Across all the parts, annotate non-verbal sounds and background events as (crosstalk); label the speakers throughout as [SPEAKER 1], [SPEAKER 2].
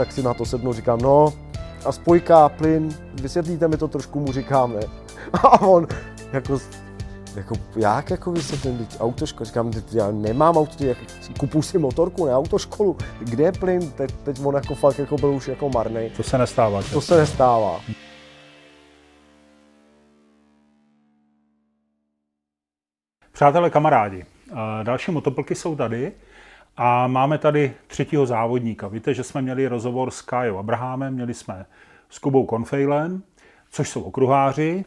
[SPEAKER 1] tak si na to sednu, říkám, no a spojka, plyn, vysvětlíte mi to trošku, mu říkám, ne. (laughs) A on jako jako, jak jako vysvětlím, teď autoškola, říkám, teď já nemám auto, jak, kupu si motorku, ne autoškolu, kde je plyn, teď, teď on jako fakt jako byl už jako marný.
[SPEAKER 2] To se nestává.
[SPEAKER 1] To se nestává.
[SPEAKER 2] Přátelé, kamarádi, další motoplky jsou tady a máme tady třetího závodníka. Víte, že jsme měli rozhovor s Kajou Abrahamem, měli jsme s Kubou Konfejlem, což jsou okruháři,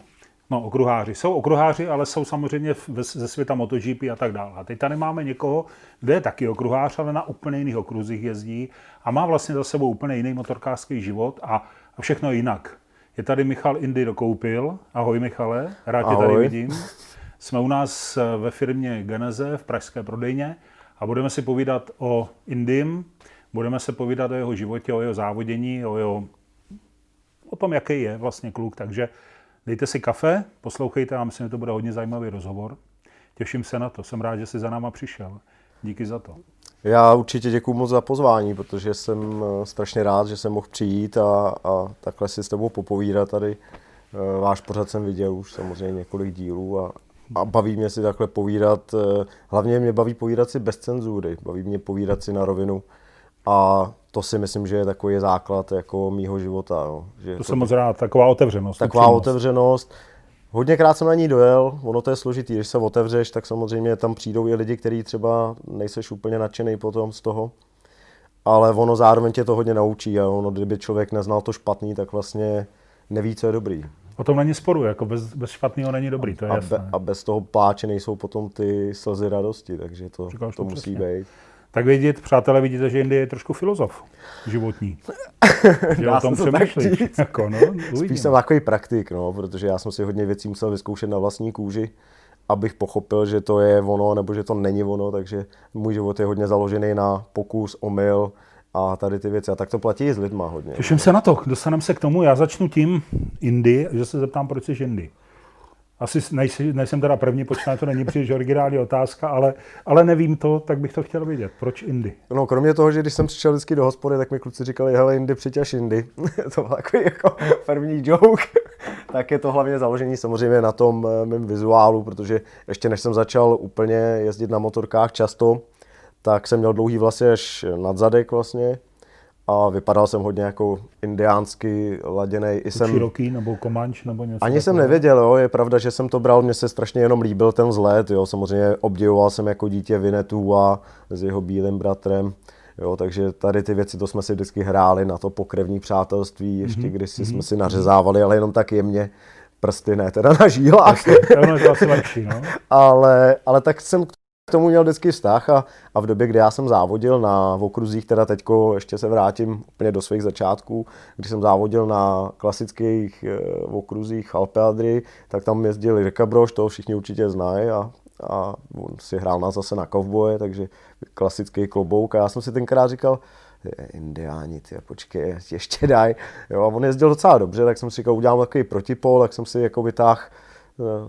[SPEAKER 2] No, okruháři. Jsou okruháři, ale jsou samozřejmě ze světa MotoGP a tak dále. A teď tady máme někoho, kde je taky okruhář, ale na úplně jiných okruzích jezdí a má vlastně za sebou úplně jiný motorkářský život a, a všechno jinak. Je tady Michal Indy dokoupil. Ahoj Michale, rád tě tady vidím. Jsme u nás eh, ve firmě Geneze v pražské prodejně a budeme si povídat o Indym, budeme se povídat o jeho životě, o jeho závodění, o, jeho, o tom, jaký je vlastně kluk. Takže Dejte si kafe, poslouchejte a myslím, že to bude hodně zajímavý rozhovor. Těším se na to. Jsem rád, že jsi za náma přišel. Díky za to.
[SPEAKER 1] Já určitě děkuji moc za pozvání, protože jsem eh, strašně rád, že jsem mohl přijít a, a takhle si s tebou popovídat tady. Eh, váš pořad jsem viděl už samozřejmě několik dílů a, a baví mě si takhle povídat. Eh, hlavně mě baví povídat si bez cenzury, baví mě povídat si na rovinu. A to si myslím, že je takový základ jako mýho života. Jo.
[SPEAKER 2] Že to, jsem moc rád, taková otevřenost.
[SPEAKER 1] Taková upřímnost. otevřenost. Hodněkrát jsem na ní dojel, ono to je složitý, když se otevřeš, tak samozřejmě tam přijdou i lidi, kteří třeba nejseš úplně nadšený potom z toho, ale ono zároveň tě to hodně naučí a ono, kdyby člověk neznal to špatný, tak vlastně neví, co je dobrý.
[SPEAKER 2] O tom není sporu, jako bez, bez špatného není dobrý, to je
[SPEAKER 1] a,
[SPEAKER 2] jasné.
[SPEAKER 1] Be, a bez toho pláče nejsou potom ty slzy radosti, takže to, to musí přesně. být.
[SPEAKER 2] Tak vidět, přátelé, vidíte, že Indie je trošku filozof životní. (laughs)
[SPEAKER 1] že o tom přemýšlíš. Jako, no, Spíš jsem takový praktik, no, protože já jsem si hodně věcí musel vyzkoušet na vlastní kůži, abych pochopil, že to je ono, nebo že to není ono, takže můj život je hodně založený na pokus, omyl, a tady ty věci. A tak to platí i s lidma hodně.
[SPEAKER 2] Těším se na to. Dostaneme se k tomu. Já začnu tím Indy, že se zeptám, proč jsi Indy. Asi nejsi, nejsem teda první, počíná, to není příliš originální otázka, ale, ale nevím to, tak bych to chtěl vidět. Proč Indy?
[SPEAKER 1] No, kromě toho, že když jsem přišel vždycky do hospody, tak mi kluci říkali, hele, Indy, přiťaž Indy. (laughs) to byl takový jako první joke. tak je to hlavně založení samozřejmě na tom eh, mém vizuálu, protože ještě než jsem začal úplně jezdit na motorkách často, tak jsem měl dlouhý vlasy až nad zadek vlastně a vypadal jsem hodně jako indiánsky laděný.
[SPEAKER 2] I jsem... Široký nebo komanč nebo něco
[SPEAKER 1] Ani jsem nevěděl, jo. je pravda, že jsem to bral, mně se strašně jenom líbil ten vzhled, jo. samozřejmě obdivoval jsem jako dítě Vinetu a s jeho bílým bratrem. Jo, takže tady ty věci, to jsme si vždycky hráli na to pokrevní přátelství, ještě mm-hmm. když mm-hmm. jsme si nařezávali, ale jenom tak jemně prsty, ne teda na žílách.
[SPEAKER 2] To je asi lepší, no. (laughs)
[SPEAKER 1] ale, ale tak jsem k tomu měl vždycky vztah a, a v době, kdy já jsem závodil na okruzích, teda teďko ještě se vrátím úplně do svých začátků, když jsem závodil na klasických e, okruzích Alpeadry, tak tam jezdil Jirka Broš, toho všichni určitě znají a, a on si hrál nás zase na kovboje, takže klasický klobouk a já jsem si tenkrát říkal, indiáni, ty, počkej, ještě daj. Jo, a on jezdil docela dobře, tak jsem si říkal, udělám takový protipol, tak jsem si jako vytáhl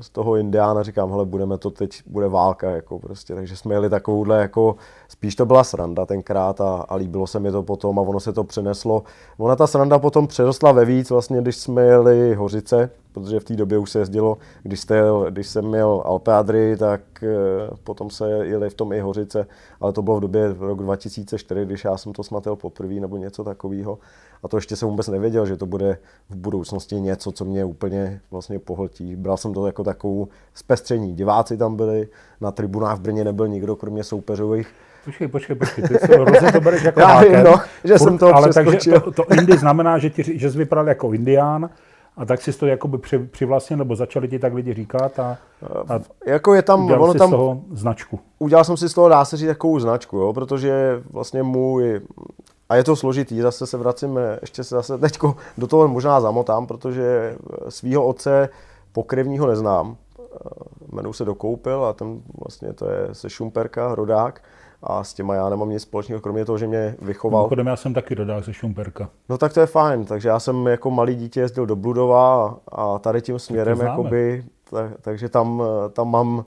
[SPEAKER 1] z toho Indiána, říkám, hele, budeme to teď, bude válka, jako prostě, takže jsme jeli takovouhle, jako, spíš to byla sranda tenkrát a, a líbilo se mi to potom a ono se to přeneslo. Ona ta sranda potom přerostla ve víc, vlastně, když jsme jeli Hořice, protože v té době už se jezdilo, když, jste, když jsem měl Alpeadry, tak eh, potom se jeli v tom i Hořice, ale to bylo v době rok 2004, když já jsem to smatel poprvé nebo něco takového. A to ještě jsem vůbec nevěděl, že to bude v budoucnosti něco, co mě úplně vlastně pohltí. Bral jsem to jako takovou zpestření. Diváci tam byli, na tribunách v Brně nebyl nikdo, kromě soupeřových.
[SPEAKER 2] Počkej, počkej, počkej, ty rozhodně to bereš (laughs) jako
[SPEAKER 1] Já vím, no, že Furt, jsem to ale takže
[SPEAKER 2] to, to Indy znamená, že, ti, že jsi vypadal jako indián, a tak si to jakoby při, přivlastnil, nebo začali ti tak lidi říkat a,
[SPEAKER 1] a jako je tam,
[SPEAKER 2] ono si tam, z toho značku.
[SPEAKER 1] Udělal jsem si z toho, dá se říct, takovou značku, jo, protože vlastně můj, a je to složitý, zase se vracím, ještě se zase teďko do toho možná zamotám, protože svého otce pokrevního neznám, jmenuji se Dokoupil a ten vlastně to je se Šumperka, rodák, a s těma já nemám nic společného, kromě toho, že mě vychoval.
[SPEAKER 2] Mimochodem já jsem taky rodák ze Šumperka.
[SPEAKER 1] No tak to je fajn, takže já jsem jako malý dítě jezdil do Bludova a tady tím směrem, jakoby, tak, takže tam, tam mám,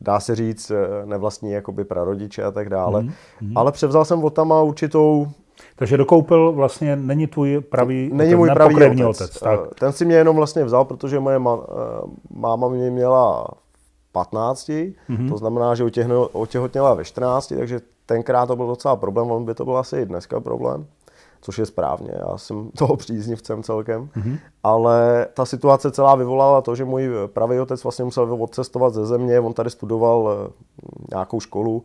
[SPEAKER 1] dá se říct, nevlastní jakoby prarodiče a tak dále. Mm-hmm. Ale převzal jsem od tam určitou
[SPEAKER 2] Takže dokoupil vlastně, není tvůj pravý
[SPEAKER 1] Není můj pravý otec. otec tak. Eh, ten si mě jenom vlastně vzal, protože moje ma, eh, máma mě měla 15, mm-hmm. to znamená, že otěhotněla ve 14, takže tenkrát to byl docela problém, on by to byl asi i dneska problém, což je správně, já jsem (laughs) toho příznivcem celkem, mm-hmm. ale ta situace celá vyvolala to, že můj pravý otec vlastně musel odcestovat ze země, on tady studoval eh, nějakou školu,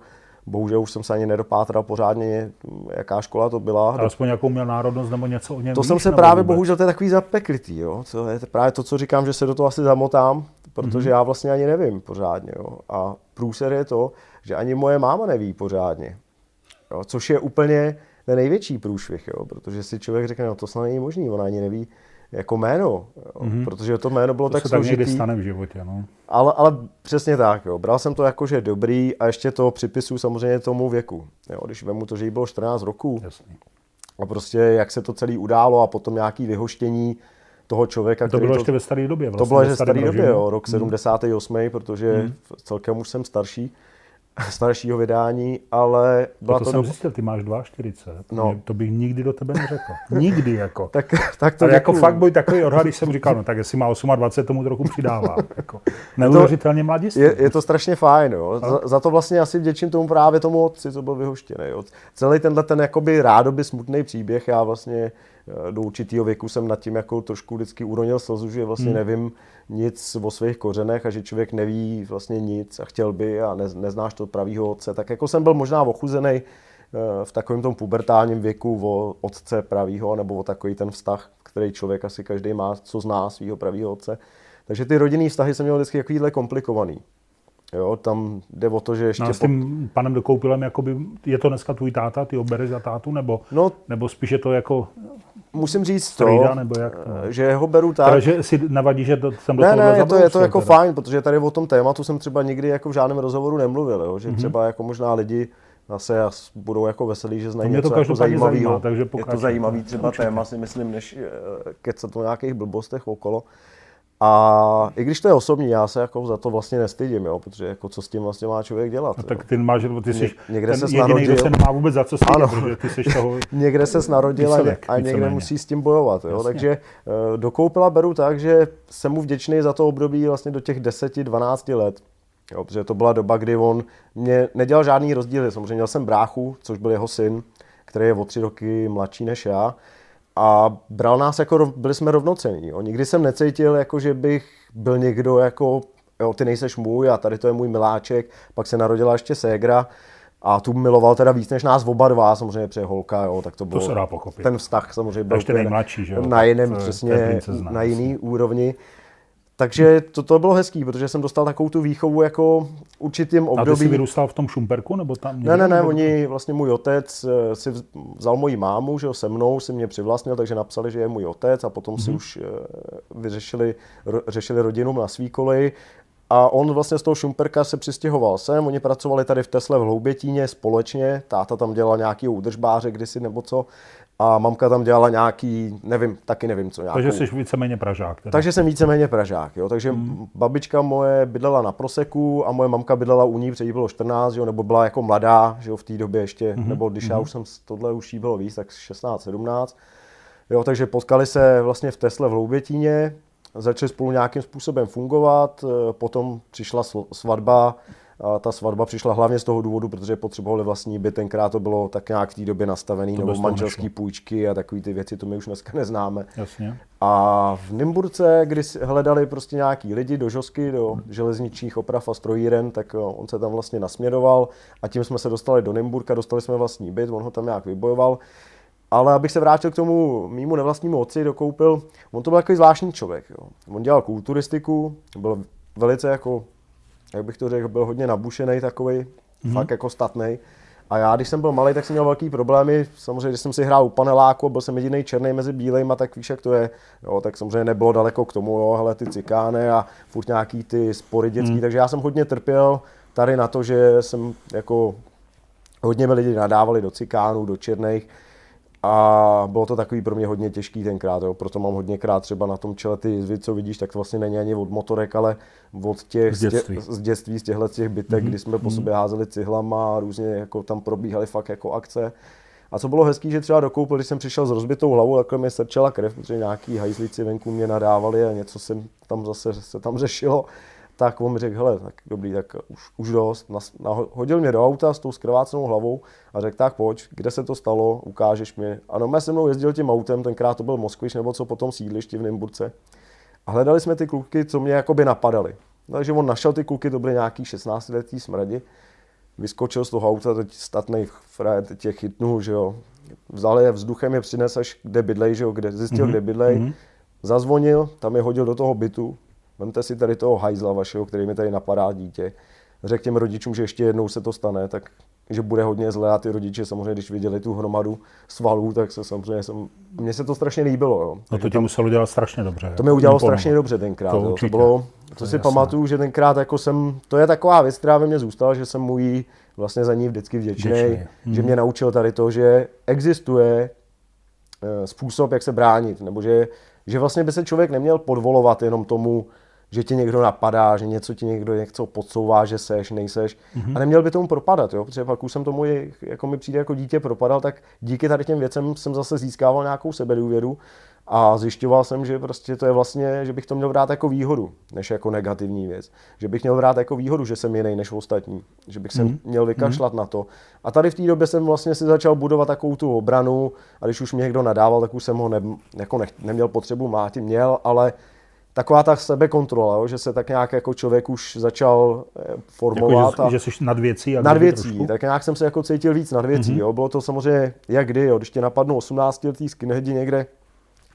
[SPEAKER 1] bohužel už jsem se ani nedopátral pořádně, jaká škola to byla.
[SPEAKER 2] Ale aspoň jakou měl národnost nebo něco o něm
[SPEAKER 1] To
[SPEAKER 2] víš,
[SPEAKER 1] jsem se právě, vůbec? bohužel, to je takový zapeklitý, jo. To je právě to, co říkám, že se do toho asi zamotám, protože mm-hmm. já vlastně ani nevím pořádně, jo. A průser je to, že ani moje máma neví pořádně, jo. což je úplně ten největší průšvih, jo, protože si člověk řekne, no to snad není možný, ona ani neví, jako jméno, jo, mm-hmm. protože to jméno bylo
[SPEAKER 2] to
[SPEAKER 1] tak
[SPEAKER 2] se složitý. tak stane v životě, no.
[SPEAKER 1] Ale, ale přesně tak, jo. bral jsem to jako, že dobrý a ještě to připisuju samozřejmě tomu věku. Jo. Když vemu to, že jí bylo 14 roků
[SPEAKER 2] Jasný.
[SPEAKER 1] a prostě jak se to celé událo a potom nějaký vyhoštění toho člověka,
[SPEAKER 2] To bylo to, ještě ve staré době.
[SPEAKER 1] Vlastně, to bylo ještě ve staré době, jo, rok 78, hmm. protože hmm. celkem už jsem starší staršího vydání, ale
[SPEAKER 2] byla to, to jsem do... zjistil, ty máš 42, no. to bych nikdy do tebe neřekl. Nikdy jako. (laughs)
[SPEAKER 1] tak, tak to
[SPEAKER 2] ale jako fakt boj takový odhad, když jsem říkal, (laughs) no tak jestli má 28, tomu trochu přidává. Jako, neuvěřitelně mladistý.
[SPEAKER 1] Je, je, to strašně fajn, jo. Za, za, to vlastně asi vděčím tomu právě tomu otci, co byl vyhoštěný. Jo. Celý tenhle ten jakoby rádoby smutný příběh, já vlastně eh, do určitého věku jsem nad tím jako trošku vždycky uronil slzu, že vlastně hmm. nevím, nic o svých kořenech a že člověk neví vlastně nic a chtěl by a ne, neznáš to pravýho otce, tak jako jsem byl možná ochuzený eh, v takovém tom pubertálním věku o otce pravýho nebo o takový ten vztah, který člověk asi každý má, co zná svého pravýho otce. Takže ty rodinný vztahy jsem měl vždycky takovýhle komplikovaný. Jo, tam jde o to, že ještě... No
[SPEAKER 2] s tím po... panem Dokoupilem, jakoby, je to dneska tvůj táta, ty ho bereš za tátu, nebo, no, nebo spíš je to jako
[SPEAKER 1] musím říct to,
[SPEAKER 2] nebo jak to?
[SPEAKER 1] že ho beru tak...
[SPEAKER 2] Teda, že si navadí, že to, jsem do
[SPEAKER 1] Ne, ne, je to, je to jako teda. fajn, protože tady o tom tématu jsem třeba nikdy jako v žádném rozhovoru nemluvil, jo? že mm-hmm. třeba jako možná lidi zase budou jako veselí, že znají něco jako zajímavého.
[SPEAKER 2] takže
[SPEAKER 1] je to zajímavý třeba určitě. téma, si myslím, než eh, kecat o nějakých blbostech okolo. A i když to je osobní, já se jako za to vlastně nestydím, jo, protože jako co s tím vlastně má člověk dělat.
[SPEAKER 2] No, tak ty máš, ty jsi Ně, někde ten se jediný, narodil, kdo se nemá vůbec za co stydět, ano, protože ty jsi toho (laughs)
[SPEAKER 1] někde se narodil a, a někde méně. musí s tím bojovat. Jo, takže uh, dokoupila beru tak, že jsem mu vděčný za to období vlastně do těch 10-12 let. Jo, protože to byla doba, kdy on mě nedělal žádný rozdíly. Samozřejmě měl jsem bráchu, což byl jeho syn, který je o tři roky mladší než já a bral nás jako, byli jsme rovnocení. Jo. Nikdy jsem necítil, jako, že bych byl někdo jako, jo, ty nejseš můj a tady to je můj miláček. Pak se narodila ještě ségra a tu miloval teda víc než nás oba dva, samozřejmě pře holka, jo, tak to bylo,
[SPEAKER 2] to se dá pochopit.
[SPEAKER 1] ten vztah samozřejmě byl
[SPEAKER 2] ještě nejmladší, že jo?
[SPEAKER 1] na jiném, přesně, na jiný úrovni. Takže to, to bylo hezký, protože jsem dostal takovou tu výchovu jako určitým období. A ty
[SPEAKER 2] jsi vyrůstal v tom Šumperku? Nebo tam
[SPEAKER 1] ne, ne, ne, oni, vlastně můj otec eh, si vzal moji mámu, že jo, se mnou si mě přivlastnil, takže napsali, že je můj otec a potom mm-hmm. si mhm. už eh, vyřešili, řešili rodinu na svý koleji. A on vlastně z toho Šumperka se přistěhoval sem, oni pracovali tady v Tesle v Hloubětíně společně, táta tam dělal nějaký údržbáře kdysi nebo co a mamka tam dělala nějaký, nevím, taky nevím co. Nějakou.
[SPEAKER 2] Takže jsi víceméně Pražák.
[SPEAKER 1] Teda. Takže jsem víceméně Pražák, jo. Takže hmm. babička moje bydlela na Proseku a moje mamka bydlela u ní, protože jí bylo 14, jo, nebo byla jako mladá, že jo, v té době ještě, hmm. nebo když hmm. já mhm. už jsem, tohle už jí bylo víc, tak 16, 17. Jo, takže potkali se vlastně v Tesle v Loubětíně, začali spolu nějakým způsobem fungovat, potom přišla svatba a ta svatba přišla hlavně z toho důvodu, protože potřebovali vlastní byt. Tenkrát to bylo tak nějak v té době nastavený, to nebo manželský půjčky a takové ty věci, to my už dneska neznáme.
[SPEAKER 2] Jasně.
[SPEAKER 1] A v Nymburce, kdy hledali prostě nějaký lidi do žosky, do železničních oprav a strojíren, tak on se tam vlastně nasměroval a tím jsme se dostali do Nymburka, dostali jsme vlastní byt, on ho tam nějak vybojoval. Ale abych se vrátil k tomu mýmu nevlastnímu otci, dokoupil, on to byl takový zvláštní člověk. Jo. On dělal kulturistiku, byl velice jako jak bych to řekl, byl hodně nabušený takový, mm-hmm. fakt jako statný. A já, když jsem byl malý, tak jsem měl velký problémy. Samozřejmě, když jsem si hrál u paneláku, byl jsem jediný černý mezi bílejma, tak víš, jak to je. Jo, tak samozřejmě nebylo daleko k tomu, jo, hele, ty cikány a furt nějaký ty spory dětský. Mm. Takže já jsem hodně trpěl tady na to, že jsem jako hodně mi lidi nadávali do cikánů, do černých. A bylo to takový pro mě hodně těžký tenkrát, jo. proto mám hodněkrát třeba na tom čele ty jizvy, co vidíš, tak to vlastně není ani od motorek, ale od těch
[SPEAKER 2] z dětství,
[SPEAKER 1] z, dětství, z těchto těch bytek, mm-hmm. kdy jsme po mhm. sobě házeli cihlama a různě jako tam probíhaly fakt jako akce. A co bylo hezký, že třeba dokoupil, když jsem přišel s rozbitou hlavou, takhle mi srčela krev, protože nějaký hajzlíci venku mě nadávali a něco jsem tam zase se tam řešilo tak on mi řekl, hele, tak dobrý, tak už, už dost. hodil mě do auta s tou skrvácenou hlavou a řekl, tak pojď, kde se to stalo, ukážeš mi. A no, se mnou jezdil tím autem, tenkrát to byl Moskviš nebo co potom sídlišti v Nymburce. A hledali jsme ty kluky, co mě jakoby napadali. Takže on našel ty kluky, to byly nějaký 16 letý smradi. Vyskočil z toho auta, teď statnej frajer, teď je chytnul, že jo. Vzal je vzduchem, je přines až kde bydlej, že jo, kde, zjistil, mm-hmm. kde bydlej. Mm-hmm. Zazvonil, tam je hodil do toho bytu, Vemte si tady toho hajzla vašeho, který mi tady napadá dítě. Řekl těm rodičům, že ještě jednou se to stane, tak že bude hodně zlé a ty rodiče samozřejmě, když viděli tu hromadu svalů, tak se samozřejmě, jsem, mně se to strašně líbilo. Jo.
[SPEAKER 2] No to tě muselo dělat strašně dobře.
[SPEAKER 1] To mi udělalo strašně dobře tenkrát. To, jo. to bylo, to, to si jasné. pamatuju, že tenkrát jako jsem, to je taková věc, která ve mně zůstala, že jsem mu jí vlastně za ní vždycky vděčný, vděčný. že mě naučil tady to, že existuje eh, způsob, jak se bránit, nebo že, že vlastně by se člověk neměl podvolovat jenom tomu, že tě někdo napadá, že něco ti někdo něco podsouvá, že seš, nejseš. Mm-hmm. A neměl by tomu propadat, jo? protože pak už jsem tomu, jako mi přijde jako dítě propadal, tak díky tady těm věcem jsem zase získával nějakou sebedůvěru a zjišťoval jsem, že prostě to je vlastně, že bych to měl brát jako výhodu, než jako negativní věc. Že bych měl brát jako výhodu, že jsem jiný než ostatní. Že bych se mm. měl vykašlat mm. na to. A tady v té době jsem vlastně si začal budovat takovou tu obranu a když už mě někdo nadával, tak už jsem ho ne, jako ne, neměl potřebu máti, měl, ale taková ta sebekontrola, jo, že se tak nějak jako člověk už začal eh, formovat.
[SPEAKER 2] Jako, že, že jsi nad věcí.
[SPEAKER 1] A nad věcí, trošku? tak nějak jsem se jako cítil víc nad věcí. Mm-hmm. Jo. Bylo to samozřejmě jak kdy, jo. když tě napadnou 18 letý skinheadi někde,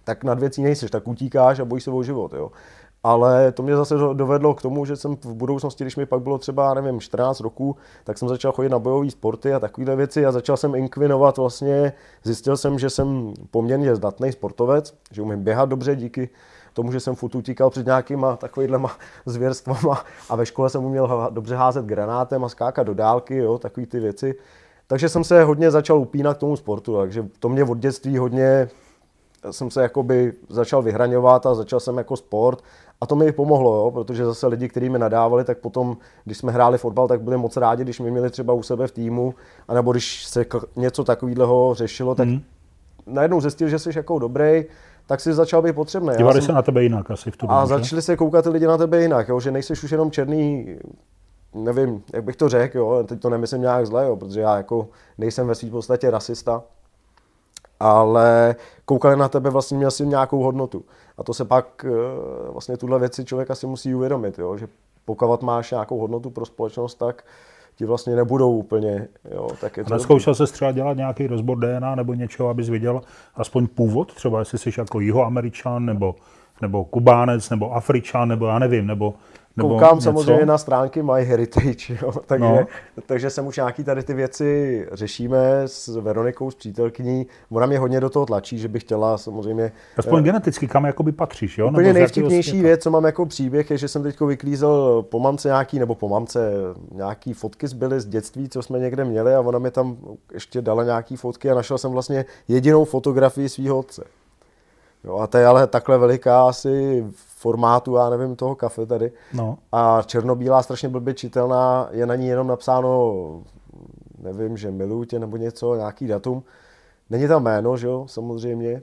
[SPEAKER 1] tak nad věcí nejseš, tak utíkáš a bojíš se o život. Jo. Ale to mě zase dovedlo k tomu, že jsem v budoucnosti, když mi pak bylo třeba, nevím, 14 roků, tak jsem začal chodit na bojové sporty a takovéhle věci a začal jsem inkvinovat vlastně, zjistil jsem, že jsem poměrně zdatný sportovec, že umím běhat dobře díky tomu, že jsem furt utíkal před nějakýma takovýhlema (laughs) zvěrstvama a ve škole jsem uměl dobře házet granátem a skákat do dálky, jo, takový ty věci. Takže jsem se hodně začal upínat k tomu sportu, takže to mě od dětství hodně jsem se jakoby začal vyhraňovat a začal jsem jako sport a to mi pomohlo, jo, protože zase lidi, kteří mi nadávali, tak potom, když jsme hráli fotbal, tak byli moc rádi, když mi měli třeba u sebe v týmu, anebo když se něco takového řešilo, tak mm. najednou zjistil, že jsi jako dobrý, tak si začal být potřebný.
[SPEAKER 2] Dívali jsem... se na tebe jinak asi v
[SPEAKER 1] tom. A začali se koukat ty lidi na tebe jinak, jo? že nejseš už jenom černý, nevím, jak bych to řekl, jo? teď to nemyslím nějak zle, jo? protože já jako nejsem ve svým podstatě rasista, ale koukali na tebe vlastně měl si nějakou hodnotu. A to se pak eh, vlastně tuhle věci člověk asi musí uvědomit, jo? že pokud máš nějakou hodnotu pro společnost, tak ti vlastně nebudou úplně. Jo, tak je to
[SPEAKER 2] Neskoušel se třeba dělat nějaký rozbor DNA nebo něčeho, abys viděl aspoň původ, třeba jestli jsi jako jihoameričan nebo, nebo kubánec nebo afričan nebo já nevím, nebo nebo
[SPEAKER 1] Koukám něco? samozřejmě na stránky My Heritage, jo, (laughs) takže, no. takže jsem už nějaký tady ty věci řešíme s Veronikou, s přítelkyní. Ona mě hodně do toho tlačí, že bych chtěla samozřejmě...
[SPEAKER 2] Aspoň eh, geneticky, kam jakoby patříš, jo?
[SPEAKER 1] Úplně nejvtipnější věc, co mám jako příběh, je, že jsem teď vyklízel po mamce nějaký, nebo po mamce nějaký fotky zbyly z dětství, co jsme někde měli a ona mi tam ještě dala nějaký fotky a našel jsem vlastně jedinou fotografii svého otce. Jo, a to je ale takhle veliká asi formátu, já nevím, toho kafe tady. No. A černobílá, strašně blbě čitelná, je na ní jenom napsáno, nevím, že miluju tě nebo něco, nějaký datum. Není tam jméno, že jo, samozřejmě.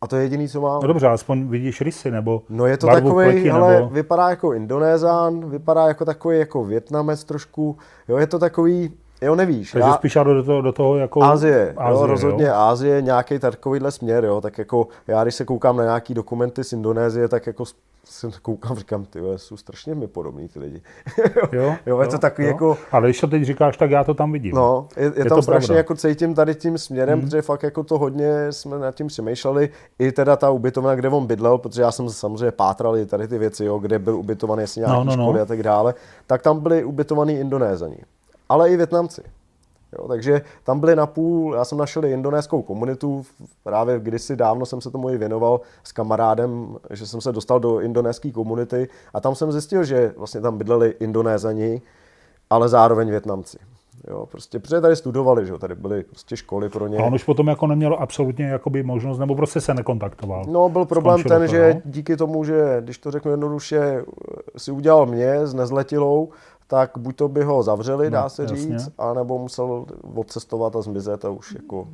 [SPEAKER 1] A to je jediný, co mám.
[SPEAKER 2] No dobře, aspoň vidíš rysy, nebo
[SPEAKER 1] No je to takový, pleti, ale nebo... vypadá jako Indonézán, vypadá jako takový jako Větnamec trošku. Jo, je to takový, Jo, nevíš.
[SPEAKER 2] Takže já... spíš do toho, do toho jako...
[SPEAKER 1] Ázie, Ázie jo, rozhodně jo. Ázie, nějaký takovýhle směr, jo, tak jako já, když se koukám na nějaký dokumenty z Indonésie, tak jako jsem koukám, říkám, ty jsou strašně mi podobní ty lidi. (laughs) jo, jo, je to takový jo. jako...
[SPEAKER 2] Ale když to teď říkáš, tak já to tam vidím.
[SPEAKER 1] No, je, je, je tam strašně pravda. jako cítím tady tím směrem, hmm. protože fakt jako to hodně jsme nad tím přemýšleli. I teda ta ubytovna, kde on bydlel, protože já jsem samozřejmě pátral i tady ty věci, jo, kde byl ubytovaný, jestli nějaký no, no, školy no. a tak dále, tak tam byli ubytovaní Indonézani ale i Větnamci. Jo, takže tam byli na půl, já jsem našel indonéskou komunitu, právě kdysi dávno jsem se tomu i věnoval s kamarádem, že jsem se dostal do indonéské komunity a tam jsem zjistil, že vlastně tam bydleli indonézani, ale zároveň Větnamci. Jo, prostě protože tady studovali, že tady byly prostě školy pro ně.
[SPEAKER 2] A on už potom jako neměl absolutně jakoby možnost, nebo prostě se nekontaktoval.
[SPEAKER 1] No, byl problém ten, to, že no? díky tomu, že, když to řeknu jednoduše, si udělal mě s nezletilou, tak buď to by ho zavřeli,
[SPEAKER 2] No,
[SPEAKER 1] dá se
[SPEAKER 2] jasně.
[SPEAKER 1] říct, anebo musel odcestovat a zmizet a už jako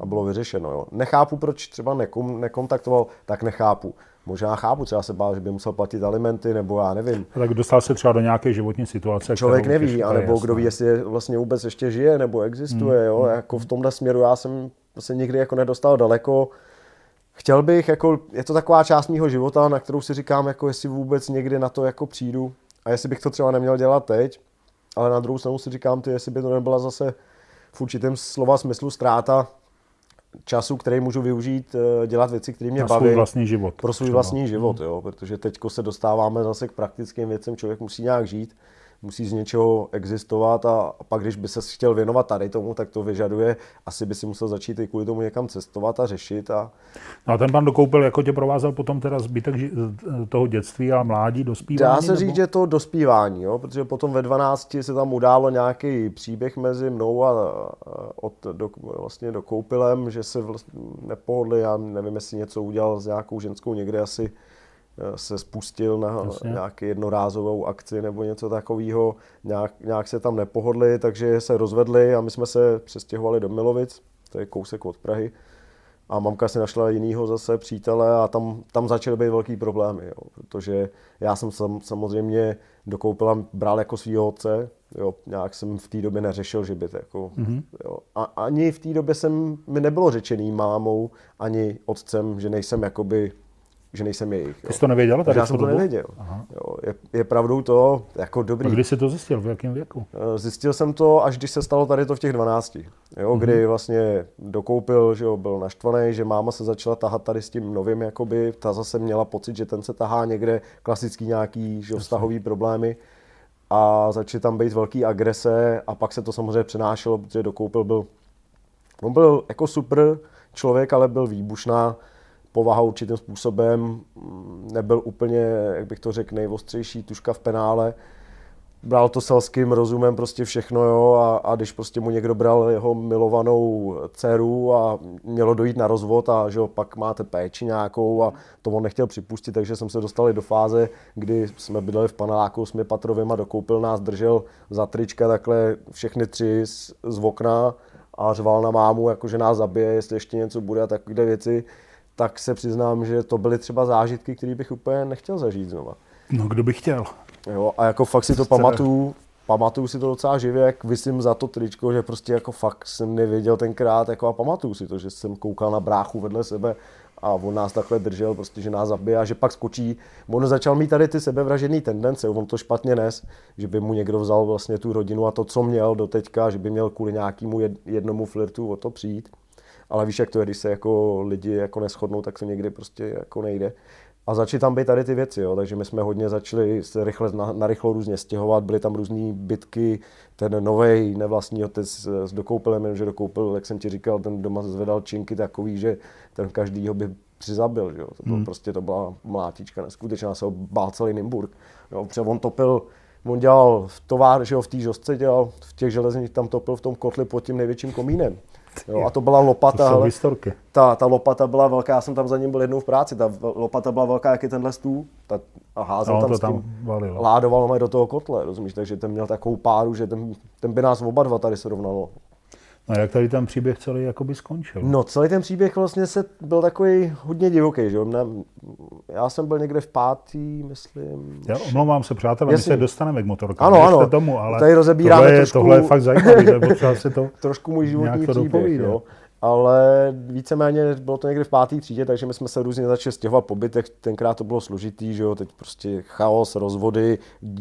[SPEAKER 1] a bylo vyřešeno. Jo. Nechápu, proč třeba nekom, nekontaktoval, tak nechápu. Možná chápu, třeba se bál, že by musel platit alimenty, nebo já nevím.
[SPEAKER 2] A tak dostal se třeba do nějaké životní situace.
[SPEAKER 1] Člověk neví,
[SPEAKER 2] je
[SPEAKER 1] anebo
[SPEAKER 2] jasné.
[SPEAKER 1] kdo ví, jestli vlastně vůbec ještě žije nebo existuje.
[SPEAKER 2] Hmm,
[SPEAKER 1] Jo? Jako v tomhle směru já jsem se nikdy jako nedostal daleko. Chtěl bych, jako, je to taková část mého života, na kterou si říkám, jako jestli vůbec někdy na to jako přijdu a jestli bych to třeba neměl dělat teď, ale na druhou stranu si říkám, ty, jestli by to nebyla zase v určitém slova smyslu ztráta času, který můžu využít, eh, dělat věci, které mě
[SPEAKER 2] Na
[SPEAKER 1] baví
[SPEAKER 2] svůj vlastní život.
[SPEAKER 1] pro svůj
[SPEAKER 2] třeba.
[SPEAKER 1] vlastní život, jo, protože teďko se dostáváme zase k praktickým věcem, člověk musí nějak žít, musí z něčeho existovat a pak, když by se chtěl věnovat tady tomu, tak to vyžaduje, asi by si musel začít i kvůli tomu někam cestovat a řešit a
[SPEAKER 2] No a ten pan dokoupil, jako tě provázel potom teda zbytek toho dětství a mládí, dospívání?
[SPEAKER 1] Dá se
[SPEAKER 2] nebo-
[SPEAKER 1] říct, že to dospívání, jo? protože potom ve 12 se tam událo nějaký příběh mezi mnou a od, do, vlastně dokoupilem, že se vlastně nepohodli, já nevím, jestli něco udělal s nějakou ženskou někde asi se spustil na
[SPEAKER 2] Jasně.
[SPEAKER 1] nějaký jednorázovou akci nebo něco takového, nějak, nějak se tam nepohodli, takže se rozvedli a my jsme se přestěhovali do Milovic, to je kousek od Prahy. A mamka si našla jinýho zase přítele a tam, tam začaly být velký problémy, jo, protože já jsem sam, samozřejmě dokoupila, bral jako svýho otce, jo, nějak jsem v té době neřešil, že by to jako, mm-hmm. jo, a ani v té době jsem, mi nebylo řečený mámou, ani otcem, že nejsem jakoby, že nejsem jejich.
[SPEAKER 2] Ty jsi to nevěděl?
[SPEAKER 1] Takže
[SPEAKER 2] Tady
[SPEAKER 1] já jsem to
[SPEAKER 2] dobu?
[SPEAKER 1] nevěděl.
[SPEAKER 2] Aha.
[SPEAKER 1] Jo, je, je, pravdou to, jako
[SPEAKER 2] A
[SPEAKER 1] dobrý.
[SPEAKER 2] kdy jsi to zjistil? V jakém věku?
[SPEAKER 1] Eh, Zjistil jsem to, až když se stalo tady to v těch 12. Jo, kdy vlastně dokoupil, že jo, byl naštvaný, že máma se začala tahat tady s tím novým, jakoby, ta zase měla pocit, že ten se tahá někde, klasický nějaký že jo, vztahový problémy a začaly tam být velký agrese a pak se to samozřejmě přenášelo, protože dokoupil byl, on byl jako super člověk, ale byl výbušná povaha určitým způsobem, mm, nebyl úplně, jak bych to řekl, nejostřejší tuška v penále, bral to selským rozumem prostě všechno, jo, a, a když prostě mu někdo bral jeho milovanou dceru a mělo dojít na rozvod a že jo, pak máte péči nějakou a to on nechtěl připustit, takže jsme se dostali do fáze, kdy jsme bydleli v paneláku patrovým a dokoupil nás, držel za trička takhle všechny tři z, z okna a řval na mámu, jako že nás zabije, jestli ještě něco bude a takové věci, tak se přiznám, že to byly třeba zážitky, které bych úplně nechtěl zažít znova.
[SPEAKER 2] No, kdo by chtěl?
[SPEAKER 1] Jo, a jako fakt si to pamatuju, pamatuju si to docela živě, jak vysím za to tričko, že prostě jako fakt jsem nevěděl tenkrát, jako a pamatuju si to, že jsem koukal na bráchu vedle sebe a on nás takhle držel, prostě, že nás zabije a že pak skočí. On začal mít tady ty sebevražedné tendence, on to špatně nes, že by mu někdo vzal vlastně tu rodinu a to, co měl do teďka, že by měl kvůli nějakému jed- jednomu flirtu o to přijít. Ale víš, jak to je, když se jako lidi jako neschodnou, tak to někdy prostě jako nejde. A začaly tam být tady ty věci, jo. takže my jsme hodně začali se rychle, na, na rychlo různě stěhovat, byly tam různé bitky, ten nový nevlastní otec s dokoupilem, že dokoupil, jak jsem ti říkal, ten doma zvedal činky takový, že ten každý ho by přizabil, že jo. To, to, prostě to byla mlátička neskutečná, se ho bál celý Nymburk. Jo, protože on topil, on dělal v továr, že jo, v té žostce dělal, v těch železních tam topil v tom kotli pod tím největším komínem. Jo, a to byla lopata.
[SPEAKER 2] To historky.
[SPEAKER 1] ta, ta lopata byla velká, já jsem tam za ním byl jednou v práci, ta lopata byla velká, jak je tenhle stůl, ta, a házel
[SPEAKER 2] on
[SPEAKER 1] tam
[SPEAKER 2] to
[SPEAKER 1] s
[SPEAKER 2] tam
[SPEAKER 1] tím,
[SPEAKER 2] valil.
[SPEAKER 1] ládoval mě do toho kotle, rozumíš, takže ten měl takovou páru, že ten, ten by nás oba dva tady srovnalo.
[SPEAKER 2] No jak tady ten příběh celý jakoby skončil?
[SPEAKER 1] No, celý ten příběh vlastně se byl takový hodně divoký, že jo, ne, já jsem byl někde v pátý, myslím,
[SPEAKER 2] Já omlouvám se, přátelé, my se dostaneme k motorkám.
[SPEAKER 1] Ano, ano.
[SPEAKER 2] tomu, ale
[SPEAKER 1] Tady rozebíráme
[SPEAKER 2] tohle, je,
[SPEAKER 1] trošku-
[SPEAKER 2] tohle je fakt zajímavé, potřeba si to... (laughs)
[SPEAKER 1] trošku můj životní příběh, jo. Ale víceméně bylo to někde v páté třídě, takže my jsme se různě začali stěhovat po bytech. Tenkrát to bylo složitý, že jo, teď prostě chaos, rozvody,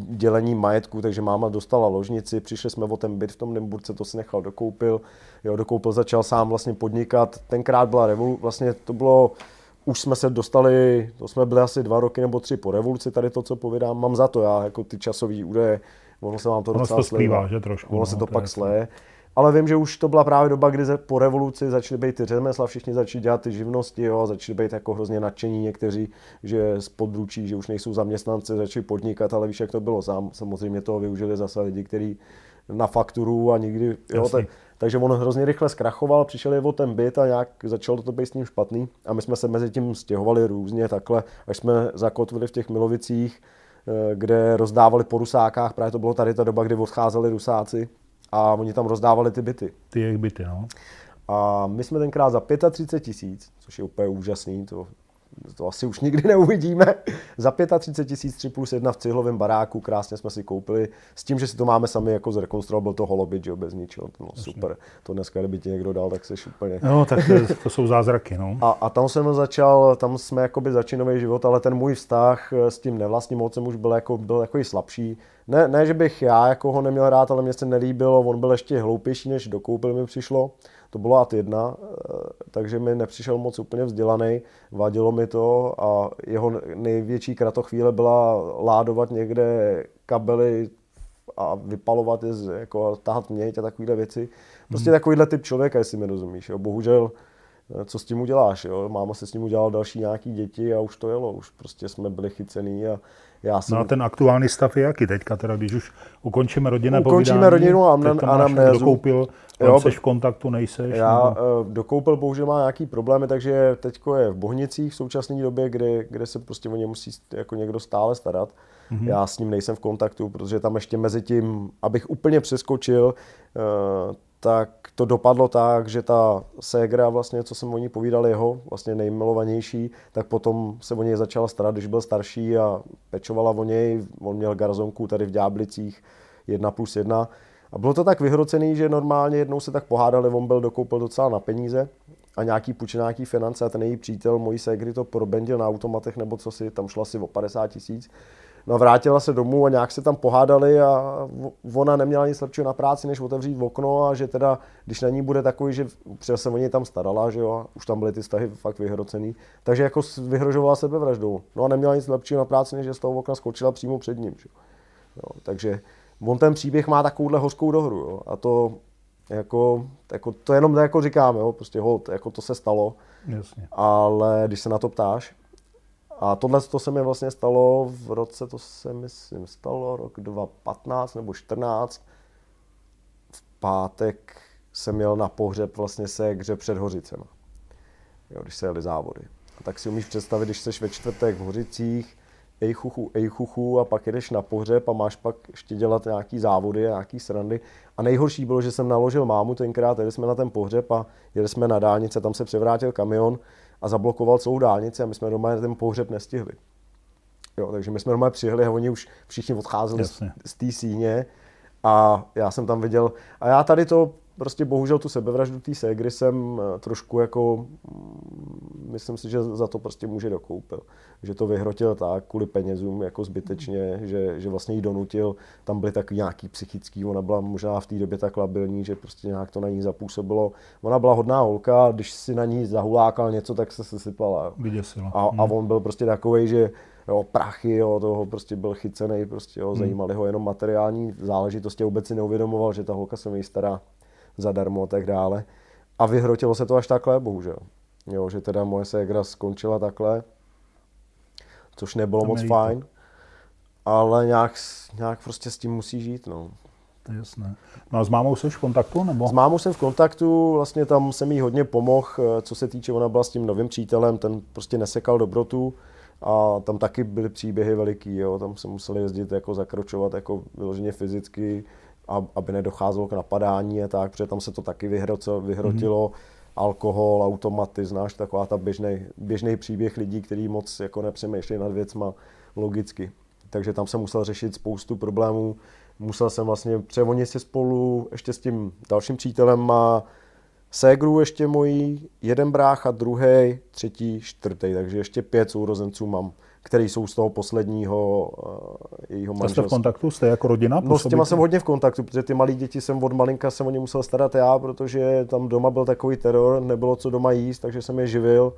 [SPEAKER 1] dělení majetku, takže máma dostala ložnici, přišli jsme o ten byt v tom Nymburce, to si nechal dokoupil. Jo, dokoupil, začal sám vlastně podnikat. Tenkrát byla revolu, vlastně to bylo, už jsme se dostali, to jsme byli asi dva roky nebo tři po revoluci, tady to, co povídám, mám za to já, jako ty časové údaje, ono se vám to
[SPEAKER 2] Ono se
[SPEAKER 1] docela
[SPEAKER 2] to splývá, že trošku,
[SPEAKER 1] Ono se
[SPEAKER 2] no,
[SPEAKER 1] to
[SPEAKER 2] to
[SPEAKER 1] pak sleje. Ale vím, že už to byla právě doba, kdy po revoluci začaly být ty řemesla, všichni začali dělat ty živnosti, jo, začali být jako hrozně nadšení někteří, že z područí, že už nejsou zaměstnanci, začali podnikat, ale víš, jak to bylo sám. Samozřejmě toho využili zase lidi, kteří na fakturu a nikdy, jo, tak, takže on hrozně rychle zkrachoval, přišel je o ten byt a nějak začalo to být s ním špatný a my jsme se mezi tím stěhovali různě takhle, až jsme zakotvili v těch Milovicích, kde rozdávali po rusákách, právě to bylo tady ta doba, kdy odcházeli rusáci a oni tam rozdávali ty byty.
[SPEAKER 2] Ty jejich byty, no.
[SPEAKER 1] A my jsme tenkrát za 35 tisíc, což je úplně úžasný, to to asi už nikdy (laughs) neuvidíme. Za 35 tisíc 3 plus 1 v cihlovém baráku, krásně jsme si koupili, s tím, že si to máme sami jako zrekonstruovat, byl to holobit, že jo, bez ničeho, no, super. To dneska, kdyby ti někdo dal, tak seš úplně...
[SPEAKER 2] No, tak to, to jsou zázraky, no.
[SPEAKER 1] A, a, tam jsem začal, tam jsme jakoby začínový život, ale ten můj vztah s tím nevlastním otcem už byl jako, byl jako i slabší. Ne, ne, že bych já jako ho neměl rád, ale mě se nelíbilo, on byl ještě hloupější, než dokoupil mi přišlo. To bylo AT 1, eh, takže mi nepřišel moc úplně vzdělaný, vadilo mi to a jeho největší kratochvíle byla ládovat někde kabely a vypalovat je, jako tahat měť a takovéhle věci. Prostě hmm. takovýhle typ člověka, jestli mi rozumíš. Jo. Bohužel, eh, co s tím uděláš? Jo? Máma se s ním udělal další nějaký děti a už to jelo. Už prostě jsme byli chycený a já jsem...
[SPEAKER 2] No a ten aktuální stav je jaký teďka, teda když už ukončíme rodinné
[SPEAKER 1] Ukončíme povídání, rodinu a anamnézu.
[SPEAKER 2] Dokoupil, jo, jsi v kontaktu, nejseš?
[SPEAKER 1] Já nebo... Eh, dokoupil, bohužel má nějaký problémy, takže teďko je v Bohnicích v současné době, kde, kde se prostě o ně musí jako někdo stále starat. Mm-hmm. Já s ním nejsem v kontaktu, protože tam ještě mezi tím, abych úplně přeskočil, uh, tak to dopadlo tak, že ta ségra, vlastně, co jsem o ní povídal jeho, vlastně nejmilovanější, tak potom se o něj začala starat, když byl starší a pečovala o něj. On měl garzonku tady v Ďáblicích, jedna plus jedna. A bylo to tak vyhrocený, že normálně jednou se tak pohádali, on byl dokoupil docela na peníze a nějaký půjč nějaký finance a ten její přítel, mojí ségry, to probendil na automatech nebo co si, tam šlo asi o 50 tisíc No vrátila se domů a nějak se tam pohádali a ona neměla nic lepšího na práci, než otevřít okno a že teda, když na ní bude takový, že třeba se o něj tam starala, že jo, už tam byly ty vztahy fakt vyhrocený, takže jako vyhrožovala sebevraždou. No a neměla nic lepšího na práci, než že z toho okna skočila přímo před ním, že jo. takže on ten příběh má takovouhle hořkou dohru, jo, a to jako, jako, to jenom jako říkám, jo, prostě hold, jako to se stalo,
[SPEAKER 2] Jasně.
[SPEAKER 1] ale když se na to ptáš, a tohle to se mi vlastně stalo v roce, to se myslím stalo rok 2015 nebo 14. V pátek jsem měl na pohřeb vlastně se hře před Hořicema, jo, když se jeli závody. A tak si umíš představit, když jsi ve čtvrtek v Hořicích, ejchuchu, ejchuchu a pak jedeš na pohřeb a máš pak ještě dělat nějaký závody, nějaký srandy. A nejhorší bylo, že jsem naložil mámu tenkrát, jeli jsme na ten pohřeb a jeli jsme na dálnice, tam se převrátil kamion a zablokoval celou dálnici a my jsme doma ten pohřeb nestihli. Jo, takže my jsme doma přijeli a oni už všichni odcházeli Jasně. z, z té síně a já jsem tam viděl, a já tady to prostě bohužel tu sebevraždu té ségry jsem eh, trošku jako, mm, myslím si, že za to prostě může dokoupil. Že to vyhrotil tak kvůli penězům jako zbytečně, že, že vlastně jí donutil, tam byly taky nějaký psychický, ona byla možná v té době tak labilní, že prostě nějak to na ní zapůsobilo. Ona byla hodná holka, když si na ní zahulákal něco, tak se sesypala.
[SPEAKER 2] Vyděsila.
[SPEAKER 1] A, a on byl prostě takový, že jo, prachy, jo, toho prostě byl chycený, prostě jo, hmm. zajímali ho jenom materiální záležitosti, vůbec si neuvědomoval, že ta holka se mi stará zadarmo a tak dále. A vyhrotilo se to až takhle, bohužel. Jo, že teda moje ségra skončila takhle, což nebylo to moc fajn, ale nějak, nějak prostě s tím musí žít, no.
[SPEAKER 2] To je jasné. No a s mámou jsi v kontaktu? Nebo?
[SPEAKER 1] S mámou jsem v kontaktu, vlastně tam jsem jí hodně pomohl, eh, co se týče, ona byla s tím novým přítelem, ten prostě nesekal dobrotu a tam taky byly příběhy veliký, jo. tam se museli jezdit jako zakročovat jako vyloženě fyzicky, aby nedocházelo k napadání a tak, protože tam se to taky vyhrotilo. Mm-hmm. Alkohol, automaty, znáš, taková ta běžný, příběh lidí, kteří moc jako nepřemýšlí nad věcma logicky. Takže tam jsem musel řešit spoustu problémů. Musel jsem vlastně, oni si spolu ještě s tím dalším přítelem má ségru ještě mojí, jeden brácha, druhý, třetí, čtvrtý, takže ještě pět sourozenců mám který jsou z toho posledního uh, jejího manželství.
[SPEAKER 2] Jste v kontaktu? Jste jako rodina?
[SPEAKER 1] No s těma jsem hodně v kontaktu, protože ty malé děti jsem od malinka se o ně musel starat já, protože tam doma byl takový teror, nebylo co doma jíst, takže jsem je živil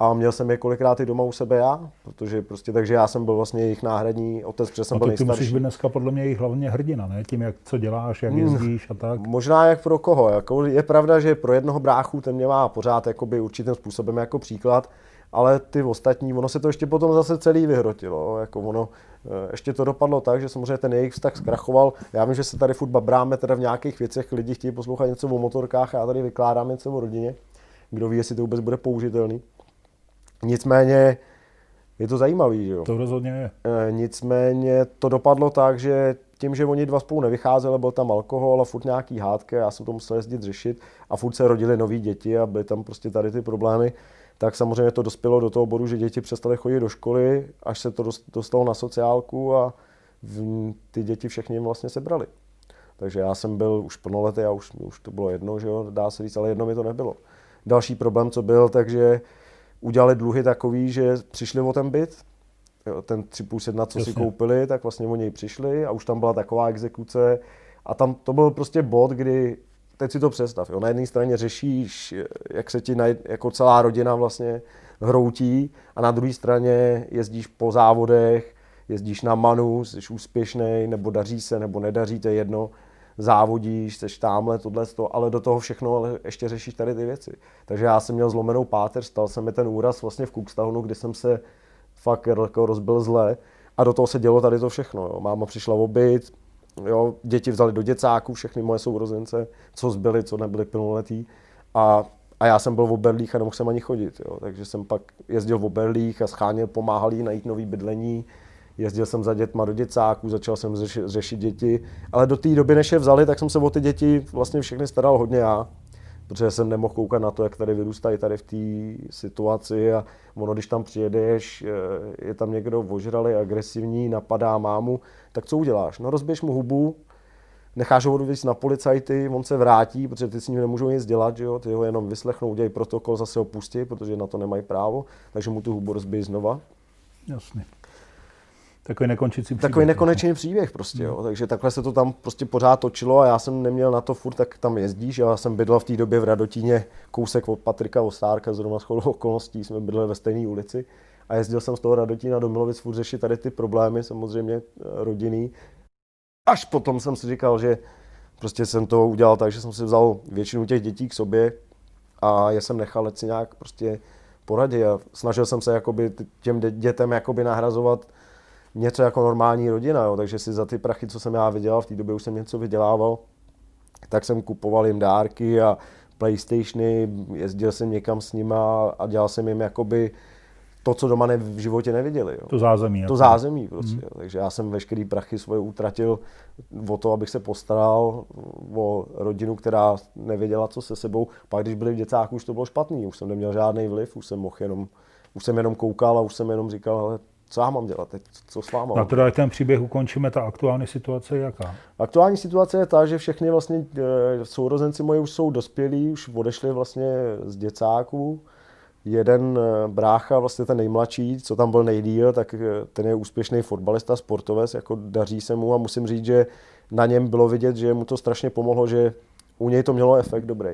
[SPEAKER 1] a měl jsem je kolikrát i doma u sebe já, protože prostě, takže já jsem byl vlastně jejich náhradní otec, protože jsem no byl nejstarší.
[SPEAKER 2] ty musíš být dneska podle mě jejich hlavně hrdina, ne? Tím, jak co děláš, jak hmm. jezdíš a tak.
[SPEAKER 1] Možná jak pro koho. Jako je pravda, že pro jednoho bráchu ten mě má pořád jakoby určitým způsobem jako příklad, ale ty ostatní, ono se to ještě potom zase celý vyhrotilo. Jako ono, eh, ještě to dopadlo tak, že samozřejmě ten jejich vztah zkrachoval. Já vím, že se tady furt babráme teda v nějakých věcech, lidi chtějí poslouchat něco o motorkách a já tady vykládám něco o rodině. Kdo ví, jestli to vůbec bude použitelný. Nicméně je to zajímavý, že jo.
[SPEAKER 2] To rozhodně je.
[SPEAKER 1] E, nicméně to dopadlo tak, že tím, že oni dva spolu nevycházeli, byl tam alkohol a furt nějaký hádky, já jsem to musel jezdit řešit a furt se rodili noví děti a byly tam prostě tady ty problémy, tak samozřejmě to dospělo do toho bodu, že děti přestaly chodit do školy, až se to dostalo na sociálku a ty děti všechny jim vlastně sebrali. Takže já jsem byl už plnoletý a už, už to bylo jedno, že jo, dá se říct, ale jedno mi to nebylo. Další problém, co byl, takže udělali dluhy takový, že přišli o ten byt, jo, ten 3 plus 1, co Jasně. si koupili, tak vlastně o něj přišli a už tam byla taková exekuce a tam to byl prostě bod, kdy teď si to představ, jo, na jedné straně řešíš, jak se ti naj, jako celá rodina vlastně hroutí a na druhé straně jezdíš po závodech, jezdíš na manu, jsi úspěšný, nebo daří se, nebo nedaří, to je jedno, závodíš, jsi tamhle, tohle, to, ale do toho všechno ale ještě řešíš tady ty věci. Takže já jsem měl zlomenou páteř, stal se mi ten úraz vlastně v Cookstownu, kdy jsem se fakt jako rozbil zle a do toho se dělo tady to všechno. Jo. Máma přišla v obyt, jo, děti vzali do děcáků, všechny moje sourozence, co zbyli, co nebyli plnoletí a a já jsem byl v Oberlích a nemohl jsem ani chodit. Jo. Takže jsem pak jezdil v Oberlích a scháněl, pomáhal jí najít nový bydlení, jezdil jsem za dětma do děcáků, začal jsem řešit, řešit děti, ale do té doby, než je vzali, tak jsem se o ty děti vlastně všechny staral hodně já, protože jsem nemohl koukat na to, jak tady vyrůstají tady v té situaci a ono, když tam přijedeš, eh, je tam někdo ožralý, agresivní, napadá mámu, tak co uděláš? No rozbiješ mu hubu, necháš ho odvíct na policajty, on se vrátí, protože ty s ním nemůžou nic dělat, že jo? ty ho jenom vyslechnou, udělají protokol, zase ho pustí, protože na to nemají právo, takže mu tu hubu rozbijí znova.
[SPEAKER 2] Jasně. Takový nekončící příběh.
[SPEAKER 1] Takový nekonečný příběh prostě, jo. Takže takhle se to tam prostě pořád točilo a já jsem neměl na to furt, tak tam jezdíš. Já jsem bydlel v té době v Radotíně, kousek od Patrika Ostárka, zrovna shodou okolností jsme bydleli ve stejné ulici. A jezdil jsem z toho Radotína do Milovic furt řešit tady ty problémy, samozřejmě eh, rodinný. Až potom jsem si říkal, že prostě jsem to udělal tak, že jsem si vzal většinu těch dětí k sobě a je jsem nechal si nějak prostě poradit a snažil jsem se jakoby těm dětem jakoby nahrazovat něco jako normální rodina, jo. takže si za ty prachy, co jsem já vydělal, v té době už jsem něco vydělával, tak jsem kupoval jim dárky a Playstationy, jezdil jsem někam s nima a dělal jsem jim jakoby to, co doma ne, v životě neviděli. Jo.
[SPEAKER 2] To zázemí.
[SPEAKER 1] To jako. zázemí prostě. Mm. Jo. Takže já jsem veškerý prachy svoje utratil o to, abych se postaral o rodinu, která nevěděla, co se sebou. Pak když byli v děcáku, už to bylo špatný, už jsem neměl žádný vliv, už jsem mohl jenom, už jsem jenom koukal a už jsem jenom říkal, co já mám dělat teď, co s váma?
[SPEAKER 2] No teda, jak ten příběh ukončíme, ta aktuální situace je jaká?
[SPEAKER 1] Aktuální situace je ta, že všechny vlastně e, sourozenci moji už jsou dospělí, už odešli vlastně z děcáků. Jeden e, brácha, vlastně ten nejmladší, co tam byl nejdíl, tak e, ten je úspěšný fotbalista, sportovec, jako daří se mu a musím říct, že na něm bylo vidět, že mu to strašně pomohlo, že u něj to mělo efekt dobrý.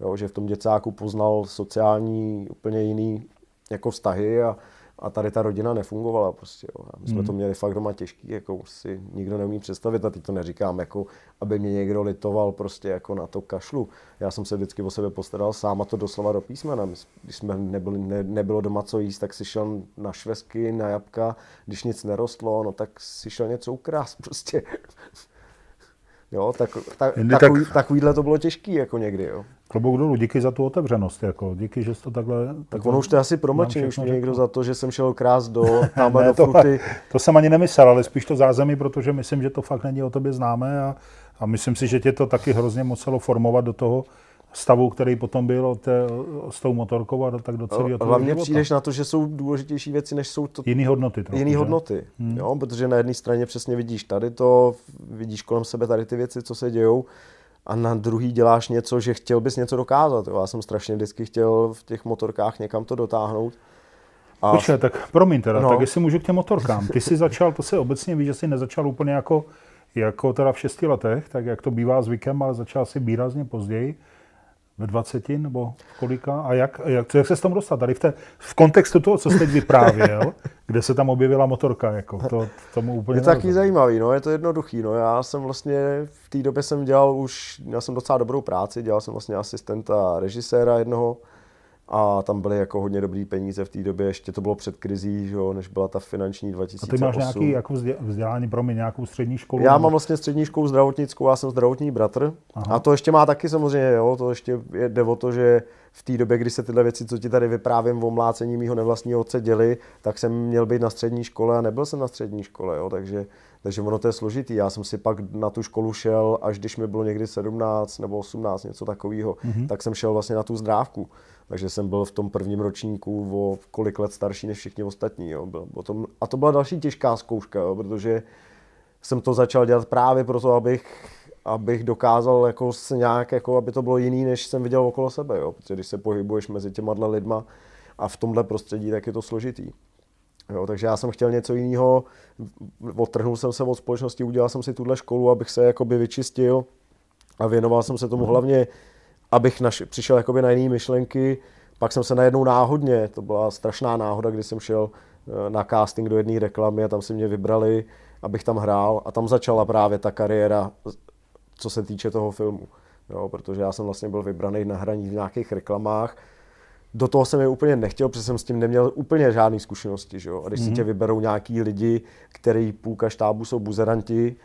[SPEAKER 1] Jo, že v tom děcáku poznal sociální úplně jiný jako vztahy a, a tady ta rodina nefungovala prostě. Jo. My jsme hmm. to měli fakt doma těžký, jako si nikdo neumí představit a teď to neříkám, jako aby mě někdo litoval prostě jako na to kašlu. Já jsem se vždycky o sebe postaral sám a to doslova do písmena. Když jsme nebyli, ne, nebylo doma co jíst, tak si šel na švesky, na jabka, když nic nerostlo, no tak si šel něco ukrást (laughs) prostě. Jo, tak, tak, takový, tak, takovýhle to bylo těžký jako někdy, jo.
[SPEAKER 2] Klobouk dolů, díky za tu otevřenost, jako, díky, že jsi to takhle...
[SPEAKER 1] Tak ono už to asi promlčí, už mě někdo za to, že jsem šel krás do (laughs) tamhle ne, do
[SPEAKER 2] to, to, jsem ani nemyslel, ale spíš to zázemí, protože myslím, že to fakt není o tobě známé a, a myslím si, že tě to taky hrozně muselo formovat do toho, stavu, který potom byl té, s tou motorkou a tak do celého
[SPEAKER 1] toho Hlavně života. přijdeš na to, že jsou důležitější věci, než jsou to...
[SPEAKER 2] Jiný hodnoty.
[SPEAKER 1] Trochu, jiný že? hodnoty, hmm. jo, protože na jedné straně přesně vidíš tady to, vidíš kolem sebe tady ty věci, co se dějou a na druhý děláš něco, že chtěl bys něco dokázat. Jo. Já jsem strašně vždycky chtěl v těch motorkách někam to dotáhnout.
[SPEAKER 2] A... Počkej, tak promiň teda, no. tak jestli můžu k těm motorkám. Ty jsi začal, to se obecně ví, že jsi nezačal úplně jako, jako teda v šesti letech, tak jak to bývá zvykem, ale začal si výrazně později ve 20 nebo kolika? A jak, jak, jak se s tomu dostat? Tady v, té, v kontextu toho, co jste teď vyprávěl, (laughs) kde se tam objevila motorka, jako to, tomu úplně
[SPEAKER 1] Je to taky zajímavý, no, je to jednoduchý, no, já jsem vlastně v té době jsem dělal už, měl jsem docela dobrou práci, dělal jsem vlastně asistenta režiséra jednoho, a tam byly jako hodně dobrý peníze v té době, ještě to bylo před krizí, že jo, než byla ta finanční 2008. A
[SPEAKER 2] ty máš nějaký jako vzdělání, pro mě nějakou střední školu?
[SPEAKER 1] Já mám vlastně střední školu zdravotnickou, já jsem zdravotní bratr Aha. a to ještě má taky samozřejmě, jo, to ještě jde o to, že v té době, kdy se tyhle věci, co ti tady vyprávím o mlácení mého nevlastního otce děli, tak jsem měl být na střední škole a nebyl jsem na střední škole, jo, takže, takže ono to je složitý. Já jsem si pak na tu školu šel, až když mi bylo někdy 17 nebo 18, něco takového, mm-hmm. tak jsem šel vlastně na tu zdrávku. Takže jsem byl v tom prvním ročníku o kolik let starší než všichni ostatní. Jo. Byl, tom, a to byla další těžká zkouška, jo, protože jsem to začal dělat právě proto, abych, abych dokázal jako se nějak, jako, aby to bylo jiný, než jsem viděl okolo sebe. Jo. Protože když se pohybuješ mezi těma lidma a v tomhle prostředí, tak je to složitý. Jo, takže já jsem chtěl něco jiného, odtrhnul jsem se od společnosti, udělal jsem si tuhle školu, abych se jakoby vyčistil a věnoval jsem se tomu hlavně abych naš, přišel jakoby na jiné myšlenky. Pak jsem se najednou náhodně, to byla strašná náhoda, kdy jsem šel eh, na casting do jedné reklamy a tam si mě vybrali, abych tam hrál a tam začala právě ta kariéra, co se týče toho filmu. Jo, protože já jsem vlastně byl vybraný na hraní v nějakých reklamách. Do toho jsem je úplně nechtěl, protože jsem s tím neměl úplně žádné zkušenosti. Že jo? A když mm-hmm. si mhm. tě vyberou nějaký lidi, který půlka štábu jsou buzeranti,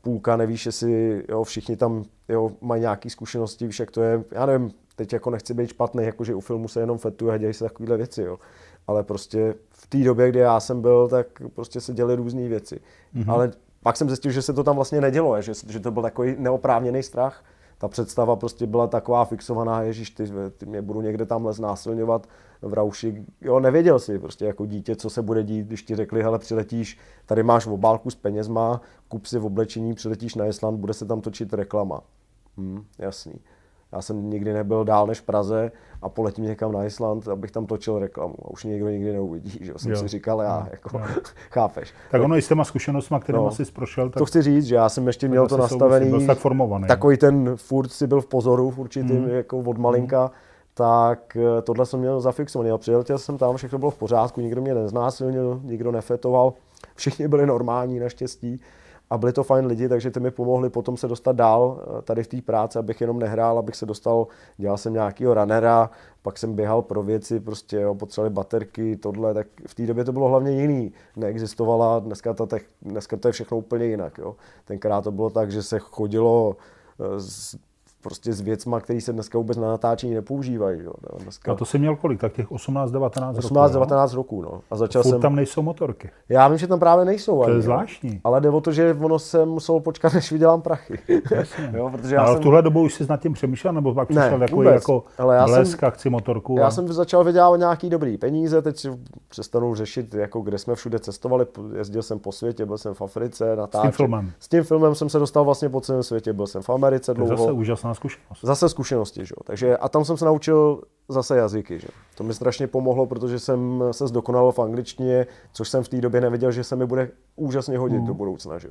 [SPEAKER 1] půlka, nevíš, jestli jo, všichni tam jo, mají nějaké zkušenosti, víš, jak to je, já nevím, teď jako nechci být špatný, jakože u filmu se jenom fetuje a dějí se takovéhle věci, jo. ale prostě v té době, kdy já jsem byl, tak prostě se děly různé věci. Mm-hmm. Ale pak jsem zjistil, že se to tam vlastně nedělo, že, že to byl takový neoprávněný strach, ta představa prostě byla taková fixovaná, ježíš, ty, ty mě budu někde tamhle znásilňovat v Rauši. Jo, nevěděl si prostě jako dítě, co se bude dít, když ti řekli, hele, přiletíš, tady máš obálku s penězma, kup si v oblečení, přiletíš na Island, bude se tam točit reklama. Hm, jasný. Já jsem nikdy nebyl dál než v Praze a poletím někam na Island, abych tam točil reklamu. A už nikdo nikdy neuvidí, že jsem jo. si říkal já, jako, jo. (laughs) chápeš.
[SPEAKER 2] Tak ono i s těma zkušenostmi, kterými no, jsi prošel, tak...
[SPEAKER 1] To chci říct, že já jsem ještě měl to nastavený,
[SPEAKER 2] byl tak formovaný.
[SPEAKER 1] takový ten furt si byl v pozoru v určitým, mm. jako od malinka, mm. tak eh, tohle jsem měl zafixovaný. A přijel jsem tam, všechno bylo v pořádku, nikdo mě neznásilnil, nikdo nefetoval, všichni byli normální naštěstí a byli to fajn lidi, takže ty mi pomohli potom se dostat dál eh, tady v té práci, abych jenom nehrál, abych se dostal, dělal jsem nějakýho runnera, pak jsem běhal pro věci, prostě jo, potřebovali baterky, tohle, tak v té době to bylo hlavně jiný. Neexistovala, dneska, ta, dneska to je všechno úplně jinak. Jo. Tenkrát to bylo tak, že se chodilo z eh, prostě s věcma, které se dneska vůbec na natáčení nepoužívají. Jo. Dneska...
[SPEAKER 2] A to jsi měl kolik? Tak těch 18-19
[SPEAKER 1] roků? 18-19 roků, no.
[SPEAKER 2] A začal jsem... tam nejsou motorky.
[SPEAKER 1] Já vím, že tam právě nejsou.
[SPEAKER 2] To
[SPEAKER 1] ani,
[SPEAKER 2] je zvláštní. Jo.
[SPEAKER 1] Ale jde o to, že ono se muselo počkat, než vydělám prachy. (laughs)
[SPEAKER 2] jo, protože já ale jsem... v tuhle dobu už jsi nad tím přemýšlel, nebo pak přišel ne, takový jako ale já blesk, jsem, chci motorku?
[SPEAKER 1] Já a... jsem začal vydělávat nějaký dobrý peníze, teď si přestanu řešit, jako kde jsme všude cestovali, jezdil jsem po světě, byl jsem v Africe, natáčel.
[SPEAKER 2] S tím filmem?
[SPEAKER 1] S tím filmem jsem se dostal vlastně po celém světě, byl jsem v Americe dlouho.
[SPEAKER 2] To je zase úžasná zkušenost.
[SPEAKER 1] Zase zkušenosti, že? Takže a tam jsem se naučil zase jazyky, že? To mi strašně pomohlo, protože jsem se zdokonalil v angličtině, což jsem v té době nevěděl, že se mi bude úžasně hodit mm. do budoucna, že?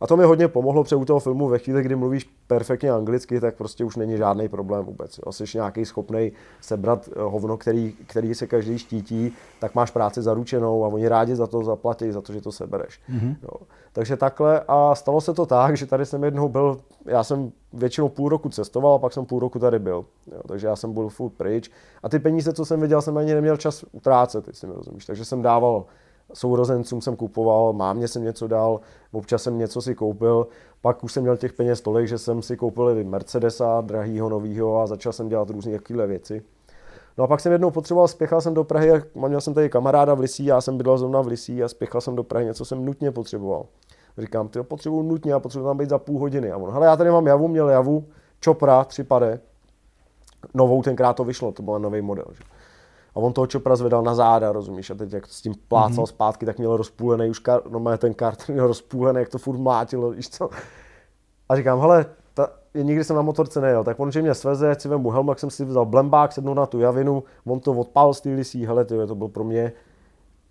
[SPEAKER 1] A to mi hodně pomohlo, protože u toho filmu ve chvíli, kdy mluvíš perfektně anglicky, tak prostě už není žádný problém vůbec. Jo. Jsi nějaký schopný sebrat eh, hovno, který, který se každý štítí, tak máš práci zaručenou a oni rádi za to zaplatí, za to, že to sebereš. Mm-hmm. Jo. Takže takhle a stalo se to tak, že tady jsem jednou byl, já jsem většinou půl roku cestoval a pak jsem půl roku tady byl. Jo. Takže já jsem byl furt pryč a ty peníze, co jsem viděl, jsem ani neměl čas utrácet, jestli mi rozumíš. Takže jsem dával sourozencům jsem kupoval, mámě jsem něco dal, občas jsem něco si koupil, pak už jsem měl těch peněz tolik, že jsem si koupil Mercedesa, drahýho, novýho a začal jsem dělat různé takovéhle věci. No a pak jsem jednou potřeboval, spěchal jsem do Prahy, měl jsem tady kamaráda v Lisí, já jsem bydlel zrovna v Lisí a spěchal jsem do Prahy, něco jsem nutně potřeboval. Říkám, ty potřebuju nutně, a potřebuji tam být za půl hodiny. A on, hele, já tady mám javu, měl javu, Čopra, tři pade, novou tenkrát to vyšlo, to byl nový model. Že? A on toho Chopra zvedal na záda, rozumíš? A teď jak s tím plácal mm-hmm. zpátky, tak měl rozpůlený už kar, no ten kart měl rozpůlený, jak to furt mlátilo, víš co? A říkám, hele, ta, nikdy jsem na motorce nejel, tak on, že mě sveze, si vemu helm, jsem si vzal blembák, sednul na tu javinu, on to odpál z té lisí, hele, tyjo, to bylo pro mě,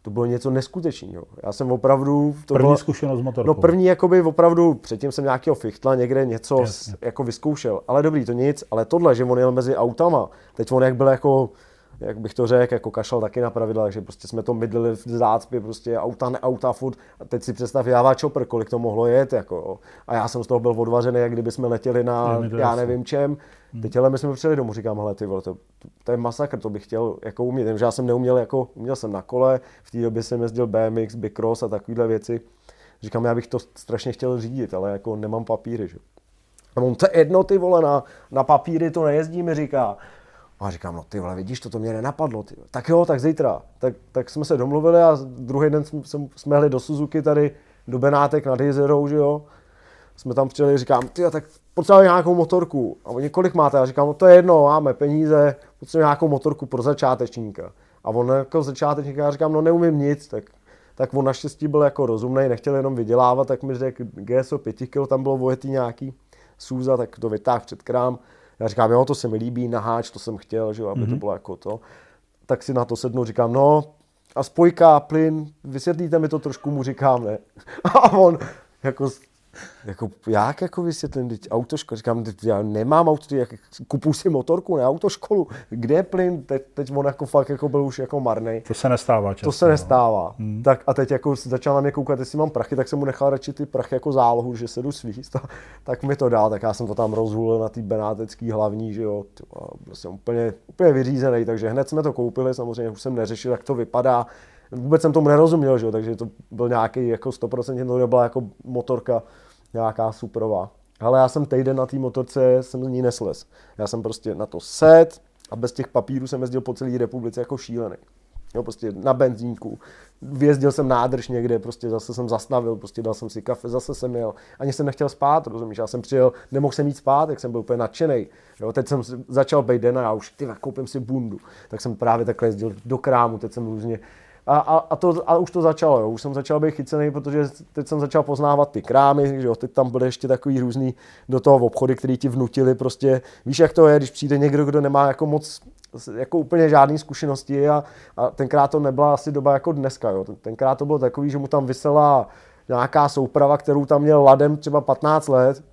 [SPEAKER 1] to bylo něco neskutečného. Já jsem opravdu...
[SPEAKER 2] To první byla, zkušenost s motorkou.
[SPEAKER 1] No první, jakoby opravdu, předtím jsem nějakého fichtla někde něco s, jako vyzkoušel, ale dobrý, to nic, ale tohle, že on jel mezi autama, teď on jak byl jako jak bych to řekl, jako kašlal taky na pravidla, takže prostě jsme to mydlili v zácpě, prostě auta, neauta, furt. A teď si představ Java Chopper, kolik to mohlo jet, jako. A já jsem z toho byl odvařený, jak kdyby jsme letěli na, já nevím čem. Hmm. Teď ale my jsme přijeli domů, říkám, hele, ty vole, to, to, je masakr, to bych chtěl jako umět, jenže já jsem neuměl, jako, uměl jsem na kole, v té době jsem jezdil BMX, Bicross a takovéhle věci. Říkám, já bych to strašně chtěl řídit, ale jako nemám papíry, že? A on, to je jedno, ty vole, na, na papíry to nejezdí, mi říká. A říkám, no ty vole, vidíš, to, to mě nenapadlo. Ty. Tak jo, tak zítra. Tak, tak jsme se domluvili a druhý den jsme, jsme hli do Suzuki tady, do Benátek nad jezerou, že jo. Jsme tam přijeli, říkám, ty tak potřebujeme nějakou motorku. A oni, kolik máte? Já říkám, no to je jedno, máme peníze, potřebujeme nějakou motorku pro začátečníka. A on jako začátečníka, já říkám, no neumím nic, tak, tak on naštěstí byl jako rozumný, nechtěl jenom vydělávat, tak mi řekl, GSO 5 kg, tam bylo vojetý nějaký Suza, tak to vytáhl před krám já říkám, jo, to se mi líbí, naháč, to jsem chtěl, že jo, aby mm-hmm. to mhm. bylo jako to. Tak si na to sednu, říkám, no, a spojka, plyn, vysvětlíte mi to trošku, mu říkám, ne. (laughs) A on jako jako, jak jako vysvětlím, teď autoškola, říkám, teď já nemám auto, jak, kupuji si motorku, ne autoškolu, kde je plyn, teď, teď on jako fakt jako byl už jako marný.
[SPEAKER 2] To se nestává často.
[SPEAKER 1] To se no. nestává. Hmm. Tak a teď jako začal na mě koukat, jestli mám prachy, tak jsem mu nechal radši ty prachy jako zálohu, že se jdu svíst, a, tak mi to dal, tak já jsem to tam rozhulil na té benátecký hlavní, že jo, byl jsem úplně, úplně vyřízený, takže hned jsme to koupili, samozřejmě už jsem neřešil, jak to vypadá, vůbec jsem tomu nerozuměl, že jo, takže to byl nějaký jako 100% to nebyla jako motorka nějaká superová. Ale já jsem týden na té motorce, jsem z ní neslez. Já jsem prostě na to set a bez těch papírů jsem jezdil po celé republice jako šílený. Jo, prostě na benzínku. Vyjezdil jsem nádrž někde, prostě zase jsem zastavil, prostě dal jsem si kafe, zase jsem jel. Ani jsem nechtěl spát, rozumíš? Já jsem přijel, nemohl jsem jít spát, jak jsem byl úplně nadšený. Jo, teď jsem začal být den a já už, ty, koupím si bundu. Tak jsem právě takhle jezdil do krámu, teď jsem různě a, a, a, to, a už to začalo, jo. už jsem začal být chycený, protože teď jsem začal poznávat ty krámy, že jo. teď tam byly ještě takový různý do toho obchody, který ti vnutili prostě, víš jak to je, když přijde někdo, kdo nemá jako moc jako úplně žádné zkušenosti a, a tenkrát to nebyla asi doba jako dneska, jo. tenkrát to bylo takový, že mu tam vysela nějaká souprava, kterou tam měl ladem třeba 15 let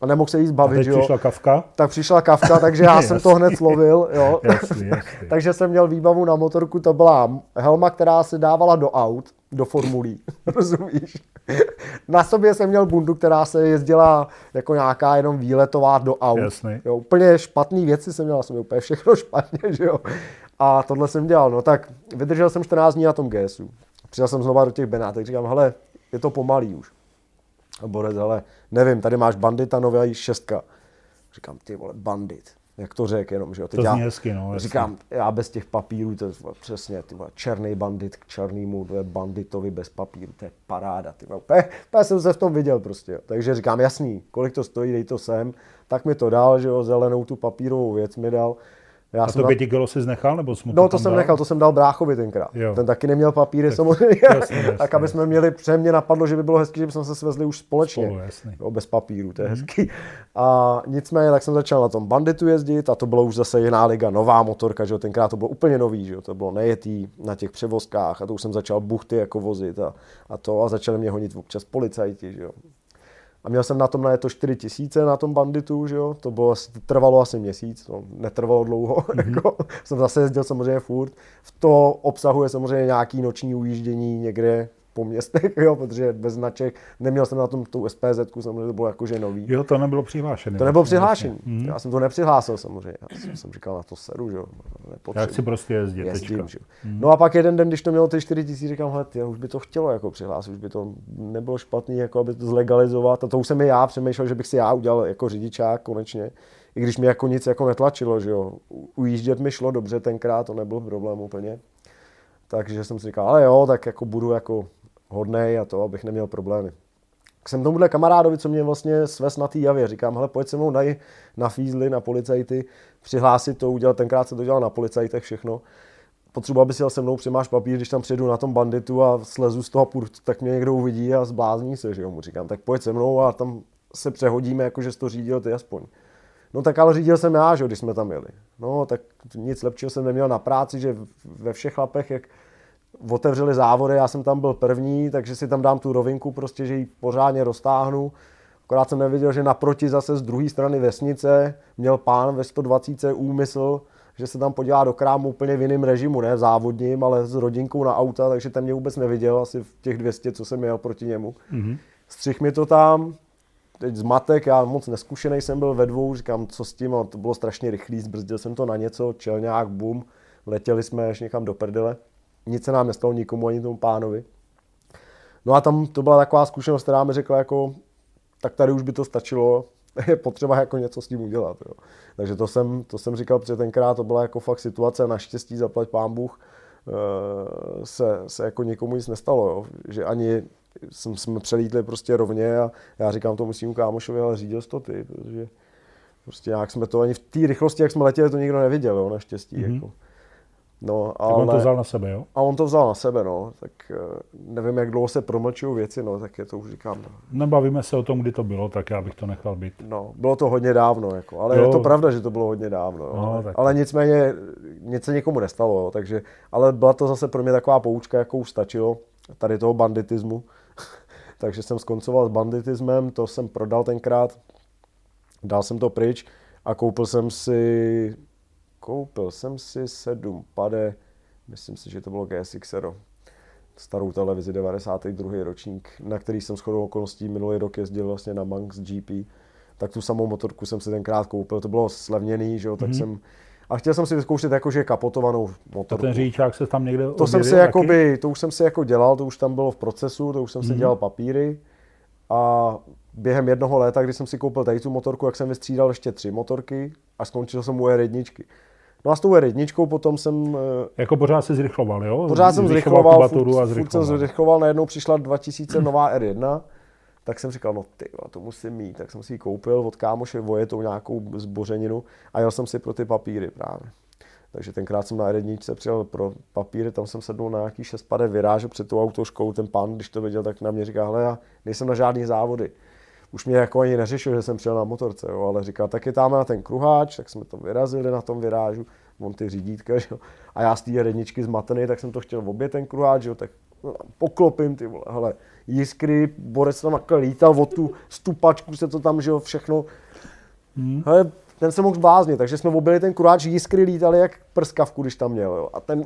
[SPEAKER 1] a nemohl se jí zbavit. A teď
[SPEAKER 2] jo. přišla kavka?
[SPEAKER 1] Tak přišla kavka, takže já jsem to hned slovil. Jo. (laughs) jasný, jasný. takže jsem měl výbavu na motorku, to byla helma, která se dávala do aut, do formulí, (laughs) rozumíš? Na sobě jsem měl bundu, která se jezdila jako nějaká jenom výletová do aut.
[SPEAKER 2] Jasný.
[SPEAKER 1] Jo, úplně špatný věci jsem měl na sobě, úplně všechno (laughs) špatně, že jo. A tohle jsem dělal, no tak vydržel jsem 14 dní na tom GSu. Přijel jsem znova do těch Benátek, říkám, hele, je to pomalý už. A Borec, ale nevím, tady máš bandita nový šestka. Říkám, ty vole, bandit. Jak to řekl jenom, že jo.
[SPEAKER 2] Teď to zní já, hezky, no.
[SPEAKER 1] Jasný. Říkám, já bez těch papírů, to je přesně, ty vole, černý bandit k černýmu, to je banditovi bez papíru, to je paráda, ty vole. Pe, jsem se v tom viděl prostě, jo. Takže říkám, jasný, kolik to stojí, dej to sem. Tak mi to dal, že jo, zelenou tu papírovou věc mi dal.
[SPEAKER 2] Já a to pěti kilo jsi znechal, nebo
[SPEAKER 1] jsi No to jsem dal? nechal, to jsem dal bráchovi tenkrát. Jo. Ten taky neměl papíry tak, samozřejmě. Jasný, jasný. (laughs) tak aby jsme měli, pře mě napadlo, že by bylo hezké, že bychom se svezli už společně.
[SPEAKER 2] Spolu, jasný.
[SPEAKER 1] Jo, bez papíru, to je mm. hezký. A nicméně, tak jsem začal na tom banditu jezdit a to bylo už zase jiná liga, nová motorka, že jo, tenkrát to bylo úplně nový, že jo, to bylo nejetý na těch převozkách a to už jsem začal buchty jako vozit a, a to a začali mě honit občas policajti, že jo. A měl jsem na tom na to 4 tisíce na tom banditu, že jo? to bylo, trvalo asi měsíc, to netrvalo dlouho, mm-hmm. (laughs) jako, jsem zase jezdil samozřejmě furt. V to obsahuje samozřejmě nějaký noční ujíždění někde po městech, (laughs) jo, protože bez značek, neměl jsem na tom tu SPZ, samozřejmě to bylo jakože nový.
[SPEAKER 2] Jo, to nebylo přihlášené.
[SPEAKER 1] To nebylo přihlášené. Mm-hmm. Já jsem to nepřihlásil samozřejmě. Já jsem, jsem říkal na to seru, že jo.
[SPEAKER 2] Já chci prostě jezdit.
[SPEAKER 1] Jezdím, že? Mm-hmm. No a pak jeden den, když to mělo ty 4 tisíce, říkám, hele, ty, už by to chtělo jako přihlásit, už by to nebylo špatný, jako aby to zlegalizovat. A to už jsem i já přemýšlel, že bych si já udělal jako řidičák konečně. I když mi jako nic jako netlačilo, že jo. Ujíždět mi šlo dobře tenkrát, to nebyl problém úplně. Takže jsem si říkal, ale jo, tak jako budu jako hodnej a to, abych neměl problémy. Tak jsem tomuhle kamarádovi, co mě vlastně svez na té javě, říkám, hele, pojď se mnou na, na fízly, na policajty, přihlásit to, udělat, tenkrát se to dělal na policajtech všechno. Potřeba, aby si jel se mnou, přimáš papír, když tam přijedu na tom banditu a slezu z toho purt, tak mě někdo uvidí a zblázní se, že jo, mu říkám, tak pojď se mnou a tam se přehodíme, jako že jsi to řídil ty aspoň. No tak ale řídil jsem já, že když jsme tam jeli. No tak nic lepšího jsem neměl na práci, že ve všech chlapech, jak otevřeli závody, já jsem tam byl první, takže si tam dám tu rovinku, prostě, že ji pořádně roztáhnu. Akorát jsem neviděl, že naproti zase z druhé strany vesnice měl pán ve 120 úmysl, že se tam podívá do krámu úplně v jiném režimu, ne závodním, ale s rodinkou na auta, takže ten mě vůbec neviděl asi v těch 200, co jsem jel proti němu. Mm-hmm. Střih mi to tam, teď zmatek, já moc neskušený jsem byl ve dvou, říkám, co s tím, a to bylo strašně rychlý, zbrzdil jsem to na něco, čelňák, bum, letěli jsme až někam do prdele. Nic se nám nestalo nikomu, ani tomu pánovi. No a tam to byla taková zkušenost, která mi řekla jako, tak tady už by to stačilo, (laughs) je potřeba jako něco s tím udělat. Jo. Takže to jsem, to jsem říkal, protože tenkrát to byla jako fakt situace, naštěstí zaplať pán Bůh, eh, se, se jako nikomu nic nestalo, jo. že ani jsem, jsme přelítli prostě rovně a já říkám to musím kámošovi, ale řídil to ty, protože prostě jak jsme to ani v té rychlosti, jak jsme letěli, to nikdo neviděl, jo, naštěstí. Mm-hmm. Jako.
[SPEAKER 2] No, ale... Tak on to vzal na sebe, jo?
[SPEAKER 1] A on to vzal na sebe, no. Tak eh, nevím, jak dlouho se promlčují věci, no, tak je to už říkám. No.
[SPEAKER 2] Nebavíme se o tom, kdy to bylo, tak já bych to nechal být.
[SPEAKER 1] No, bylo to hodně dávno, jako, ale jo. je to pravda, že to bylo hodně dávno. No, ale, ale nicméně nic se nikomu nestalo, jo, takže, ale byla to zase pro mě taková poučka, jakou stačilo tady toho banditismu. (laughs) takže jsem skoncoval s banditismem, to jsem prodal tenkrát, dal jsem to pryč a koupil jsem si koupil jsem si 7 pade, myslím si, že to bylo GSXero, starou televizi 92. ročník, na který jsem shodou okolností minulý rok jezdil vlastně na Manx GP, tak tu samou motorku jsem si tenkrát koupil, to bylo slevněný, že jo, tak mm-hmm. jsem a chtěl jsem si vyzkoušet jakože kapotovanou motorku.
[SPEAKER 2] A ten řidičák se tam někde
[SPEAKER 1] To jsem si jakoby, to už jsem si jako dělal, to už tam bylo v procesu, to už jsem mm-hmm. si mhm. dělal papíry a během jednoho léta, kdy jsem si koupil tady tu motorku, jak jsem vystřídal ještě tři motorky a skončil jsem u R1. No a s tou R1 potom jsem...
[SPEAKER 2] Eh, jako pořád se zrychloval, jo?
[SPEAKER 1] Pořád jsem zrychloval, furt, a furt jsem zrychloval, najednou přišla 2000 nová R1, tak jsem říkal, no ty, to musím mít, tak jsem si ji koupil od kámoše vojetou nějakou zbořeninu a jel jsem si pro ty papíry právě. Takže tenkrát jsem na R1 přijel pro papíry, tam jsem sednul na nějaký šestpade viráže před tou autoškou, ten pan, když to viděl, tak na mě říká, hele, já nejsem na žádný závody už mě jako ani neřešil, že jsem přijel na motorce, jo, ale říkal, tak je tam na ten kruháč, tak jsme to vyrazili na tom vyrážu, on ty řídítka, že jo, a já z té jedničky zmatený, tak jsem to chtěl v obě ten kruháč, jo, tak no, poklopím ty vole, hele, jiskry, borec tam takhle lítal o tu stupačku, se to tam, že jo, všechno, hmm. hele, ten se mohl bláznit, takže jsme objeli ten kuráč, jiskry lítali jak prskavku, když tam měl, jo. A ten,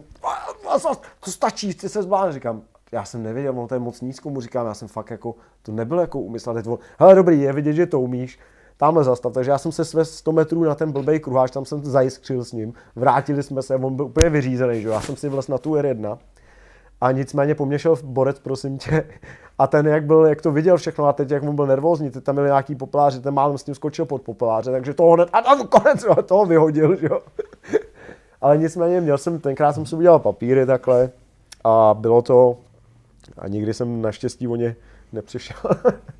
[SPEAKER 1] to stačí, chci se zbláznit, říkám, já jsem nevěděl, ono to je moc nízko, mu říkám, já jsem fakt jako, to nebylo jako úmysl, teď on, hele dobrý, je vidět, že to umíš, tamhle zastav, takže já jsem se své 100 metrů na ten blbej kruháč, tam jsem zajiskřil s ním, vrátili jsme se, on byl úplně vyřízený, že já jsem si vlastně na tu R1 a nicméně po mně šel borec, prosím tě, a ten, jak byl, jak to viděl všechno, a teď jak mu byl nervózní, teď tam byl nějaký poplář, ten málem s ním skočil pod popláře, takže toho hned, a tam konec, jo, toho vyhodil, že jo. (laughs) Ale nicméně měl jsem, tenkrát jsem si udělal papíry takhle a bylo to, a nikdy jsem naštěstí o ně nepřišel.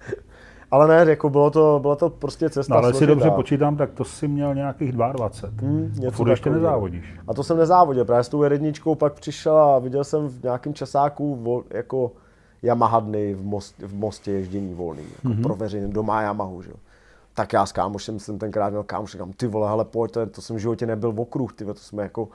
[SPEAKER 1] (laughs) ale ne, jako bylo to, bylo to prostě cesta.
[SPEAKER 2] No, ale si dobře počítám, tak to si měl nějakých 22. Hmm, a furt ještě nezávodíš.
[SPEAKER 1] A to jsem nezávodil, právě s tou jedničkou pak přišel a viděl jsem v nějakém časáku jako Yamaha dny v, most, v mostě ježdění volný, jako mm-hmm. pro veřejný, doma Yamahu, že jo. Tak já s kámošem jsem tenkrát měl kámoš, říkám, ty vole, hele, pojď, to, to jsem v životě nebyl v okruh, ty to jsme jako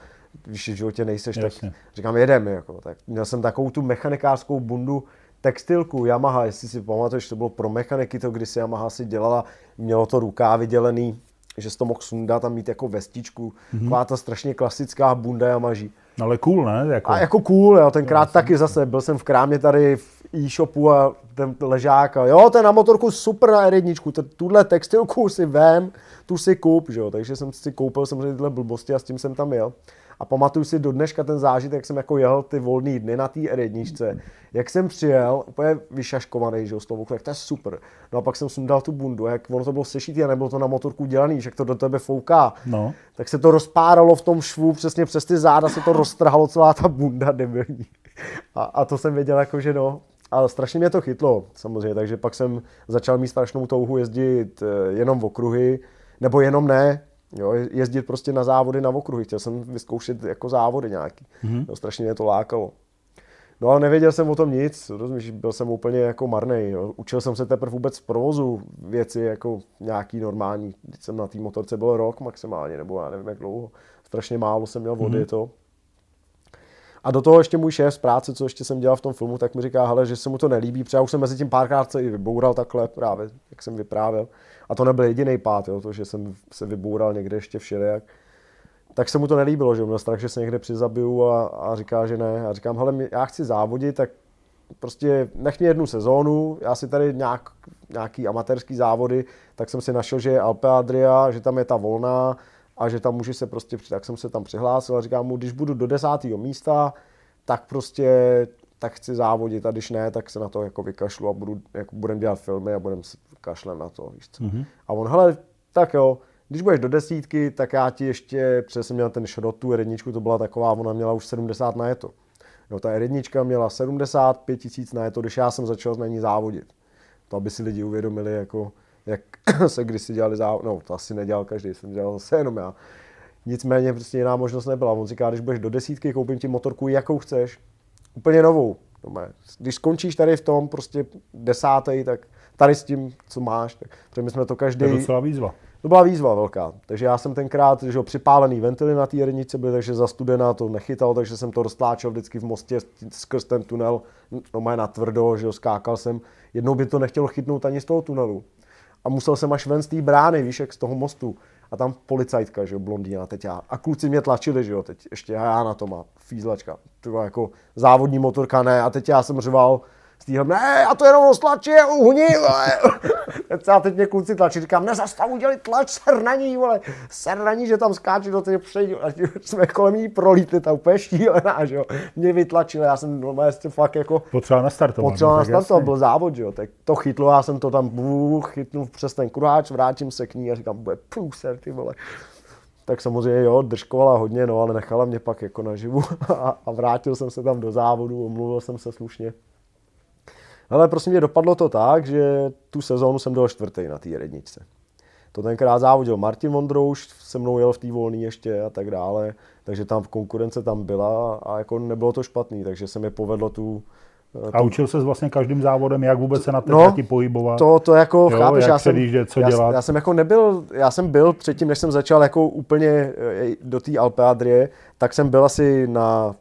[SPEAKER 1] když v životě nejseš, Jasně. tak říkám, jedeme. Jako, tak měl jsem takovou tu mechanikářskou bundu, textilku Yamaha, jestli si pamatuješ, to bylo pro mechaniky, to když si Yamaha si dělala, mělo to rukávy dělený, že jsi to mohl sundat a mít jako vestičku, mm-hmm. taková ta strašně klasická bunda Yamaži.
[SPEAKER 2] No ale cool, ne?
[SPEAKER 1] Jako... A jako cool, jo, tenkrát no, taky zase, byl jsem v krámě tady v e-shopu a ten ležák a jo, ten na motorku super na R1, tuhle textilku si vem, tu si kup, že jo, takže jsem si koupil samozřejmě tyhle blbosti a s tím jsem tam jel. A pamatuju si do dneška ten zážitek, jak jsem jako jel ty volné dny na té R1, jak jsem přijel, úplně vyšaškovaný, že jo, toho tak to je super. No a pak jsem sundal tu bundu, jak ono to bylo sešitý a nebylo to na motorku dělaný, že jak to do tebe fouká. No. Tak se to rozpáralo v tom švu, přesně přes ty záda se to roztrhalo celá ta bunda debilní. A, a to jsem věděl jako, že no, ale strašně mě to chytlo, samozřejmě, takže pak jsem začal mít strašnou touhu jezdit eh, jenom v okruhy, nebo jenom ne, Jo, jezdit prostě na závody na okruhy. Chtěl jsem vyzkoušet jako závody nějaký. Mm-hmm. Jo, strašně mě to lákalo. No ale nevěděl jsem o tom nic, rozumíš, byl jsem úplně jako marný. Učil jsem se teprve vůbec v provozu věci jako nějaký normální. Když jsem na té motorce byl rok maximálně, nebo já nevím jak dlouho. Strašně málo jsem měl vody mm-hmm. to. A do toho ještě můj šéf z práce, co ještě jsem dělal v tom filmu, tak mi říká, hele, že se mu to nelíbí, protože já už jsem mezi tím párkrát se i vyboural takhle právě, jak jsem vyprávěl. A to nebyl jediný pád, jo, to, že jsem se vyboural někde ještě všelijak. tak se mu to nelíbilo, že měl strach, že se někde přizabiju a, a říká, že ne. A říkám, hele, já chci závodit, tak prostě nech mě jednu sezónu, já si tady nějak, nějaký amatérský závody, tak jsem si našel, že je Alpe Adria, že tam je ta volná a že tam může se prostě, tak jsem se tam přihlásil a říkám mu, když budu do desátého místa, tak prostě tak chci závodit a když ne, tak se na to jako vykašlu a budu, jako budem dělat filmy a budem kašlet na to, víš co. Mm-hmm. A on, hele, tak jo, když budeš do desítky, tak já ti ještě, přesně měl ten šrot, tu jedničku, to byla taková, ona měla už 70 na to. Jo, ta jednička měla 75 tisíc na to, když já jsem začal na ní závodit. To, aby si lidi uvědomili, jako, jak (clears throat) se kdysi dělali závod, no to asi nedělal každý, jsem dělal zase jenom já. Nicméně prostě jiná možnost nebyla. On říká, když budeš do desítky, koupím ti motorku, jakou chceš, úplně novou. Když skončíš tady v tom prostě desátý, tak tady s tím, co máš, tak protože my jsme to každý... To
[SPEAKER 2] je docela výzva.
[SPEAKER 1] To byla výzva velká. Takže já jsem tenkrát, že připálený ventily na té jednice byly, takže za studena to nechytal, takže jsem to roztláčel vždycky v mostě skrz ten tunel, no má na tvrdo, že jo, skákal jsem. Jednou by to nechtělo chytnout ani z toho tunelu. A musel jsem až ven z té brány, víš, jak z toho mostu. A tam policajtka, že jo, blondýna, teď já. A kluci mě tlačili, že jo, teď ještě já na to má, fízlačka. To jako závodní motorka, ne. A teď já jsem řval, z téhle, ne, já to jenom roztlačí, uhni, (laughs) a teď mě kluci tlačí, říkám, nezastav, udělit tlač, ser na ní, vole, ser na ní, že tam skáče do těch přejí, a jsme kolem ní prolítli, ta úplně šílená, že jo, mě vytlačili, já jsem normálně fakt jako...
[SPEAKER 2] Potřeba nastartovat.
[SPEAKER 1] Potřeba no, nastartovat, byl závod, že jo, tak to chytlo, já jsem to tam bůh, chytnu přes ten kruháč, vrátím se k ní a říkám, bude průser, ty vole. Tak samozřejmě jo, držkovala hodně, no, ale nechala mě pak jako naživu (laughs) a, a vrátil jsem se tam do závodu, omluvil jsem se slušně. Ale prostě mě dopadlo to tak, že tu sezónu jsem byl čtvrtý na té jedničce. To tenkrát závodil Martin Vondrouš, se mnou jel v té volný ještě a tak dále, takže tam v konkurence tam byla a jako nebylo to špatný, takže se mi povedlo tu,
[SPEAKER 2] eh, a učil se vlastně každým závodem, jak vůbec se na té no, pohybovat?
[SPEAKER 1] To, to jako, jo, chápeš,
[SPEAKER 2] jak
[SPEAKER 1] já jsem,
[SPEAKER 2] co já, dělat.
[SPEAKER 1] já, jsem jako nebyl, já jsem byl předtím, než jsem začal jako úplně eh, do té Alpe Adrie, tak jsem byl asi na,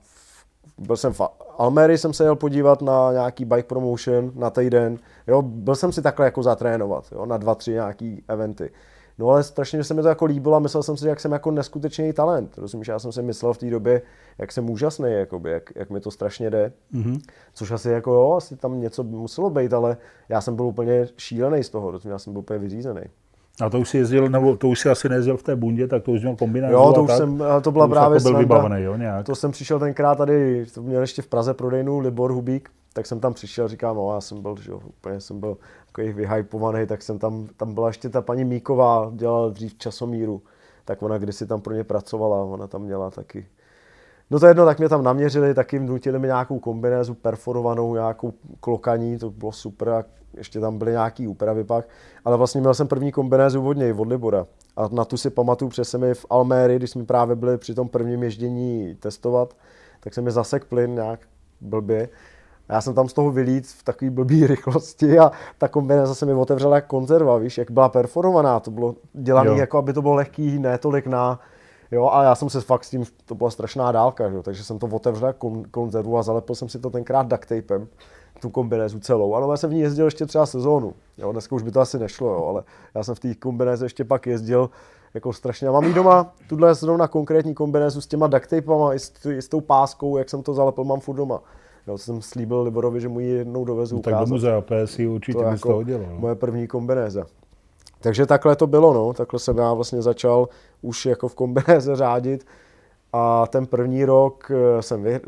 [SPEAKER 1] byl jsem v Almery jsem se jel podívat na nějaký bike promotion na týden. Jo, byl jsem si takhle jako zatrénovat, jo, na dva, tři nějaký eventy. No ale strašně se mi to jako líbilo a myslel jsem si, jak jsem jako neskutečný talent. Rozumíš, já jsem si myslel v té době, jak jsem úžasný, jakoby, jak, jak mi to strašně jde. Mm-hmm. Což asi jako jo, asi tam něco muselo být, ale já jsem byl úplně šílený z toho, rozumíš, já jsem byl úplně vyřízený.
[SPEAKER 2] A to už si jezdil, nebo to už si asi nejezdil v té bundě, tak to už měl kombinaci.
[SPEAKER 1] Jo, to už tak, jsem, to byla to právě
[SPEAKER 2] jako byl vybavený, jo, nějak.
[SPEAKER 1] To jsem přišel tenkrát tady, to měl ještě v Praze prodejnu Libor Hubík, tak jsem tam přišel, říkám, no já jsem byl, že jo, úplně jsem byl takový vyhypovaný, tak jsem tam, tam byla ještě ta paní Míková, dělala dřív časomíru, tak ona kdysi tam pro ně pracovala, ona tam měla taky No to jedno, tak mě tam naměřili, taky vnutili mi nějakou kombinézu perforovanou, nějakou klokaní, to bylo super a ještě tam byly nějaký úpravy pak, ale vlastně měl jsem první kombinézu od něj, od Libora. A na tu si pamatuju přes mi v Alméry, když jsme právě byli při tom prvním ježdění testovat, tak se mi zasek plyn nějak blbě. A já jsem tam z toho vylít v takové blbý (laughs) rychlosti a ta kombinéza se mi otevřela jak konzerva, víš, jak byla perforovaná, to bylo dělané jako, aby to bylo lehký, ne tolik na, Jo, a já jsem se fakt s tím, to byla strašná dálka, že? takže jsem to otevřel kon, konzervu a zalepil jsem si to tenkrát duct tapem, tu kombinézu celou. Ale já jsem v ní jezdil ještě třeba sezónu. Jo, dneska už by to asi nešlo, jo, ale já jsem v té kombinéze ještě pak jezdil jako strašně. A mám jí doma, tuhle zrovna konkrétní kombinézu s těma duct tapama i s, i s tou páskou, jak jsem to zalepil, mám furt doma. Jo, jsem slíbil Liborovi, že mu ji jednou dovezu
[SPEAKER 2] no, Tak do muzea PSI určitě to jako to udělal.
[SPEAKER 1] Moje první kombinéza. Takže takhle to bylo, no. Takhle jsem já vlastně začal už jako v kombinéze řádit. A ten první rok eh, jsem vy, eh,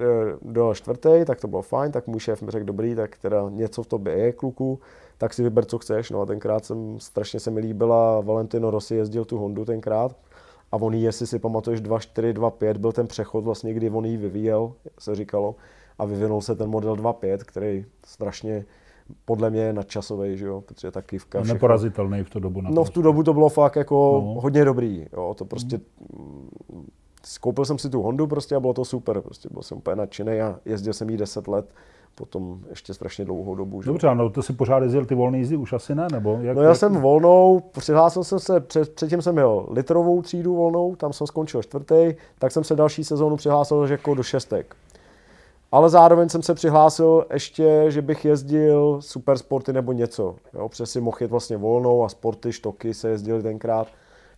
[SPEAKER 1] do čtvrtý, tak to bylo fajn, tak můj šéf mi řekl, dobrý, tak teda něco v tobě je, kluku, tak si vyber, co chceš. No a tenkrát jsem, strašně se mi líbila, Valentino Rossi jezdil tu Hondu tenkrát. A on jí, jestli si pamatuješ, 2.4, 2.5 byl ten přechod vlastně, kdy on ji vyvíjel, se říkalo. A vyvinul se ten model 2.5, který strašně podle mě nadčasový, že jo, protože ta kivka.
[SPEAKER 2] Všechno... Neporazitelný v tu dobu.
[SPEAKER 1] No v tu dobu to bylo fakt jako no. hodně dobrý, jo, to prostě mm. Koupil jsem si tu Hondu prostě a bylo to super, prostě byl jsem úplně nadšený a jezdil jsem jí 10 let, potom ještě strašně dlouhou dobu. Že?
[SPEAKER 2] Dobře, no to si pořád jezdil ty volné jízdy, už asi ne, nebo?
[SPEAKER 1] Jak, no já jak... jsem volnou, přihlásil jsem se, před, předtím jsem měl litrovou třídu volnou, tam jsem skončil čtvrtý, tak jsem se další sezónu přihlásil jako do šestek. Ale zároveň jsem se přihlásil ještě, že bych jezdil super sporty nebo něco. Jo, protože si mohl jet vlastně volnou a sporty, štoky se jezdili tenkrát.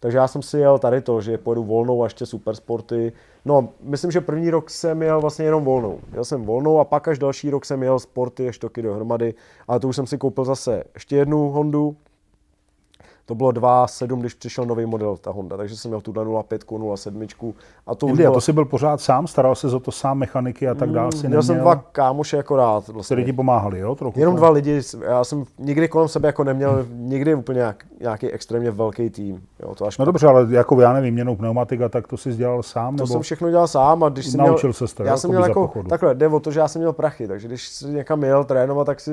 [SPEAKER 1] Takže já jsem si jel tady to, že pojedu volnou a ještě supersporty. No, myslím, že první rok jsem jel vlastně jenom volnou. Jel jsem volnou a pak až další rok jsem jel sporty a štoky dohromady. Ale to už jsem si koupil zase ještě jednu Hondu, to bylo 2.7, když přišel nový model, ta Honda, takže jsem měl tu 0.5, 07.
[SPEAKER 2] A to, Jindy, bylo... a to jsi byl pořád sám, staral se o to sám, mechaniky a tak dále? Mm,
[SPEAKER 1] měl jsem dva kámoše akorát.
[SPEAKER 2] Vlastně. Kteří ti pomáhali, jo? Trochu,
[SPEAKER 1] Jenom dva lidi, já jsem nikdy kolem sebe jako neměl hmm. nikdy úplně nějak, nějaký extrémně velký tým. Jo,
[SPEAKER 2] to až no dobře, ale jako já nevím, jenom pneumatika, tak to jsi dělal sám?
[SPEAKER 1] To nebo... jsem všechno dělal sám a když jsem
[SPEAKER 2] Naučil měl, se to,
[SPEAKER 1] já jsem měl jako, takhle, jde o to, že já jsem měl prachy, takže když jsi někam jel trénovat, tak si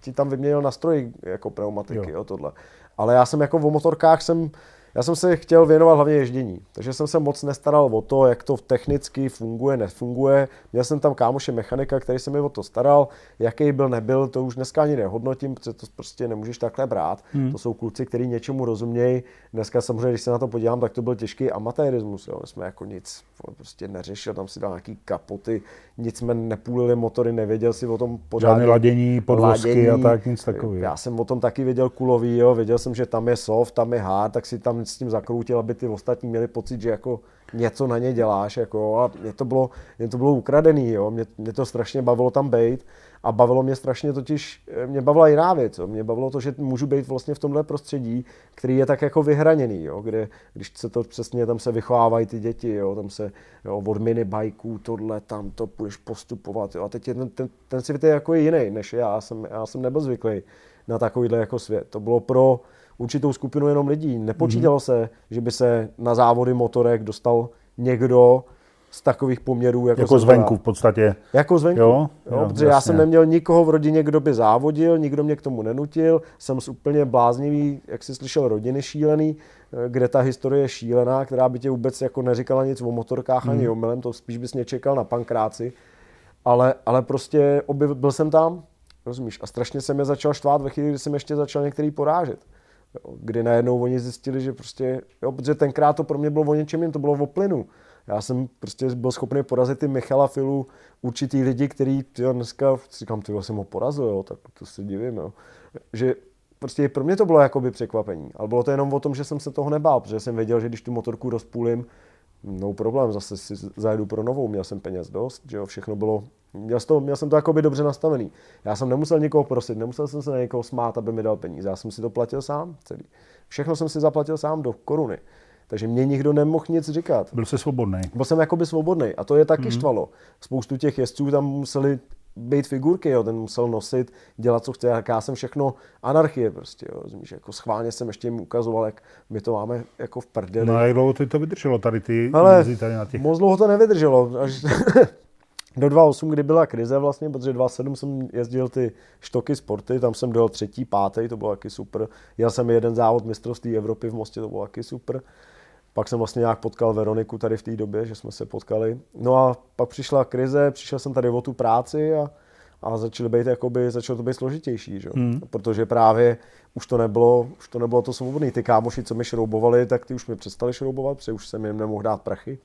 [SPEAKER 1] ti tam vyměnil na stroji jako pneumatiky, jo. Jo, tohle ale já jsem jako o motorkách jsem, já jsem se chtěl věnovat hlavně ježdění, takže jsem se moc nestaral o to, jak to technicky funguje, nefunguje. Měl jsem tam kámoše mechanika, který se mi o to staral, jaký byl, nebyl, to už dneska ani nehodnotím, protože to prostě nemůžeš takhle brát. Hmm. To jsou kluci, kteří něčemu rozumějí. Dneska samozřejmě, když se na to podívám, tak to byl těžký amatérismus. Jo. My jsme jako nic prostě neřešil, tam si dal nějaký kapoty, nic jsme nepůlili motory, nevěděl si o tom
[SPEAKER 2] pořádně. Žádné ladění, podvozky ladění. a tak, nic takového.
[SPEAKER 1] Já jsem o tom taky věděl kulový, jo. věděl jsem, že tam je soft, tam je hard, tak si tam s tím zakroutil, aby ty ostatní měli pocit, že jako něco na ně děláš, jako, a mě to bylo, mě to bylo ukradený, jo. Mě, mě to strašně bavilo tam být a bavilo mě strašně totiž, eh, mě bavila jiná věc, jo. mě bavilo to, že můžu být vlastně v tomhle prostředí, který je tak jako vyhraněný, jo, kde, když se to přesně, tam se vychovávají ty děti, jo, tam se jo, od minibajků, tohle, tam to půjdeš postupovat, jo, a teď je ten, ten, ten svět je jako jiný, než já jsem, já jsem nebyl zvyklý na takovýhle jako svět. To bylo pro určitou skupinu jenom lidí. Nepočítalo mm-hmm. se, že by se na závody motorek dostal někdo, z takových poměrů.
[SPEAKER 2] Jako, jako zvenku v podstatě.
[SPEAKER 1] Jako zvenku, jo? Jo, jo, protože jasně. já jsem neměl nikoho v rodině, kdo by závodil, nikdo mě k tomu nenutil, jsem z úplně bláznivý, jak jsi slyšel, rodiny šílený, kde ta historie je šílená, která by tě vůbec jako neříkala nic o motorkách hmm. ani omylem, to spíš bys mě čekal na pankráci, ale, ale prostě objevil, byl jsem tam, rozumíš, a strašně se mě začal štvát ve chvíli, kdy jsem ještě začal některý porážet. Jo, kdy najednou oni zjistili, že prostě, jo, protože tenkrát to pro mě bylo o něčem, jen to bylo o plynu. Já jsem prostě byl schopný porazit ty Michala Filu, určitý lidi, který tyjo, dneska, říkám, ty jsem ho porazil, jo, tak to se divím, jo. že prostě pro mě to bylo jakoby překvapení, ale bylo to jenom o tom, že jsem se toho nebál, protože jsem věděl, že když tu motorku rozpůlím, no problém, zase si zajedu pro novou, měl jsem peněz dost, že jo, všechno bylo, měl, to, měl jsem to jakoby dobře nastavený. Já jsem nemusel někoho prosit, nemusel jsem se na někoho smát, aby mi dal peníze, já jsem si to platil sám celý. Všechno jsem si zaplatil sám do koruny. Takže mě nikdo nemohl nic říkat.
[SPEAKER 2] Byl jsi svobodný.
[SPEAKER 1] Byl jsem jakoby svobodný a to je taky mm-hmm. štvalo. Spoustu těch jezdců tam museli být figurky, jo, ten musel nosit, dělat, co chce, jak já jsem všechno anarchie prostě, jo, rozumíš, jako schválně jsem ještě jim ukazoval, jak my to máme jako v prdeli.
[SPEAKER 2] No a jak dlouho to vydrželo tady ty Ale tady na těch?
[SPEAKER 1] moc dlouho to nevydrželo, až (laughs) do 2.8, kdy byla krize vlastně, protože 2.7 jsem jezdil ty štoky sporty, tam jsem dojel třetí, pátý, to bylo taky super. Jel jsem jeden závod mistrovství Evropy v Mostě, to bylo taky super. Pak jsem vlastně nějak potkal Veroniku tady v té době, že jsme se potkali. No a pak přišla krize, přišel jsem tady o tu práci a, a začaly být, jakoby, začalo to být složitější, že? Hmm. protože právě už to nebylo, už to nebylo to svobodné. Ty kámoši, co mi šroubovali, tak ty už mi přestali šroubovat, protože už jsem jim nemohl dát prachy.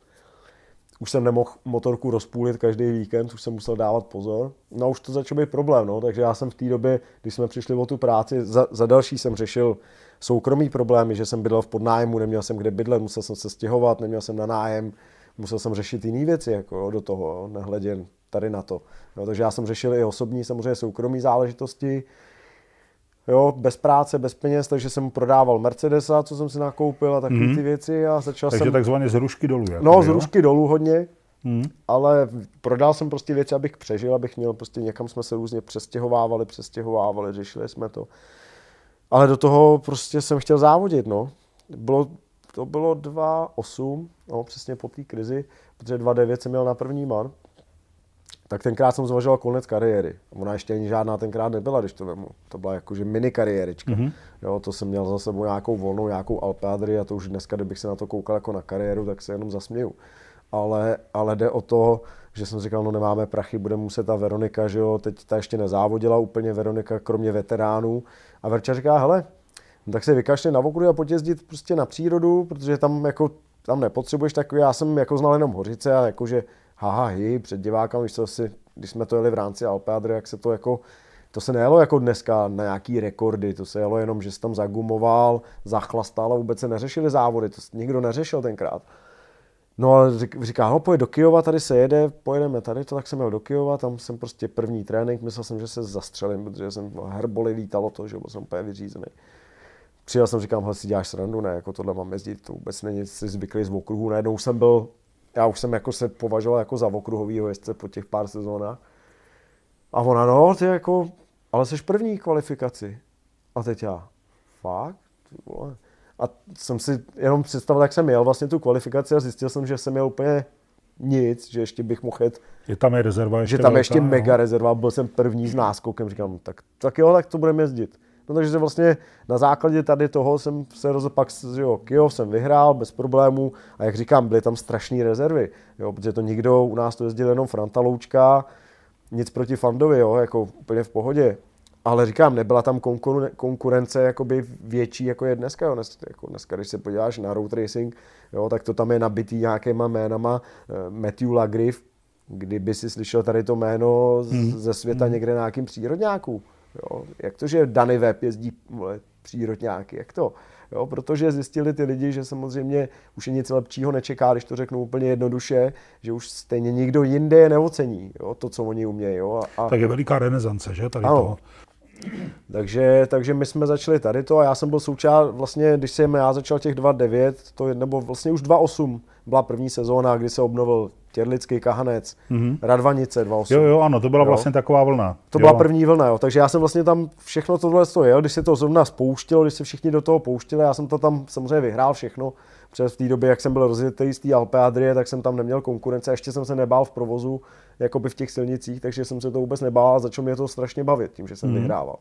[SPEAKER 1] Už jsem nemohl motorku rozpůlit každý víkend, už jsem musel dávat pozor. No už to začalo být problém, no. takže já jsem v té době, když jsme přišli o tu práci, za, za další jsem řešil soukromý problémy, že jsem bydlel v podnájmu, neměl jsem kde bydlet, musel jsem se stěhovat, neměl jsem na nájem, musel jsem řešit jiné věci jako do toho, nehledě tady na to. Jo, takže já jsem řešil i osobní, samozřejmě soukromí záležitosti, jo, bez práce, bez peněz, takže jsem prodával Mercedesa, co jsem si nakoupil a takové mm-hmm. ty věci a začal
[SPEAKER 2] takže
[SPEAKER 1] jsem...
[SPEAKER 2] takzvaně z rušky dolů. Jako,
[SPEAKER 1] no, z rušky dolů hodně, mm. ale prodal jsem prostě věci, abych přežil, abych měl prostě někam jsme se různě přestěhovávali, přestěhovávali, řešili jsme to. Ale do toho prostě jsem chtěl závodit, no. Bylo, to bylo 2.8, no, přesně po té krizi, protože 2.9 jsem měl na první man. Tak tenkrát jsem zvažoval konec kariéry. Ona ještě ani žádná tenkrát nebyla, když to vemu. To byla jakože mini kariérička. Mm-hmm. Jo, to jsem měl za sebou nějakou volnou, nějakou Alpeadry a to už dneska, kdybych se na to koukal jako na kariéru, tak se jenom zasměju. Ale, ale jde o to, že jsem říkal, no nemáme prachy, budeme muset ta Veronika, že jo, teď ta ještě nezávodila úplně Veronika, kromě veteránů. A Verča říká, hele, no tak se vykašli na okruh a potězdit prostě na přírodu, protože tam jako tam nepotřebuješ takový, já jsem jako znal jenom Hořice a jakože haha hi, před divákem, když, si, když jsme to jeli v rámci Alpeadry, jak se to jako to se nejelo jako dneska na nějaký rekordy, to se jelo jenom, že jsi tam zagumoval, zachlastal a vůbec se neřešili závody, to nikdo neřešil tenkrát. No a říká, no pojď do Kyjova, tady se jede, pojedeme tady, to tak jsem jel do Kyjova, tam jsem prostě první trénink, myslel jsem, že se zastřelím, protože jsem herboli lítalo to, že byl jsem úplně vyřízený. Přijel jsem, říkám, hele, si děláš srandu, ne, jako tohle mám jezdit, to vůbec není si zvyklý z okruhu, najednou jsem byl, já už jsem jako se považoval jako za okruhovýho jezdce po těch pár sezónách. A ona, no, ty jako, ale jsi první kvalifikaci. A teď já, fakt? A jsem si jenom představil, jak jsem jel vlastně tu kvalifikaci a zjistil jsem, že jsem měl úplně nic, že ještě bych mohl jet.
[SPEAKER 2] Je tam je rezerva
[SPEAKER 1] ještě Že tam velká, ještě mega no. rezerva, byl jsem první s náskokem, říkám, tak, tak jo, tak to budeme jezdit. No takže vlastně na základě tady toho jsem se rozhodl, pak jo, Kyjov jsem vyhrál bez problémů a jak říkám, byly tam strašné rezervy, jo, protože to nikdo, u nás to jezdil jenom Franta Loučka, nic proti Fandovi, jo, jako úplně v pohodě. Ale říkám, nebyla tam konkurence jakoby větší, jako je dneska. Jo. Dnes, jako dneska, když se podíváš na road racing, jo, tak to tam je nabitý nějakýma jménama. Eh, Matthew Lagriff, kdyby si slyšel tady to jméno hmm. ze světa hmm. někde na nějakým přírodňáku. Jo. Jak to, že Danny Webb jezdí vole, přírodňáky, jak to? Jo, protože zjistili ty lidi, že samozřejmě už je nic lepšího nečeká, když to řeknu úplně jednoduše, že už stejně nikdo jinde je neocení, jo, to, co oni umějí. Jo,
[SPEAKER 2] a, tak je veliká renesance, že? Tady ano. toho.
[SPEAKER 1] Takže, takže my jsme začali tady to a já jsem byl součást, vlastně, když jsem já začal těch 2.9, to je, nebo vlastně už 2.8 byla první sezóna, kdy se obnovil Těrlický Kahanec, mm-hmm. Radvanice 2.8.
[SPEAKER 2] Jo, jo, ano, to byla jo. vlastně taková vlna.
[SPEAKER 1] To jo. byla první vlna, jo, takže já jsem vlastně tam všechno tohle to jel, když se to zrovna spouštilo, když se všichni do toho pouštili, já jsem to tam samozřejmě vyhrál všechno, protože v té době, jak jsem byl rozjetý z té Alpe Adrie, tak jsem tam neměl konkurence, ještě jsem se nebál v provozu, jakoby v těch silnicích, takže jsem se to vůbec nebál a začalo mě to strašně bavit tím, že jsem mm. vyhrával.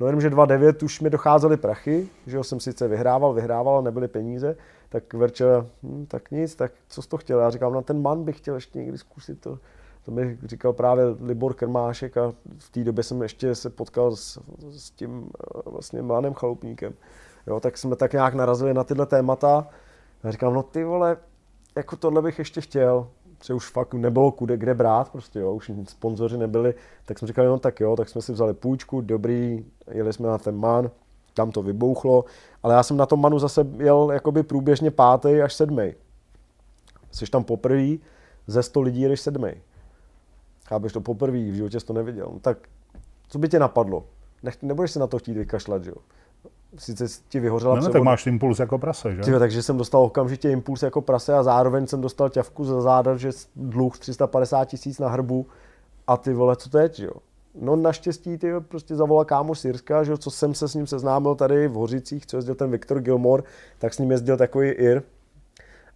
[SPEAKER 1] No jenom, že 2.9 už mi docházely prachy, že jo, jsem sice vyhrával, vyhrával, ale nebyly peníze, tak Verče, hm, tak nic, tak co jsi to chtěl? Já říkám, na no, ten man bych chtěl ještě někdy zkusit to. To mi říkal právě Libor Krmášek a v té době jsem ještě se potkal s, s tím eh, vlastně mladým chalupníkem. Jo, tak jsme tak nějak narazili na tyhle témata. Já říkám, no ty vole, jako tohle bych ještě chtěl protože už fakt nebylo kude, kde brát, prostě jo, už sponzoři nebyli, tak jsme říkali, no tak jo, tak jsme si vzali půjčku, dobrý, jeli jsme na ten man, tam to vybouchlo, ale já jsem na tom manu zase jel jakoby průběžně pátý až sedmý. Jsi tam poprvé, ze 100 lidí jdeš sedmý. Chápeš to poprvé, v životě jsi to neviděl. No, tak co by tě napadlo? Nech, nebudeš se na to chtít vykašlat, že jo? Sice ti vyhořela
[SPEAKER 2] no, no, tak máš impuls jako prase, že?
[SPEAKER 1] Tyve, takže jsem dostal okamžitě impuls jako prase a zároveň jsem dostal ťavku za záda, že dluh 350 tisíc na hrbu a ty vole, co teď, jo? No naštěstí ty prostě zavolal kámo Sirska, že co jsem se s ním seznámil tady v Hořicích, co jezdil ten Viktor Gilmore, tak s ním jezdil takový Ir.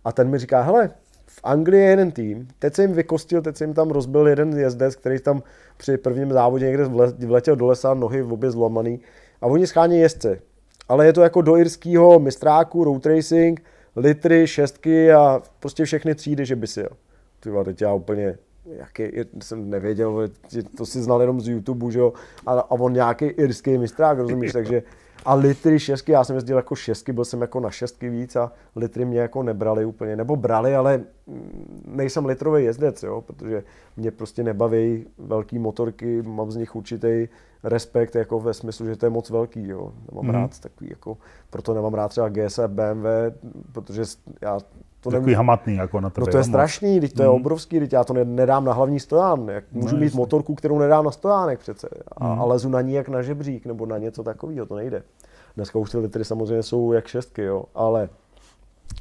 [SPEAKER 1] A ten mi říká, hele, v Anglii je jeden tým, teď se jim vykostil, teď se jim tam rozbil jeden jezdec, který tam při prvním závodě někde vletěl do lesa, nohy v obě zlomaný. A oni schání jezdce ale je to jako do irského mistráku, road racing, litry, šestky a prostě všechny třídy, že by si jel. Ty teď já úplně, jaký, jsem nevěděl, to si znal jenom z YouTube, že jo, a, a on nějaký irský mistrák, rozumíš, takže a litry šestky, já jsem jezdil jako šestky, byl jsem jako na šestky víc a litry mě jako nebrali úplně, nebo brali, ale nejsem litrový jezdec, jo, protože mě prostě nebaví velký motorky, mám z nich určitý respekt jako ve smyslu, že to je moc velký, jo. Nemám mm. rád takový, jako, proto nemám rád třeba GS, BMW, protože já
[SPEAKER 2] to Takový nemůžu... hamatný jako na tebe.
[SPEAKER 1] No to je strašný, teď to je mm. obrovský, teď já to nedám na hlavní stoján. Jak můžu no, mít motorku, kterou nedám na stojánek přece. A, mm. a lezu na ní jak na žebřík nebo na něco takového, to nejde. Dneska už ty litry samozřejmě jsou jak šestky, jo, ale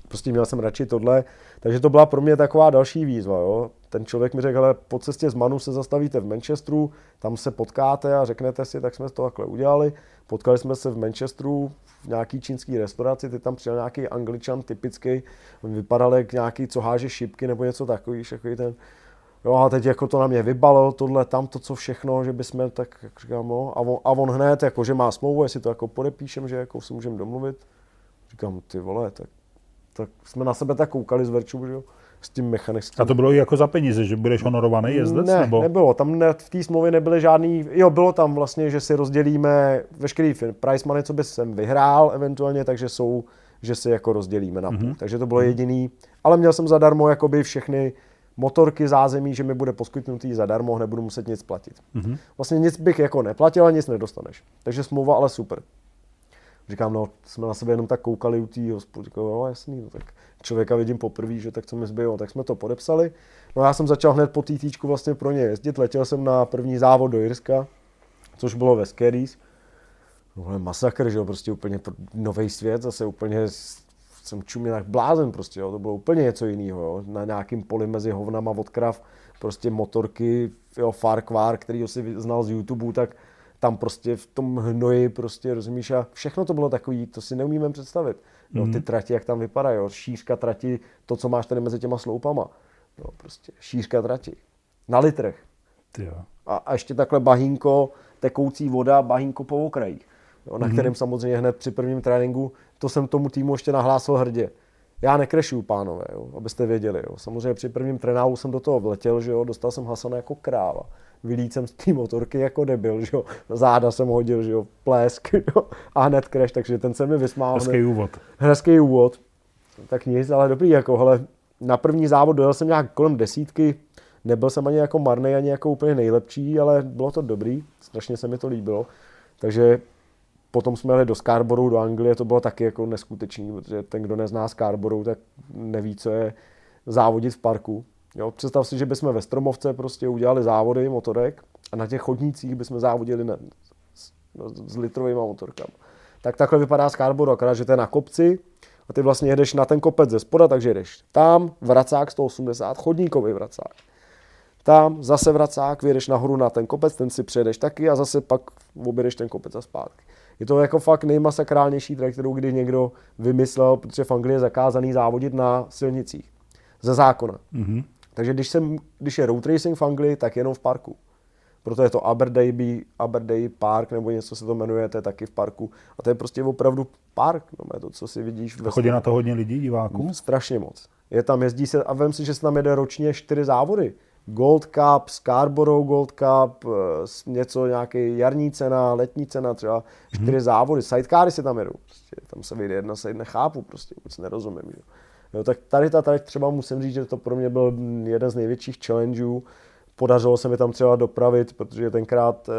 [SPEAKER 1] prostě měl jsem radši tohle, takže to byla pro mě taková další výzva, jo. Ten člověk mi řekl, ale po cestě z Manu se zastavíte v Manchesteru, tam se potkáte a řeknete si, tak jsme to takhle udělali. Potkali jsme se v Manchesteru v nějaký čínský restauraci, ty tam přijel nějaký angličan typický, on vypadal jak nějaký, co háže šipky nebo něco takový, takový ten, Jo, a teď jako to na mě vybalil, tohle, tam to, co všechno, že bychom tak, jak říkám, no, a on, a on hned, jako, že má smlouvu, jestli to jako podepíšem, že jako si můžeme domluvit. Říkám, ty vole, tak, tak jsme na sebe tak koukali z Verču, že jo, s tím mechanickým.
[SPEAKER 2] A to bylo i jako za peníze, že budeš honorovaný jezdec?
[SPEAKER 1] Ne,
[SPEAKER 2] nebo?
[SPEAKER 1] nebylo, tam ne, v té smlouvě nebyly žádný, jo, bylo tam vlastně, že si rozdělíme veškerý price money, co by jsem vyhrál eventuálně, takže jsou, že si jako rozdělíme na půl. Mm-hmm. Takže to bylo jediný, ale měl jsem zadarmo jakoby všechny motorky, zázemí, že mi bude poskytnutý zadarmo, nebudu muset nic platit. Mm-hmm. Vlastně nic bych jako neplatil a nic nedostaneš. Takže smlouva ale super. Říkám, no, jsme na sebe jenom tak koukali u té hospody, říkám, no jasný, no, tak člověka vidím poprvé, že tak co mi zbylo, tak jsme to podepsali. No já jsem začal hned po týtíčku vlastně pro ně jezdit, letěl jsem na první závod do Jirska, což bylo ve Skerries. No, masakr, že jo, prostě úplně nový svět, zase úplně jsem čuměl jak blázen prostě, jo. to bylo úplně něco jiného, na nějakým poli mezi hovnama od krav, prostě motorky, jo, Farquhar, který si znal z YouTube, tak tam prostě v tom hnoji prostě, rozumíš, a všechno to bylo takový, to si neumíme představit. Jo, ty mhm. trati, jak tam vypadají, jo, šířka trati, to, co máš tady mezi těma sloupama, jo, prostě šířka trati, na litrech. A, a ještě takhle bahínko, tekoucí voda, bahínko po okrajích, jo, na mm-hmm. kterém samozřejmě hned při prvním tréninku, to jsem tomu týmu ještě nahlásil hrdě. Já nekrešu, pánové, jo, abyste věděli. Jo. Samozřejmě při prvním trénálu jsem do toho vletěl, že jo, dostal jsem Hasana jako kráva vylít jsem z té motorky jako debil, že jo. Záda jsem hodil, že jo, plesk, (laughs) jo. A hned crash, takže ten se mi vysmál.
[SPEAKER 2] Hezký úvod.
[SPEAKER 1] Hezký úvod. Tak nic, ale dobrý, jako, hele, na první závod dojel jsem nějak kolem desítky, nebyl jsem ani jako marný, ani jako úplně nejlepší, ale bylo to dobrý, strašně se mi to líbilo. Takže potom jsme jeli do Scarboroughu, do Anglie, to bylo taky jako neskutečný, protože ten, kdo nezná Scarborough, tak neví, co je závodit v parku. Jo, představ si, že bychom ve Stromovce prostě udělali závody motorek a na těch chodnících bychom závodili ne, s, no, s litrovými motorkami. Tak takhle vypadá Scarborough, akorát, že to je na kopci a ty vlastně jedeš na ten kopec ze spoda, takže jedeš tam, vracák 180, chodníkový vracák. Tam zase vracák, vyjedeš nahoru na ten kopec, ten si přejedeš taky a zase pak objedeš ten kopec a zpátky. Je to jako fakt nejmasakrálnější trať, kterou kdy někdo vymyslel, protože v Anglii je zakázaný závodit na silnicích. Ze zákona. Mm-hmm. Takže když, jsem, když je road racing v Anglii, tak jenom v parku. Proto je to Aberdaby, Aberdaby Park, nebo něco se to jmenuje, to je taky v parku. A to je prostě opravdu park, no, je to, co si vidíš.
[SPEAKER 2] Ve Chodí na to hodně lidí, diváků?
[SPEAKER 1] Strašně moc. Je tam, jezdí se, a vem si, že se tam jede ročně čtyři závody. Gold Cup, Scarborough Gold Cup, eh, něco, nějaký jarní cena, letní cena, třeba čtyři hmm. závody, sidecary se tam jedou. Prostě, tam se vyjde jedna side, nechápu prostě, vůbec nerozumím. Že? Jo, tak tady ta trať třeba musím říct, že to pro mě byl jeden z největších challengeů. Podařilo se mi tam třeba dopravit, protože tenkrát eh,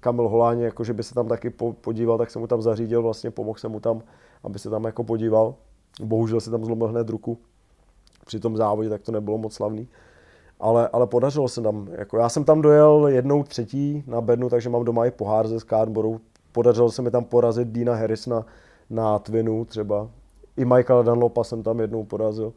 [SPEAKER 1] Kamil Holáň, jakože by se tam taky podíval, tak jsem mu tam zařídil, vlastně pomohl jsem mu tam, aby se tam jako podíval. Bohužel si tam zlomil hned ruku při tom závodě, tak to nebylo moc slavný. Ale, ale podařilo se tam. Jako já jsem tam dojel jednou třetí na bednu, takže mám doma i pohár ze Scarborough. Podařilo se mi tam porazit Dina Harrisona na Twinu třeba, i Michaela Dunlopa jsem tam jednou porazil.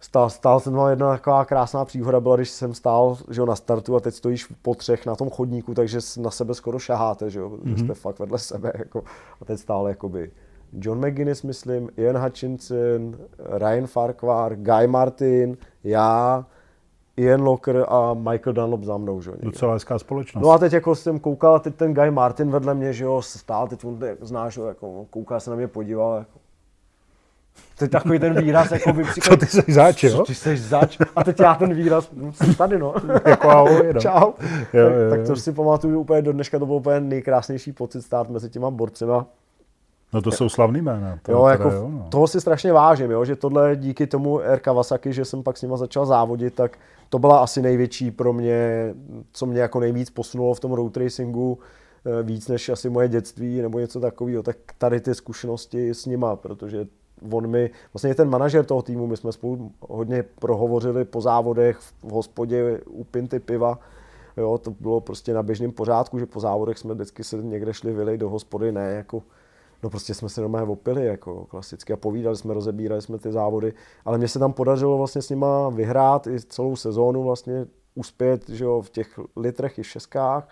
[SPEAKER 1] Stál, stál jsem tam jedna taková krásná příhoda byla, když jsem stál že jo, na startu a teď stojíš po třech na tom chodníku, takže na sebe skoro šaháte, že jo, mm-hmm. jste fakt vedle sebe. Jako, a teď stál jakoby John McGuinness, myslím, Ian Hutchinson, Ryan Farquhar, Guy Martin, já, Ian Locker a Michael Dunlop za mnou, že jo.
[SPEAKER 2] Docela hezká společnost.
[SPEAKER 1] No a teď jako jsem koukal, teď ten Guy Martin vedle mě, že jo, stál, teď on znáš, jako, kouká se na mě podíval, jako, to je takový ten výraz, jako by (laughs)
[SPEAKER 2] Co ty jsi zač, jo?
[SPEAKER 1] Ty jsi zač. A teď já ten výraz, no, jsem tady, no. (laughs)
[SPEAKER 2] jako ahoj, no. (laughs)
[SPEAKER 1] Čau. Jo, jo, tak, tak to si pamatuju úplně do dneška, to byl úplně nejkrásnější pocit stát mezi těma borcema.
[SPEAKER 2] No to jsou slavný jména.
[SPEAKER 1] To jo, jako jo, no. toho si strašně vážím, jo, že tohle díky tomu R. Kawasaki, že jsem pak s nima začal závodit, tak to byla asi největší pro mě, co mě jako nejvíc posunulo v tom road racingu, eh, víc než asi moje dětství nebo něco takového, tak tady ty zkušenosti s nima, protože on mi, vlastně ten manažer toho týmu, my jsme spolu hodně prohovořili po závodech v hospodě u pinty piva, jo, to bylo prostě na běžném pořádku, že po závodech jsme vždycky se někde šli vylej do hospody, ne jako no prostě jsme se doma opili jako klasicky a povídali jsme, rozebírali jsme ty závody, ale mně se tam podařilo vlastně s nima vyhrát i celou sezónu vlastně uspět že jo, v těch litrech i šeskách.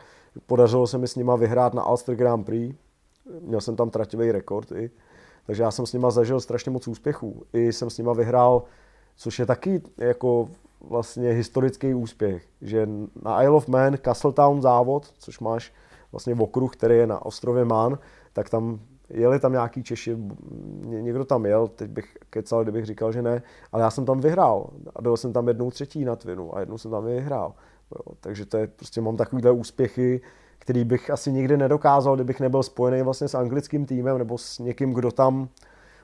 [SPEAKER 1] Podařilo se mi s nima vyhrát na Ulster Grand Prix, měl jsem tam trativý rekord i, takže já jsem s nima zažil strašně moc úspěchů. I jsem s nima vyhrál, což je taky jako vlastně historický úspěch, že na Isle of Man Castletown závod, což máš vlastně v okruh, který je na ostrově Man, tak tam jeli tam nějaký Češi, někdo tam jel, teď bych kecal, kdybych říkal, že ne, ale já jsem tam vyhrál a byl jsem tam jednou třetí na Twinu a jednou jsem tam vyhrál. Jo, takže to je, prostě mám takovýhle úspěchy, který bych asi nikdy nedokázal, kdybych nebyl spojený vlastně s anglickým týmem nebo s někým, kdo tam,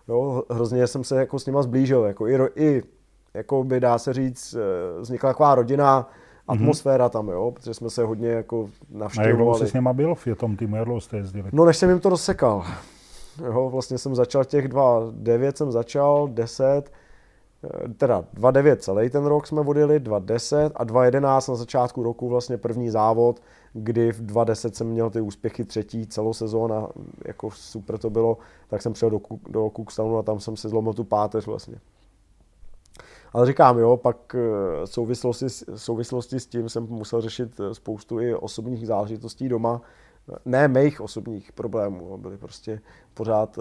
[SPEAKER 1] jo, hrozně jsem se jako s nima zblížil, jako i, i jako by dá se říct, eh, vznikla taková rodina, atmosféra tam, jo, protože jsme se hodně jako navštěvovali. A jak dlouho
[SPEAKER 2] jsi s nima byl v tom týmu, jak dlouho jste jezdili?
[SPEAKER 1] No, než jsem jim to rozsekal. Jo, vlastně jsem začal těch dva, devět jsem začal, deset, eh, teda 2.9 celý ten rok jsme vodili, 2.10 a 2.11 na začátku roku vlastně první závod, kdy v 2.10 jsem měl ty úspěchy třetí celou sezónu jako super to bylo, tak jsem přijel do, do Cookstownu a tam jsem si zlomil tu páteř vlastně. Ale říkám, jo, pak eh, souvislosti, souvislosti s tím jsem musel řešit eh, spoustu i osobních záležitostí doma, ne mých osobních problémů, byly prostě pořád...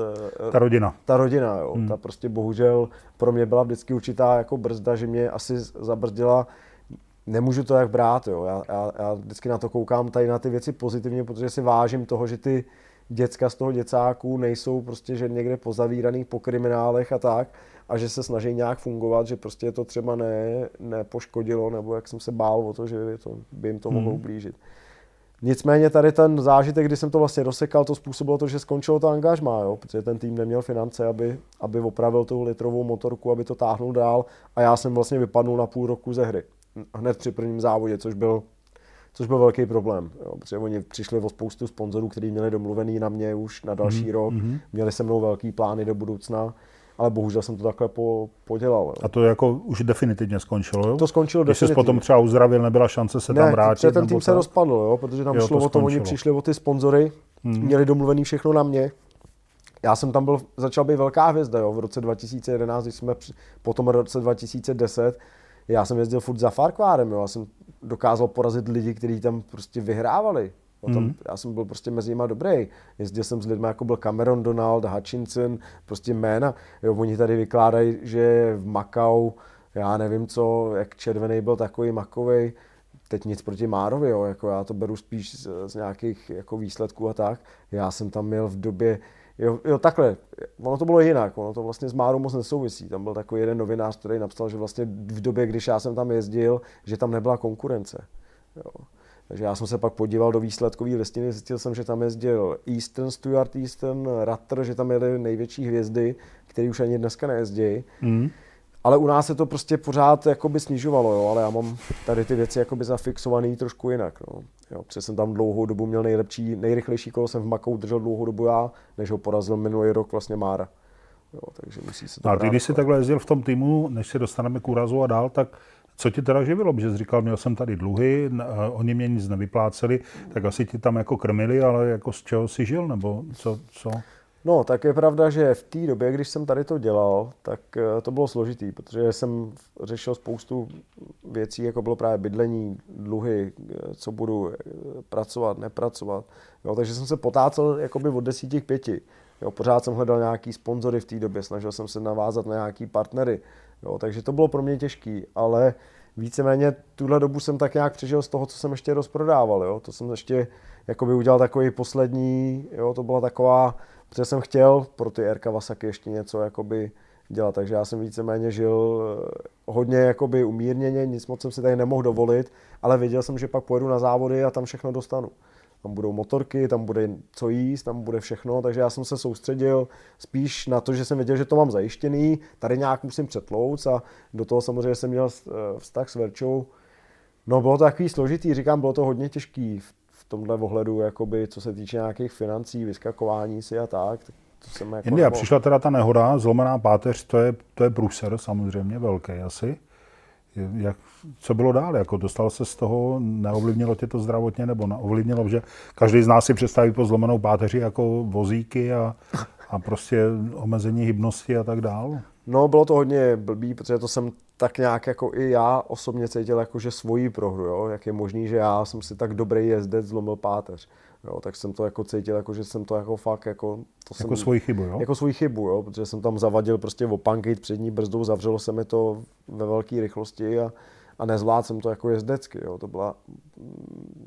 [SPEAKER 2] Eh, ta rodina.
[SPEAKER 1] Ta rodina, jo. Hmm. Ta prostě bohužel pro mě byla vždycky určitá jako brzda, že mě asi zabrzdila nemůžu to jak brát, jo. Já, já, já vždycky na to koukám tady na ty věci pozitivně, protože si vážím toho, že ty děcka z toho děcáku nejsou prostě, že někde pozavíraný po kriminálech a tak, a že se snaží nějak fungovat, že prostě to třeba ne, nepoškodilo, nebo jak jsem se bál o to, že by, to, by jim to mohlo hmm. ublížit. Nicméně tady ten zážitek, kdy jsem to vlastně rozsekal, to způsobilo to, že skončilo to angažmá, jo? protože ten tým neměl finance, aby, aby opravil tu litrovou motorku, aby to táhnul dál a já jsem vlastně vypadnul na půl roku ze hry. Hned při prvním závodě, což byl, což byl velký problém, jo? protože oni přišli o spoustu sponzorů, kteří měli domluvený na mě už na další mm-hmm. rok, mhm. měli se mnou velký plány do budoucna ale bohužel jsem to takhle po, podělal. Jo.
[SPEAKER 2] A to jako už definitivně skončilo, jo?
[SPEAKER 1] To skončilo
[SPEAKER 2] Když definitivně. Když potom třeba uzdravil, nebyla šance se
[SPEAKER 1] ne,
[SPEAKER 2] tam vrátit?
[SPEAKER 1] Ne, ten tým se rozpadl, jo, protože tam jo, šlo o to, oni přišli o ty sponzory, hmm. měli domluvený všechno na mě. Já jsem tam byl, začal být velká hvězda, jo, v roce 2011, když jsme po tom roce 2010, já jsem jezdil furt za Farquárem, jo, já jsem dokázal porazit lidi, kteří tam prostě vyhrávali. O tom, mm. Já jsem byl prostě mezi nimi dobrý. Jezdil jsem s lidmi, jako byl Cameron Donald, Hutchinson, prostě jména. Jo, oni tady vykládají, že v Makau, já nevím co, jak červený byl takový makový. Teď nic proti Márovi, jo, jako já to beru spíš z, z nějakých jako výsledků a tak. Já jsem tam měl v době, Jo, jo, takhle, ono to bylo jinak, ono to vlastně s Márou moc nesouvisí. Tam byl takový jeden novinář, který napsal, že vlastně v době, když já jsem tam jezdil, že tam nebyla konkurence. Jo. Takže já jsem se pak podíval do výsledkové listiny, zjistil jsem, že tam jezdil Eastern, Stuart Eastern, Rutter, že tam jeli největší hvězdy, které už ani dneska nejezdí. Mm. Ale u nás se to prostě pořád jakoby snižovalo, jo, ale já mám tady ty věci jakoby zafixované trošku jinak. No. Jo, protože jsem tam dlouhou dobu měl nejlepší, nejrychlejší kolo, jsem v Makou držel dlouhou dobu já, než ho porazil minulý rok vlastně Mára. Jo, takže musí se to
[SPEAKER 2] no a ty, když jsi takhle jezdil v tom týmu, než se dostaneme k úrazu a dál, tak co ti teda živilo? Protože jsi říkal, měl jsem tady dluhy, oni mě nic nevypláceli, tak asi ti tam jako krmili, ale jako z čeho jsi žil, nebo co? co?
[SPEAKER 1] No, tak je pravda, že v té době, když jsem tady to dělal, tak eh, to bylo složitý, protože jsem řešil spoustu věcí, jako bylo právě bydlení, dluhy, eh, co budu eh, pracovat, nepracovat. Jo, takže jsem se potácel jakoby od desíti k pěti. Jo, pořád jsem hledal nějaký sponzory v té době, snažil jsem se navázat na nějaký partnery. Jo, takže to bylo pro mě těžký, ale víceméně tuhle dobu jsem tak nějak přežil z toho, co jsem ještě rozprodával. Jo. To jsem ještě jakoby udělal takový poslední, jo, to byla taková, protože jsem chtěl pro ty R Kawasaki ještě něco jakoby dělat, takže já jsem víceméně žil eh, hodně jakoby umírněně, nic moc jsem si tady nemohl dovolit, ale věděl jsem, že pak pojedu na závody a tam všechno dostanu tam budou motorky, tam bude co jíst, tam bude všechno, takže já jsem se soustředil spíš na to, že jsem věděl, že to mám zajištěný, tady nějak musím přetlouc a do toho samozřejmě jsem měl eh, vztah s Verčou. No bylo to takový složitý, říkám, bylo to hodně těžký v tomhle ohledu, jakoby, co se týče nějakých financí, vyskakování si a tak. To jsem jako
[SPEAKER 2] India, přišla teda ta nehoda, zlomená páteř, to je, to je průser samozřejmě velký asi. Jak, co bylo dál? Jako dostal se z toho, neovlivnilo tě to zdravotně, nebo neovlivnilo, že každý z nás si představí po zlomenou páteři jako vozíky a, a prostě omezení hybnosti a tak dál?
[SPEAKER 1] No, bylo to hodně blbý, protože to jsem tak nějak jako i já osobně cítil jako, že svoji prohru, jo? jak je možný, že já jsem si tak dobrý jezdec zlomil páteř. Jo, tak jsem to jako cítil, jako, že jsem to jako fakt jako... To
[SPEAKER 2] jako
[SPEAKER 1] jsem,
[SPEAKER 2] svoji chybu, jo?
[SPEAKER 1] Jako svoji chybu, jo, protože jsem tam zavadil prostě opankejt přední brzdou, zavřelo se mi to ve velké rychlosti a, a nezvládl jsem to jako jezdecky, jo, to byla...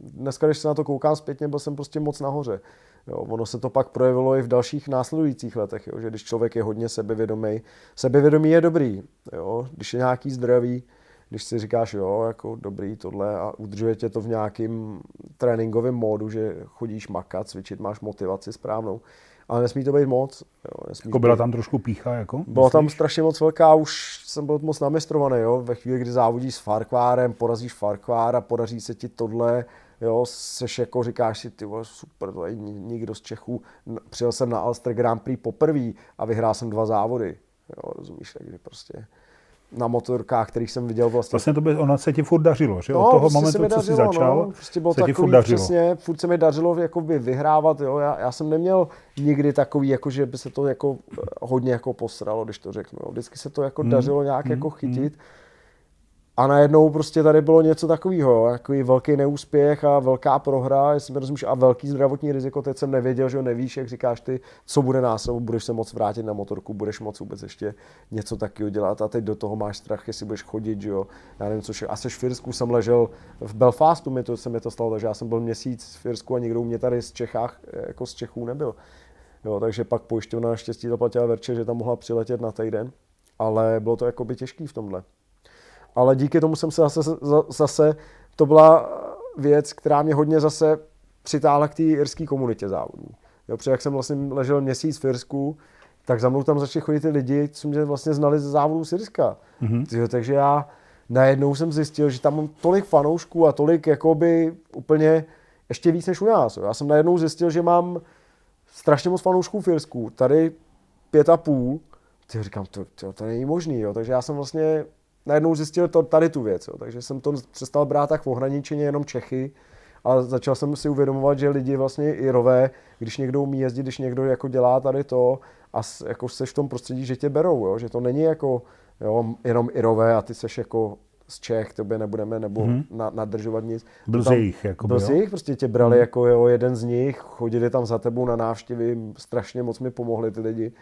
[SPEAKER 1] Dneska, když se na to koukám zpětně, byl jsem prostě moc nahoře. Jo, ono se to pak projevilo i v dalších následujících letech, jo, že když člověk je hodně sebevědomý, sebevědomí je dobrý, jo, když je nějaký zdravý, když si říkáš, jo, jako dobrý tohle a udržuje tě to v nějakým tréninkovém módu, že chodíš makat, cvičit, máš motivaci správnou. Ale nesmí to být moc. Jo, nesmí
[SPEAKER 2] jako byla být... tam trošku pícha? Jako,
[SPEAKER 1] byla myslíš? tam strašně moc velká, už jsem byl moc namistrovaný. Jo? Ve chvíli, kdy závodíš s Farkvárem, porazíš Farkvára, podaří se ti tohle, jo, seš jako říkáš si, ty vole, super, to je nikdo z Čechů. Přijel jsem na Alster Grand Prix poprvé a vyhrál jsem dva závody. Jo, rozumíš, takže prostě na motorkách, kterých jsem viděl vlastně.
[SPEAKER 2] Vlastně to by, ono se ti furt dařilo, že? No, Od toho prostě momentu, dařilo, co jsi začal, no,
[SPEAKER 1] prostě bylo se takový, ti furt dařilo. Přesně, furt se mi dařilo jakoby vyhrávat, jo. Já, já, jsem neměl nikdy takový, jako že by se to jako hodně jako posralo, když to řeknu. Jo. Vždycky se to jako hmm. dařilo nějak hmm. jako chytit. Hmm a najednou prostě tady bylo něco takového, takový velký neúspěch a velká prohra, jestli mi rozumíš, a velký zdravotní riziko, teď jsem nevěděl, že ho nevíš, jak říkáš ty, co bude následovat, budeš se moc vrátit na motorku, budeš moc vůbec ještě něco takového dělat. A teď do toho máš strach, jestli budeš chodit, že jo, já nevím, co a seš v Firsku jsem ležel v Belfastu, mi to, se mi to stalo, takže já jsem byl měsíc v Firsku a nikdo mě tady z Čechách, jako z Čechů nebyl. Jo, takže pak pojišťovna naštěstí zaplatila Verče, že tam mohla přiletět na týden, ale bylo to jako by těžký v tomhle ale díky tomu jsem se zase, zase to byla věc, která mě hodně zase přitáhla k té irské komunitě závodní. Jo, protože jak jsem vlastně ležel měsíc v Irsku, tak za mnou tam začali chodit ty lidi, co mě vlastně znali ze závodu z Irska. Mm-hmm. takže já najednou jsem zjistil, že tam mám tolik fanoušků a tolik jakoby úplně ještě víc než u nás. Já jsem najednou zjistil, že mám strašně moc fanoušků v Irsku. Tady pět a půl. Ty říkám, to, to, to není možný. Jo. Takže já jsem vlastně najednou zjistil to, tady tu věc. Jo. Takže jsem to přestal brát tak v ohraničeně jenom Čechy, a začal jsem si uvědomovat, že lidi vlastně Irové, když někdo umí jezdit, když někdo jako dělá tady to a jako seš v tom prostředí, že tě berou, jo? že to není jako jo, jenom Irové a ty seš jako z Čech, tobě nebudeme nebo mm-hmm. na, nadržovat nic.
[SPEAKER 2] Byl z jejich, jako
[SPEAKER 1] Byl z jejich, prostě tě brali mm. jako jo, jeden z nich, chodili tam za tebou na návštěvy, strašně moc mi pomohli ty lidi.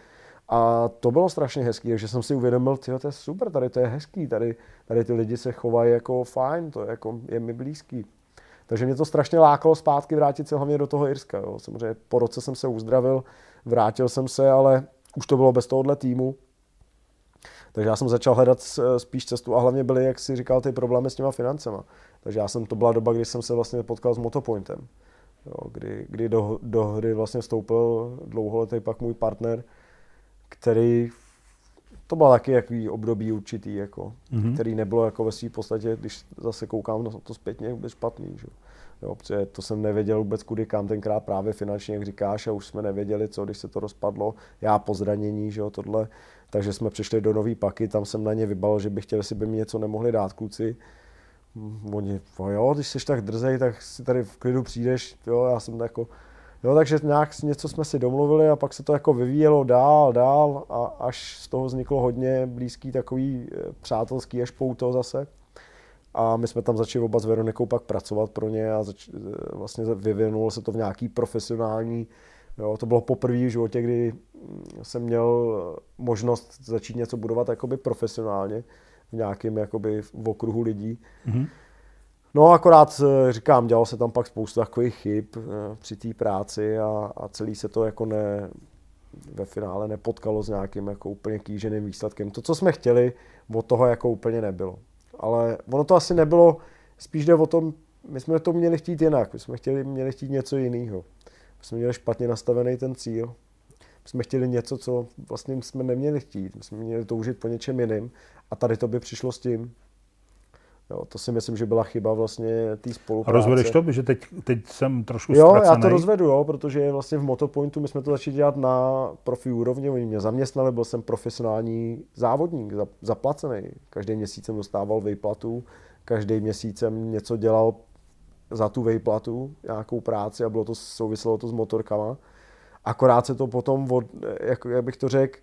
[SPEAKER 1] A to bylo strašně hezký, takže jsem si uvědomil, tyjo, to je super, tady to je hezký, tady, tady ty lidi se chovají jako fajn, to je, jako, je mi blízký. Takže mě to strašně lákalo zpátky vrátit se hlavně do toho Irska. Jo. Samozřejmě po roce jsem se uzdravil, vrátil jsem se, ale už to bylo bez tohohle týmu. Takže já jsem začal hledat spíš cestu a hlavně byly, jak si říkal, ty problémy s těma financema. Takže já jsem, to byla doba, kdy jsem se vlastně potkal s Motopointem, jo, kdy, kdy do, do hry vlastně vstoupil dlouholetý pak můj partner, který to bylo taky jaký období určitý, jako, mm-hmm. který nebylo jako ve své podstatě, když zase koukám na to zpětně, vůbec špatný. Že? Jo, protože to jsem nevěděl vůbec kudy kam tenkrát právě finančně, jak říkáš, a už jsme nevěděli, co, když se to rozpadlo. Já po zranění, že jo, tohle. Takže jsme přišli do nový paky, tam jsem na ně vybal, že bych chtěl, jestli by mi něco nemohli dát kluci. Hm, oni, jo, když jsi tak drzej, tak si tady v klidu přijdeš, jo, já jsem jako, Jo, takže nějak něco jsme si domluvili a pak se to jako vyvíjelo dál, dál a až z toho vzniklo hodně blízký takový eh, přátelský až pouto zase. A my jsme tam začali oba s Veronikou pak pracovat pro ně a zač- eh, vlastně vyvinulo se to v nějaký profesionální, jo, to bylo poprvé v životě, kdy mm, jsem měl eh, možnost začít něco budovat jakoby profesionálně v nějakém jakoby v okruhu lidí. Mm-hmm. No akorát eh, říkám, dělalo se tam pak spoustu takových chyb eh, při té práci a, a celý se to jako ne, ve finále nepotkalo s nějakým jako úplně kýženým výsledkem. To, co jsme chtěli, od toho jako úplně nebylo. Ale ono to asi nebylo, spíš jde o tom, my jsme to měli chtít jinak, my jsme chtěli, měli chtít něco jiného. My jsme měli špatně nastavený ten cíl. My jsme chtěli něco, co vlastně jsme neměli chtít. My jsme měli toužit po něčem jiným a tady to by přišlo s tím. Jo, to si myslím, že byla chyba vlastně té spolupráce.
[SPEAKER 2] A rozvedeš to, že teď, teď jsem trošku
[SPEAKER 1] Jo, ztracený. já to rozvedu, jo, protože vlastně v Motopointu my jsme to začali dělat na profi úrovni, oni mě zaměstnali, byl jsem profesionální závodník, zaplacený. Každý měsíc jsem dostával vejplatu, každý měsíc jsem něco dělal za tu vejplatu, nějakou práci a bylo to, souviselo to s motorkama. Akorát se to potom, od, jak, jak bych to řekl,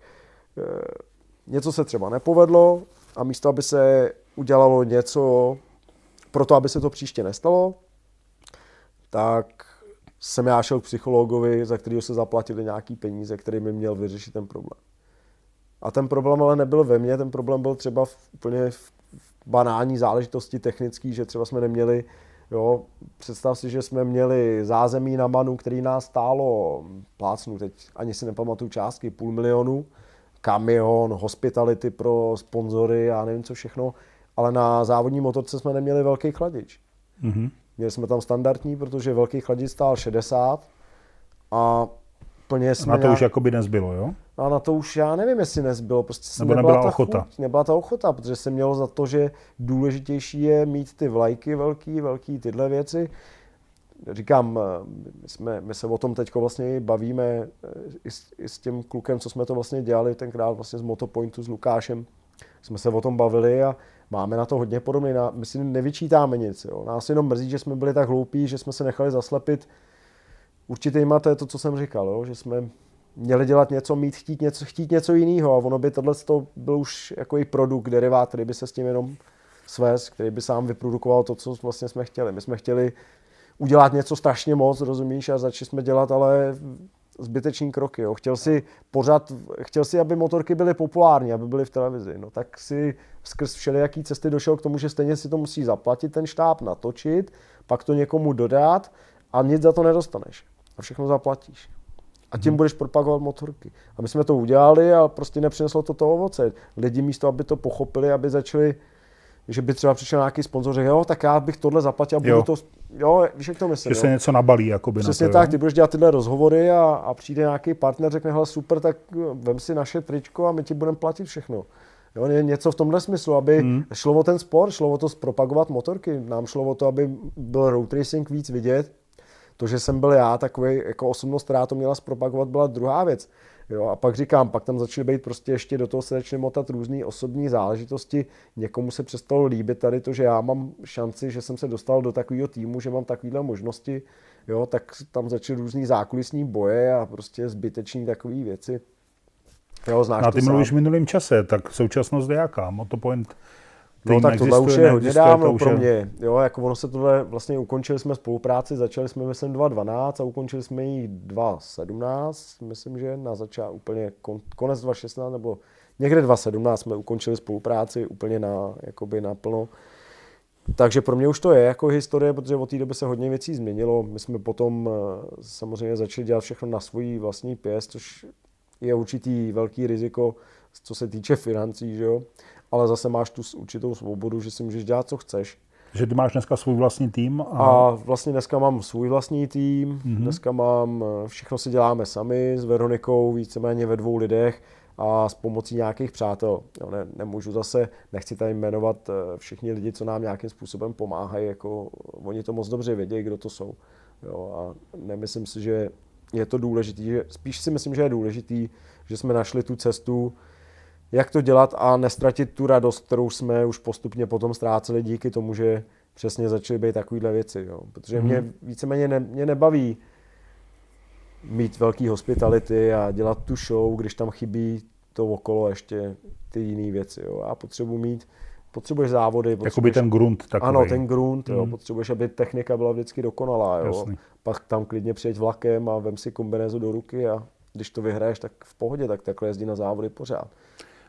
[SPEAKER 1] eh, něco se třeba nepovedlo a místo, aby se udělalo něco pro to, aby se to příště nestalo, tak jsem já šel k psychologovi, za kterého se zaplatili nějaký peníze, který mi měl vyřešit ten problém. A ten problém ale nebyl ve mně, ten problém byl třeba v, úplně v banální záležitosti technický, že třeba jsme neměli, jo, představ si, že jsme měli zázemí na Manu, který nás stálo, plácnu teď, ani si nepamatuju částky, půl milionu, kamion, hospitality pro sponzory, já nevím co všechno ale na závodní motorce jsme neměli velký chladič. Mm-hmm. Měli jsme tam standardní, protože velký chladit stál 60 a plně jsme
[SPEAKER 2] Na to
[SPEAKER 1] nějak...
[SPEAKER 2] už jakoby nezbylo, jo?
[SPEAKER 1] A na to už já nevím, jestli nezbylo. Prostě
[SPEAKER 2] Nebo
[SPEAKER 1] nebyla,
[SPEAKER 2] nebyla
[SPEAKER 1] ta
[SPEAKER 2] ochota.
[SPEAKER 1] Chuť, nebyla ta ochota, protože jsem měl za to, že důležitější je mít ty vlajky velký, velký tyhle věci. Říkám, eh, my, jsme, my se o tom teď vlastně bavíme eh, i s, i s tím klukem, co jsme to vlastně dělali tenkrát vlastně z Motopointu s Lukášem. Jsme se o tom bavili a máme na to hodně podobný. My si nevyčítáme nic. Jo. Nás jenom mrzí, že jsme byli tak hloupí, že jsme se nechali zaslepit určitýma, to je to, co jsem říkal, jo, že jsme měli dělat něco, mít, chtít něco, chtít něco jiného a ono by tohle to byl už jako i produkt, derivát, který by se s tím jenom svést, který by sám vyprodukoval to, co vlastně jsme chtěli. My jsme chtěli udělat něco strašně moc, rozumíš, a začali jsme dělat ale zbytečný kroky. Jo. Chtěl si pořád, chtěl si, aby motorky byly populární, aby byly v televizi. No tak si skrz všelijaký cesty došel k tomu, že stejně si to musí zaplatit ten štáb, natočit, pak to někomu dodat a nic za to nedostaneš. A všechno zaplatíš. A tím budeš propagovat motorky. A my jsme to udělali a prostě nepřineslo to to ovoce. Lidi místo, aby to pochopili, aby začali, že by třeba přišel nějaký sponzor, že jo, tak já bych tohle zaplatil a budu
[SPEAKER 2] Jo.
[SPEAKER 1] to, jo, víš, jak to myslím.
[SPEAKER 2] Že se
[SPEAKER 1] jo?
[SPEAKER 2] něco nabalí jakoby
[SPEAKER 1] Přesně
[SPEAKER 2] na to,
[SPEAKER 1] tak,
[SPEAKER 2] jo?
[SPEAKER 1] ty budeš dělat tyhle rozhovory a, a přijde nějaký partner, řekne, hele super, tak vem si naše tričko a my ti budeme platit všechno. Jo, ně- něco v tomhle smyslu, aby
[SPEAKER 2] hmm.
[SPEAKER 1] šlo o ten sport, šlo o to zpropagovat motorky. Nám šlo o to, aby byl road racing víc vidět. To, že jsem byl já takový jako osobnost, která to měla zpropagovat, byla druhá věc. Jo, a pak říkám, pak tam začaly být prostě ještě do toho se začaly motat různé osobní záležitosti. Někomu se přestalo líbit tady to, že já mám šanci, že jsem se dostal do takového týmu, že mám takovéhle možnosti. Jo, tak tam začaly různý zákulisní boje a prostě zbyteční takové věci. Jo, znáš
[SPEAKER 2] a ty mluvíš v minulém čase, tak současnost je jaká? Motopoint
[SPEAKER 1] No tak tohle už je hodně dávno pro mě. Jo, jako ono se tohle, vlastně ukončili jsme spolupráci, začali jsme myslím 2012 a ukončili jsme ji 2017, myslím, že na začátku úplně kon, konec 2016 nebo někde 2017 jsme ukončili spolupráci úplně na, jakoby naplno. Takže pro mě už to je jako historie, protože od té doby se hodně věcí změnilo. My jsme potom eh, samozřejmě začali dělat všechno na svůj vlastní pěst, což je určitý velký riziko, co se týče financí, že jo? Ale zase máš tu určitou svobodu, že si můžeš dělat, co chceš.
[SPEAKER 2] Že ty máš dneska svůj vlastní tým a,
[SPEAKER 1] A vlastně dneska mám svůj vlastní tým, mm-hmm. dneska mám, eh, všechno si děláme sami s Veronikou, víceméně ve dvou lidech a s pomocí nějakých přátel. Jo, ne, nemůžu zase, nechci tady jmenovat eh, všichni lidi, co nám nějakým způsobem pomáhají, jako oni to moc dobře vědí, kdo to jsou. Jo, a nemyslím si, že je to důležitý, že spíš si myslím, že je důležitý, že jsme našli tu cestu, jak to dělat a nestratit tu radost, kterou jsme už postupně potom ztráceli díky tomu, že přesně začaly být takovéhle věci. Jo. Protože
[SPEAKER 2] Mhm.
[SPEAKER 1] mě víceméně ne, mě nebaví mít velký hospitality a dělat tu show, když tam chybí to okolo ještě ty jiné věci. Jo. Já potřebuji mít, potřebuješ závody,
[SPEAKER 2] jakoby
[SPEAKER 1] potřebuješ,
[SPEAKER 2] ten grunt takový.
[SPEAKER 1] ano, ten grunt, jo.
[SPEAKER 2] Mhm.
[SPEAKER 1] potřebuješ, aby technika byla vždycky dokonalá. Jo.
[SPEAKER 2] Jasný.
[SPEAKER 1] Pak tam klidně přijeď vlakem a vem si kombinézu do ruky a když to vyhraješ, tak v pohodě, tak takhle jezdí na závody pořád.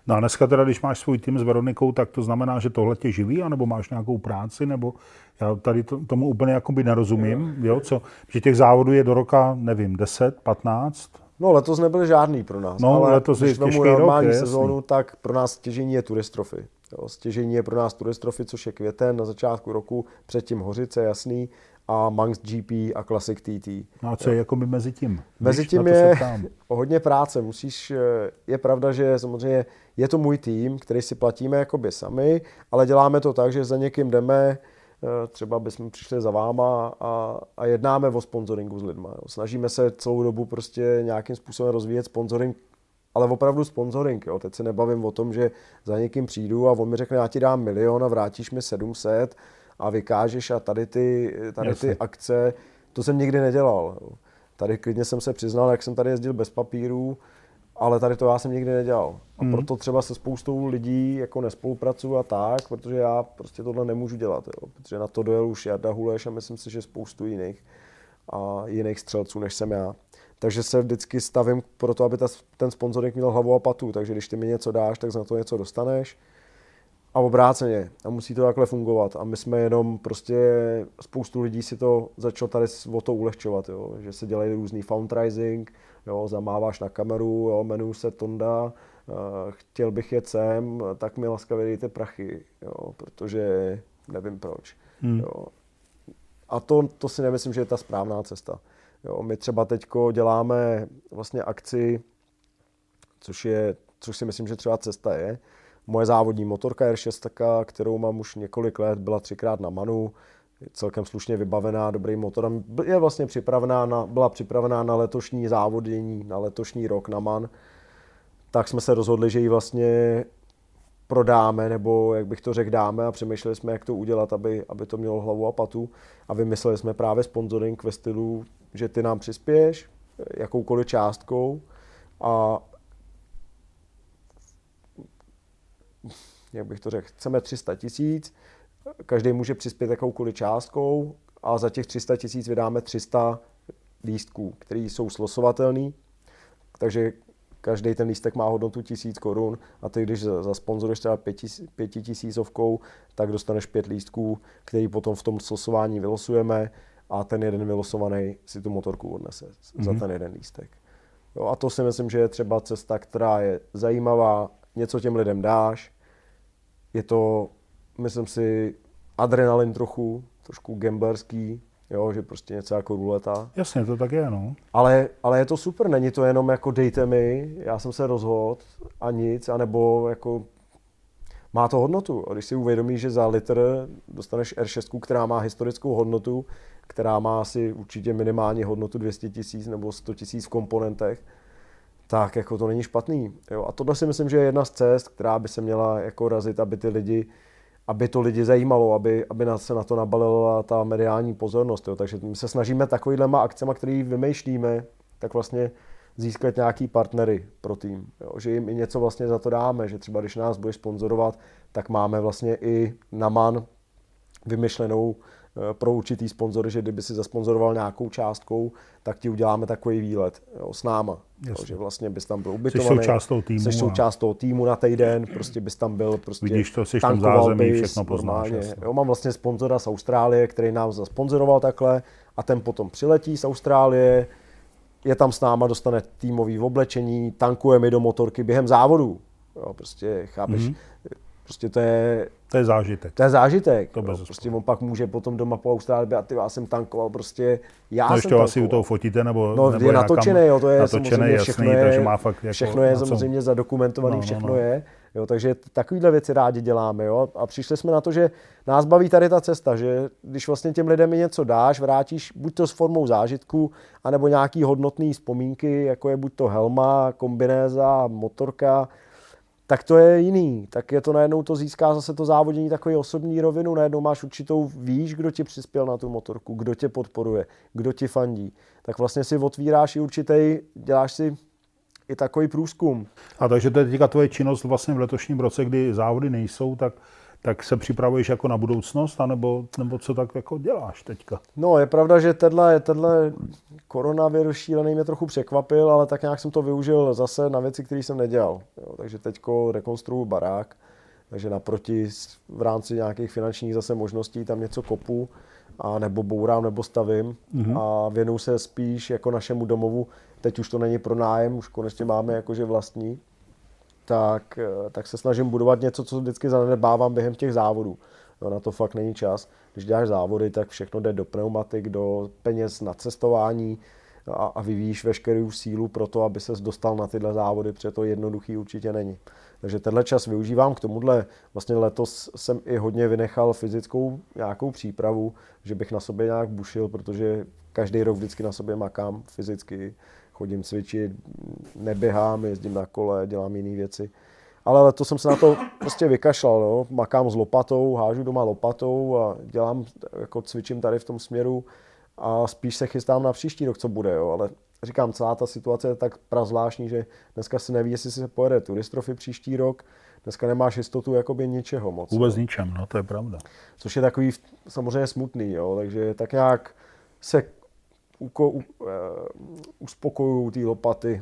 [SPEAKER 2] No a dneska teda, když máš svůj tým s Veronikou, tak to znamená, že tohle tě živí, anebo máš nějakou práci, nebo já tady to, tomu úplně jakoby nerozumím, jo, co, že těch závodů je do roka, nevím, 10, 15,
[SPEAKER 1] No letos nebyl žádný pro nás,
[SPEAKER 2] No,
[SPEAKER 1] ale
[SPEAKER 2] letos je
[SPEAKER 1] když vemu
[SPEAKER 2] těžký rok,
[SPEAKER 1] normální
[SPEAKER 2] je jasný.
[SPEAKER 1] sezónu, tak pro nás stěžení je turistrofy. Jo, stěžení je pro nás turistrofy, což je květen na začátku roku, předtím Hořice, jasný, a Manx GP a Classic TT.
[SPEAKER 2] no a co je jakoby mezi tím?
[SPEAKER 1] Mezi tím je (laughs) hodně práce. Musíš, eh, je pravda, že samozřejmě je to můj tým, který si platíme jakoby sami, ale děláme to tak, že za někým jdeme, eh, třeba bychom přišli za váma a, a jednáme o sponsoringu s lidma. Jo. Snažíme se celou dobu prostě nějakým způsobem rozvíjet sponsoring, ale opravdu sponsoring. Jo. Teď se nebavím o tom, že za někým přijdu a on mi řekne, já ti dám milion a vrátíš mi 700 a vykážeš a tady ty, tady ty akce, to jsem nikdy nedělal. Jo. Tady klidně jsem se přiznal, jak jsem tady jezdil bez papírů, ale tady to já jsem nikdy nedělal. A
[SPEAKER 2] Mhm.
[SPEAKER 1] proto třeba se spoustou lidí jako nespolupracuju a tak, protože já prostě tohle nemůžu dělat. Jo. Protože na to dojel už Jarda Huleš a myslím si, že spoustu jiných a jiných střelců, než jsem já. Takže se vždycky stavím pro to, aby ta, ten sponsoring měl hlavu a patu. Takže když ty mi něco dáš, tak za to něco dostaneš. A obráceně. A musí to takhle fungovat. A my jsme jenom prostě, spoustu lidí si to začalo tady o to ulehčovat, jo. že se dělají různý fundraising, jo, zamáváš na kameru, jo, jmenuji se Tonda, eh, chtěl bych jet sem, tak mi laskavě dejte prachy, jo, protože nevím proč.
[SPEAKER 2] Hmm.
[SPEAKER 1] Jo. A to, to si nemyslím, že je ta správná cesta. Jo, my třeba teď děláme vlastně akci, což, je, což si myslím, že třeba cesta je. Moje závodní motorka R6, kterou mám už několik let, byla třikrát na Manu, celkem slušně vybavená, dobrým motorem. Je vlastně připravená na, byla připravená na letošní závodění, na letošní rok na MAN. Tak jsme se rozhodli, že ji vlastně prodáme, nebo jak bych to řekl, dáme a přemýšleli jsme, jak to udělat, aby, aby to mělo hlavu a patu. A vymysleli jsme právě sponsoring ve stylu, že ty nám přispěješ jakoukoliv částkou a jak bych to řekl, chceme 300 tisíc, každý může přispět jakoukoliv částkou a za těch 300 tisíc vydáme 300 lístků, které jsou slosovatelné, takže každý ten lístek má hodnotu 1000 korun a ty, když zasponzoruješ třeba pětitisícovkou, tak dostaneš pět lístků, který potom v tom slosování vylosujeme a ten jeden vylosovaný si tu motorku odnese mm-hmm. za mhm. ten jeden lístek. Jo, a to si myslím, že je třeba cesta, která je zajímavá, něco těm lidem dáš, je to, myslím si, adrenalin trochu, trošku gamblerský, jo, že prostě něco jako ruleta.
[SPEAKER 2] Jasně, to tak je, no.
[SPEAKER 1] Ale, ale je to super, není to jenom jako dejte mi, já jsem se rozhodl a nic, anebo jako má to hodnotu. A když si uvědomíš, že za litr dostaneš R6, která má historickou hodnotu, která má asi určitě minimální hodnotu 200 tisíc nebo 100 tisíc v komponentech, tak jako to není špatný. Jo? A tohle si myslím, že je jedna z cest, která by se měla jako razit, aby ty lidi aby to lidi zajímalo, aby, aby se na to nabalila ta mediální pozornost. Jo. Takže my se snažíme takovýhlema akcemi, které vymýšlíme, tak vlastně získat nějaký partnery pro tým. Jo. Že jim i něco vlastně za to dáme, že třeba když nás budeš sponzorovat, tak máme vlastně i na MAN vymyšlenou pro určitý sponzory, že kdyby si zasponzoroval nějakou částkou, tak ti uděláme takový výlet jo, s náma. Jo, že vlastně bys tam byl ubytovaný. Jsi
[SPEAKER 2] součást toho týmu.
[SPEAKER 1] Jsi součást toho týmu na týden, prostě bys tam byl, prostě
[SPEAKER 2] Vidíš to, jsi tam zázemí, bys, všechno poznáš.
[SPEAKER 1] Jo, mám vlastně sponzora z Austrálie, který nám zasponzoroval takhle a ten potom přiletí z Austrálie, je tam s náma, dostane týmový oblečení, tankuje mi do motorky během závodu. Jo, prostě chápeš, mm-hmm. prostě to je
[SPEAKER 2] to je zážitek.
[SPEAKER 1] To je zážitek. To bez prostě on pak může potom doma po Austrálii a ty já jsem tankoval prostě, já
[SPEAKER 2] no,
[SPEAKER 1] jsem tankoval.
[SPEAKER 2] asi u toho fotíte, nebo,
[SPEAKER 1] no,
[SPEAKER 2] nebo
[SPEAKER 1] je natočené, jo, to je
[SPEAKER 2] natočené,
[SPEAKER 1] samozřejmě
[SPEAKER 2] jasný,
[SPEAKER 1] všechno je,
[SPEAKER 2] takže má fakt jako
[SPEAKER 1] všechno je samozřejmě zadokumentované, no, všechno no, no. je. Jo, takže takovéhle věci rádi děláme. Jo? A přišli jsme na to, že nás baví tady ta cesta, že když vlastně těm lidem něco dáš, vrátíš buď to s formou zážitku, anebo nějaký hodnotný vzpomínky, jako je buď to helma, kombinéza, motorka, tak to je jiný. Tak je to najednou to získá zase to závodění takový osobní rovinu, najednou máš určitou, víš, kdo ti přispěl na tu motorku, kdo tě podporuje, kdo ti fandí. Tak vlastně si otvíráš i určitý, děláš si i takový průzkum.
[SPEAKER 2] A takže to je teďka tvoje činnost vlastně v letošním roce, kdy závody nejsou, tak tak se připravuješ jako na budoucnost, anebo, nebo co tak jako děláš teďka?
[SPEAKER 1] No, je pravda, že tenhle, tenhle koronavirus šílený mě trochu překvapil, ale tak nějak jsem to využil zase na věci, které jsem nedělal. Jo, takže teďko rekonstruju barák, takže naproti v rámci nějakých finančních zase možností tam něco kopu, a nebo bourám, nebo stavím mm-hmm. a věnuju se spíš jako našemu domovu. Teď už to není pro nájem, už konečně máme jakože vlastní, tak, eh, tak se snažím budovat něco, co vždycky zanedbávám během těch závodů. Jo, na to fakt není čas. Když děláš závody, tak všechno jde do pneumatik, do peněz na cestování a, a vyvíjíš veškerou sílu pro to, aby ses dostal na tyhle závody, protože to jednoduchý určitě není. Takže tenhle čas využívám k tomuhle. Vlastně letos jsem i hodně vynechal fyzickou nějakou přípravu, že bych na sobě nějak bušil, protože každý rok vždycky na sobě makám fyzicky chodím cvičit, neběhám, jezdím na kole, dělám jiné věci. Ale letos jsem se na to prostě vykašlal, no. makám s lopatou, hážu doma lopatou a dělám, jako cvičím tady v tom směru a spíš se chystám na příští rok, co bude, jo. ale říkám, celá ta situace je tak prazvláštní, že dneska se neví, jestli se pojede turistrofy příští rok, dneska nemáš jistotu jakoby ničeho moc.
[SPEAKER 2] Vůbec
[SPEAKER 1] no.
[SPEAKER 2] ničem, no to je pravda.
[SPEAKER 1] Což je takový samozřejmě smutný, jo, takže tak nějak se uko, uh, uspokojují ty lopaty.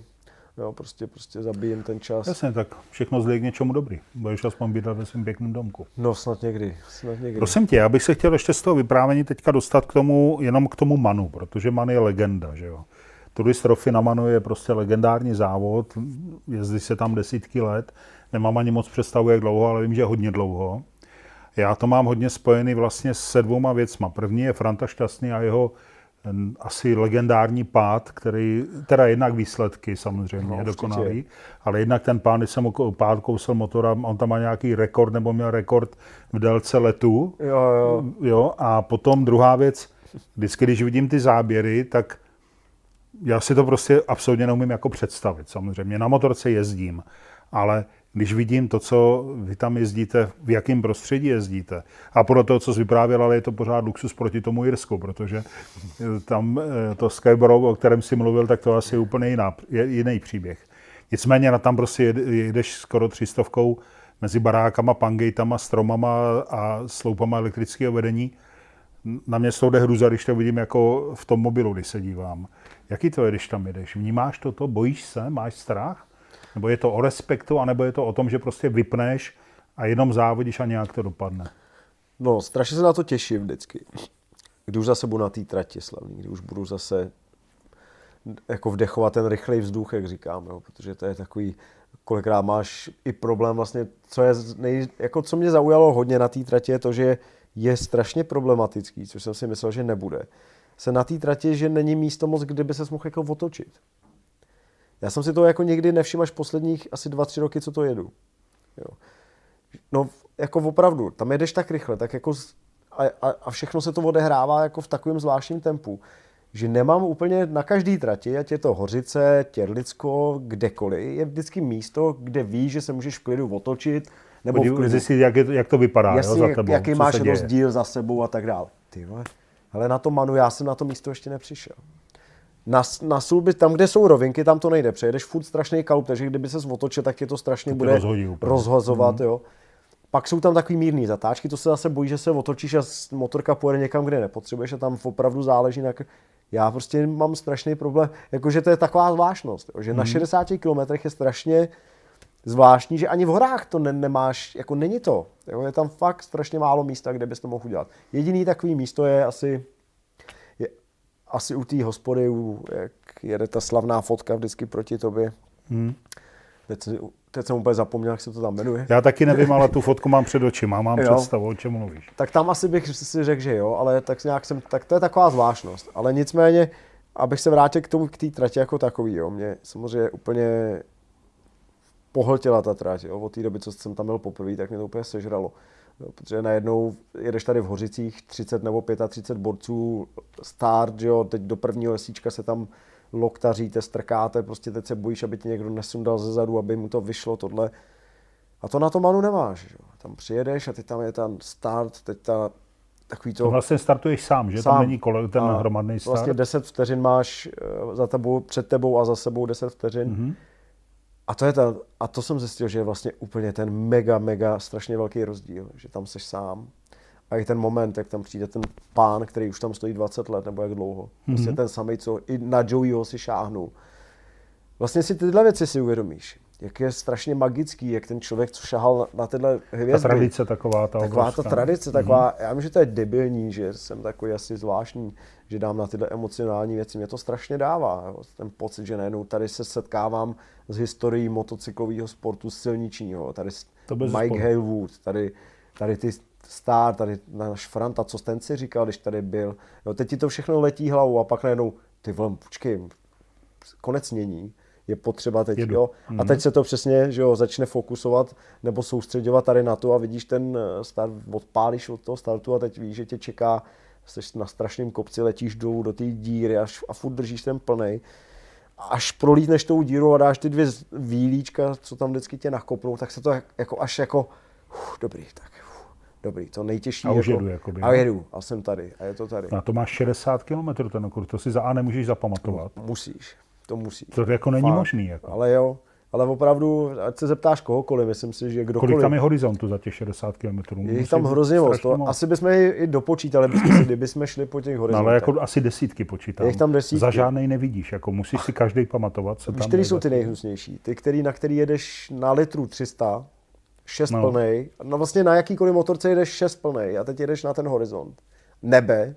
[SPEAKER 1] Jo, prostě, prostě zabijem ten čas.
[SPEAKER 2] Jasně, tak všechno zlije k něčemu dobrý. Budeš aspoň bydlet ve svém pěkném domku.
[SPEAKER 1] No snad někdy, snad někdy.
[SPEAKER 2] Prosím tě, já bych se chtěl ještě z toho vyprávění teďka dostat k tomu, jenom k tomu Manu, protože Man je legenda, že jo. Tour Trophy na Manu je prostě legendární závod, jezdí se tam desítky let, nemám ani moc představu, jak dlouho, ale vím, že hodně dlouho. Já to mám hodně spojený vlastně se dvouma věcma. První je Franta Šťastný a jeho asi legendární pád, který, teda jednak výsledky samozřejmě, no, dokonalý, ale jednak ten pán, když jsem pád kousel motora, on tam má nějaký rekord, nebo měl rekord v délce letu.
[SPEAKER 1] Jo, jo.
[SPEAKER 2] jo. A potom druhá věc, vždycky, když vidím ty záběry, tak já si to prostě absolutně neumím jako představit. Samozřejmě na motorce jezdím, ale když vidím to, co vy tam jezdíte, v jakém prostředí jezdíte. A podle toho, co jsi vyprávěl, ale je to pořád luxus proti tomu Irsku, protože tam eh, to Skyborough, o kterém si mluvil, tak to asi úplně jiná, jiný příběh. Nicméně na tam prostě jedeš skoro třistovkou mezi barákama, pangejtama, stromama a sloupama elektrického vedení. Na mě to jde hruza, když to vidím jako v tom mobilu, když se dívám. Jaký to je, když tam jedeš? Vnímáš toto? Bojíš se? Máš strach? Nebo je to o respektu, anebo je to o tom, že prostě vypneš a jenom závodíš a nějak to dopadne?
[SPEAKER 1] No, strašně se na to těším vždycky. Když už zase budu na té trati slavný, kdy už budu zase jako vdechovat ten rychlej vzduch, jak říkám, jo, protože to je takový, kolikrát máš i problém vlastně, co je nej, jako co mě zaujalo hodně na té trati je to, že je strašně problematický, což jsem si myslel, že nebude. Se na té trati, že není místo moc, kde by se mohl jako otočit. Já jsem si to jako někdy nevšiml až posledních asi dva, tři roky, co to jedu. Jo. No, jako opravdu, tam jedeš tak rychle, tak jako a, a, a všechno se to odehrává jako v takovém zvláštním tempu, že nemám úplně na každý trati, ať je to Hořice, Těrlicko, kdekoliv, je vždycky místo, kde víš, že se můžeš v klidu otočit, nebo
[SPEAKER 2] Podív, v klidu. Zjistit, jak, je, jak to vypadá
[SPEAKER 1] Jasně,
[SPEAKER 2] jo, za tebou,
[SPEAKER 1] jaký máš rozdíl za sebou a tak dále. Ty vole, ale na to Manu, já jsem na to místo ještě nepřišel na, na sluby, tam, kde jsou rovinky, tam to nejde. Přejedeš furt strašný kalup, takže kdyby se otočil, tak tě to strašně to bude rozhozovat. Mm. Jo. Pak jsou tam takový mírný zatáčky, to se zase bojí, že se otočíš a motorka pojede někam, kde nepotřebuješ a tam opravdu záleží na... Já prostě mám strašný problém, jakože to je taková zvláštnost, jo, že mm. na 60 mhm. km je strašně zvláštní, že ani v horách to ne, nemáš, jako není to. Jo, je tam fakt strašně málo místa, kde bys to mohl udělat. Jediný takový místo je asi asi u té hospody, jak jede ta slavná fotka vždycky proti tobě. Hmm. Teď, teď jsem úplně zapomněl, jak se to tam jmenuje.
[SPEAKER 2] Já taky nevím, ale tu fotku mám před očima, mám jo. představu, o čem mluvíš.
[SPEAKER 1] Tak tam asi bych si řekl, že jo, ale tak nějak jsem, tak to je taková zvláštnost. Ale nicméně, abych se vrátil k tomu, k té trati jako takový, jo, mě samozřejmě úplně pohltila ta trať, jo, od té doby, co jsem tam byl poprvé, tak mě to úplně sežralo. Jo, protože najednou jedeš tady v Hořicích 30 nebo 35 borců, start, jo, teď do prvního lesíčka se tam loktaříte, strkáte, prostě teď se bojíš, aby ti někdo nesundal ze zadu, aby mu to vyšlo tohle. A to na to manu nemáš. Jo. Tam přijedeš a teď tam je ten start, teď ta takový to...
[SPEAKER 2] vlastně startuješ sám, že? Sám. Tam není kole, ten hromadný start.
[SPEAKER 1] Vlastně 10 vteřin máš eh, za tebou, před tebou a za sebou 10 vteřin. Mm-hmm. A to, je ta, a to jsem zjistil, že je vlastně úplně ten mega, mega strašně velký rozdíl, že tam jsi sám. A i ten moment, jak tam přijde ten pán, který už tam stojí 20 let, nebo jak dlouho. Vlastně mm-hmm. ten samý, co i na Joeyho si šáhnul. Vlastně si tyhle věci si uvědomíš. Jak je strašně magický, jak ten člověk, co šahal na tyhle hvězdy.
[SPEAKER 2] Ta tradice taková. Ta
[SPEAKER 1] taková ta tradice, taková, mm-hmm. já myslím, že to je debilní, že jsem takový asi zvláštní, že dám na tyhle emocionální věci. Mě to strašně dává. Jo. Ten pocit, že najednou tady se setkávám z historií motocyklového sportu silničního. Tady to Mike Halewood, tady, tady ty Star, tady náš Franta, co ten si říkal, když tady byl. Jo, teď ti to všechno letí hlavou a pak najednou, ty vole, počkej, konec mění, je potřeba teď, Jedu. jo. Mm-hmm. A mhm. teď se to přesně, že jo, začne fokusovat nebo soustředovat tady na to a vidíš ten eh, start, odpálíš od toho startu a teď víš, že tě čeká, jsi na strašném kopci, letíš dolů do té díry a, a furt držíš ten plnej až prolítneš tou díru a dáš ty dvě výlíčka, co tam vždycky tě nakopnou, tak se to jako až jako, uf, dobrý, tak dobrý, to nejtěžší.
[SPEAKER 2] A už
[SPEAKER 1] jako,
[SPEAKER 2] jedu, jakoby,
[SPEAKER 1] A jedu, a jsem tady, a je to tady.
[SPEAKER 2] Na to máš 60 km ten okruh, to si za A nemůžeš zapamatovat.
[SPEAKER 1] Musíš, to musíš.
[SPEAKER 2] To jako není Fakt. možný. Jako.
[SPEAKER 1] Ale jo, ale opravdu, ať se zeptáš kohokoliv, myslím si, že kdokoliv.
[SPEAKER 2] Kolik tam je horizontu za těch 60 km?
[SPEAKER 1] Je jich tam hrozně moc. To, asi bychom je i dopočítali, si, kdybychom šli po těch horizontech.
[SPEAKER 2] No, ale jako asi desítky počítám.
[SPEAKER 1] Je tam desítky.
[SPEAKER 2] Za žádnej nevidíš, jako musíš si každý pamatovat. Co
[SPEAKER 1] Víš, který jsou ty nejhnusnější? Ty, který, na který jedeš na litru 300, 6 no. plnej, no vlastně na jakýkoliv motorce jedeš 6 plnej a teď jedeš na ten horizont. Nebe,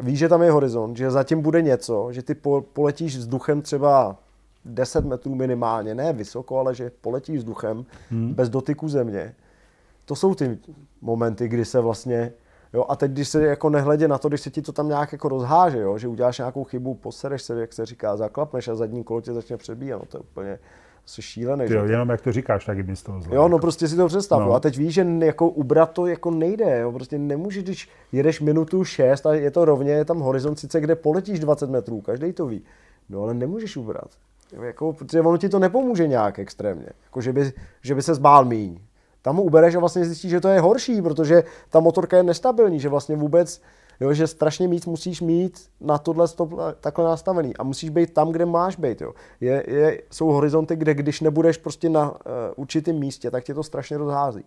[SPEAKER 1] víš, že tam je horizont, že zatím bude něco, že ty poletíš vzduchem třeba 10 metrů minimálně, ne vysoko, ale že poletí vzduchem hmm. bez dotyku země. to jsou ty momenty, kdy se vlastně Jo, a teď, když se jako nehledě na to, když se ti to tam nějak jako rozháže, jo, že uděláš nějakou chybu, posereš se, jak se říká, zaklapneš a zadní kolo tě začne přebíjet, no to je úplně asi šílený.
[SPEAKER 2] Ty jo, jenom jak to říkáš, tak mi z toho
[SPEAKER 1] zle. Jo, no prostě si to představ. No. A teď víš, že jako ubrat to jako nejde. Jo. Prostě nemůžeš, když jedeš minutu 6 a je to rovně, je tam horizont sice, kde poletíš 20 metrů, každý to ví. No ale nemůžeš ubrat. Jako, protože ono ti to nepomůže nějak extrémně. Jako, že, by, že by se zbál míň tam mu ubereš a vlastně zjistíš, že to je horší, protože ta motorka je nestabilní, že vlastně vůbec, jo, že strašně víc musíš mít na tohle stop, takhle nastavený a musíš být tam, kde máš být. Jo. Je, je, jsou horizonty, kde když nebudeš prostě na uh, určitém místě, tak tě to strašně rozhází.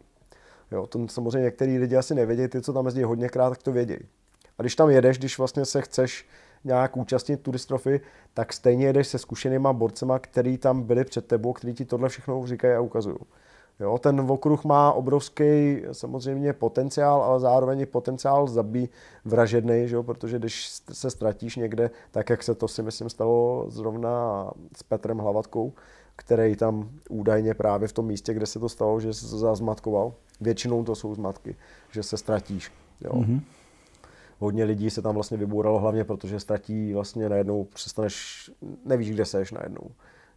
[SPEAKER 1] Jo, to samozřejmě některý lidi asi nevědí, ty, co tam jezdí hodněkrát, tak to vědějí. A když tam jedeš, když vlastně se chceš nějak účastnit turistrofy, tak stejně jedeš se zkušenýma borcema, který tam byli před tebou, který ti tohle všechno říkají a ukazují. Jo, ten okruh má obrovský samozřejmě potenciál, ale zároveň i potenciál zabí vražedný, že jo, protože když se ztratíš někde, tak jak se to si myslím stalo zrovna s Petrem Hlavatkou, který tam údajně právě v tom místě, kde se to stalo, že se zazmatkoval. Většinou to jsou zmatky, že se ztratíš. Jo. Mm-hmm. Hodně lidí se tam vlastně vybouralo hlavně, protože ztratí vlastně najednou, přestaneš, nevíš, kde seš najednou.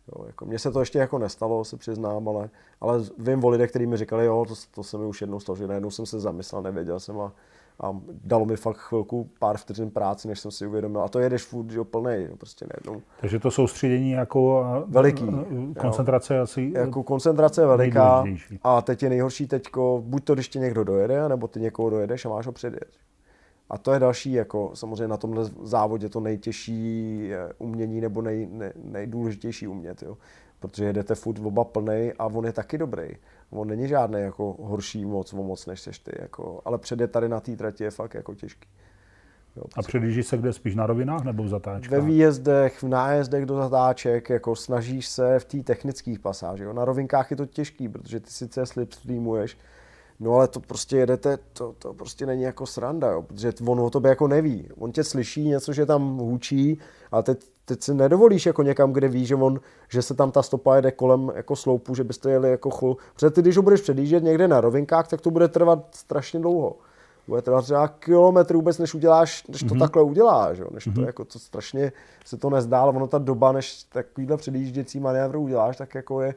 [SPEAKER 1] Jo, jako mně se to ještě jako nestalo, se přiznám, ale, ale vím o lidech, kteří mi říkali, jo, to, to se mi už jednou stalo, že najednou jsem se zamyslel, nevěděl jsem a, a dalo mi fakt chvilku, pár vteřin práci, než jsem si uvědomil. A to jedeš furt, že plný, prostě najednou.
[SPEAKER 2] Takže to soustředění jako
[SPEAKER 1] veliký.
[SPEAKER 2] Koncentrace jo. asi
[SPEAKER 1] Jako koncentrace je veliká. A teď je nejhorší teďko, buď to, když tě někdo dojede, nebo ty někoho dojedeš a máš ho předjet. A to je další, jako samozřejmě na tomhle závodě to nejtěžší umění nebo nej, nej, nejdůležitější umět, jo. Protože jedete furt oba plný a on je taky dobrý. On není žádný jako horší moc, o moc než seš ty, jako, ale předjet tady na té trati je fakt jako těžký.
[SPEAKER 2] Jo, a předjíždíš se kde spíš na rovinách nebo v zatáčkách?
[SPEAKER 1] Ve výjezdech, v nájezdech do zatáček, jako snažíš se v té technických pasáži. Na rovinkách je to těžký, protože ty sice slipstreamuješ, No ale to prostě jedete, to, to prostě není jako sranda, jo, protože on o tobě jako neví. On tě slyší něco, že tam hůčí, ale teď, teď si nedovolíš jako někam, kde ví, že, on, že se tam ta stopa jede kolem jako sloupu, že byste jeli jako chul. Protože ty, když ho budeš předjíždět někde na rovinkách, tak to bude trvat strašně dlouho. Bude trvat třeba kilometr vůbec, než uděláš, než to mm-hmm. takhle uděláš, jo? než mm-hmm. to jako to strašně se to nezdá, ale ono ta doba, než takovýhle předjížděcí manévr uděláš, tak jako je,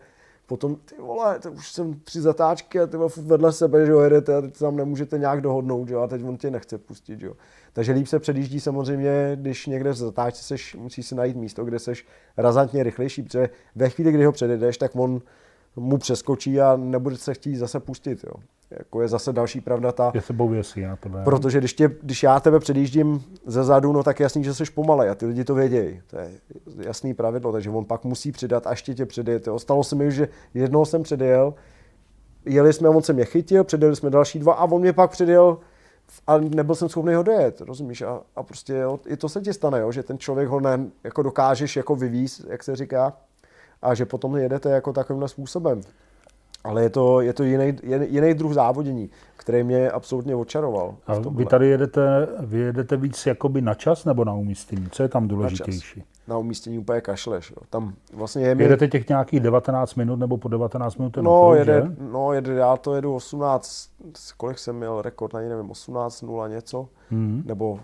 [SPEAKER 1] potom, ty vole, to už jsem tři zatáčky a ty vole, vedle sebe, že jo, jedete a teď tam nemůžete nějak dohodnout, že jo, a teď on tě nechce pustit, že jo. Takže líp se předjíždí samozřejmě, když někde v zatáčce seš, musíš si najít místo, kde seš razantně rychlejší, protože ve chvíli, kdy ho předjedeš, tak on mu přeskočí a nebude se chtít zase pustit. Jo. Jako je zase další pravda ta...
[SPEAKER 2] Je sebou věsí na tebe.
[SPEAKER 1] Protože když, tě, když já tebe předjíždím ze zadu, no tak je jasný, že jsi pomalej a ty lidi to vědějí. To je jasný pravidlo, takže on pak musí přidat a ještě tě předjet. Stalo se mi už, že jednoho jsem předjel, jeli jsme, on se mě chytil, předjeli jsme další dva a on mě pak předjel a nebyl jsem schopný ho dojet, rozumíš? A, a prostě jo, i to se ti stane, jo, že ten člověk ho ne, jako dokážeš jako vyvíz, jak se říká, a že potom jedete jako takovýmhle způsobem. Ale je to, je to jiný, jiný druh závodění, který mě absolutně očaroval.
[SPEAKER 2] A vy tady jedete, vy jedete víc jakoby na čas nebo na umístění? Co je tam důležitější?
[SPEAKER 1] Na, čas. na umístění úplně kašleš. Jo. Tam vlastně je
[SPEAKER 2] mi... Jedete těch nějakých 19 minut nebo po 19 minut?
[SPEAKER 1] No, okruh, jede, že? no jede, já to jedu 18, kolik jsem měl rekord, ani nevím, 18, 0 něco, mm-hmm. nebo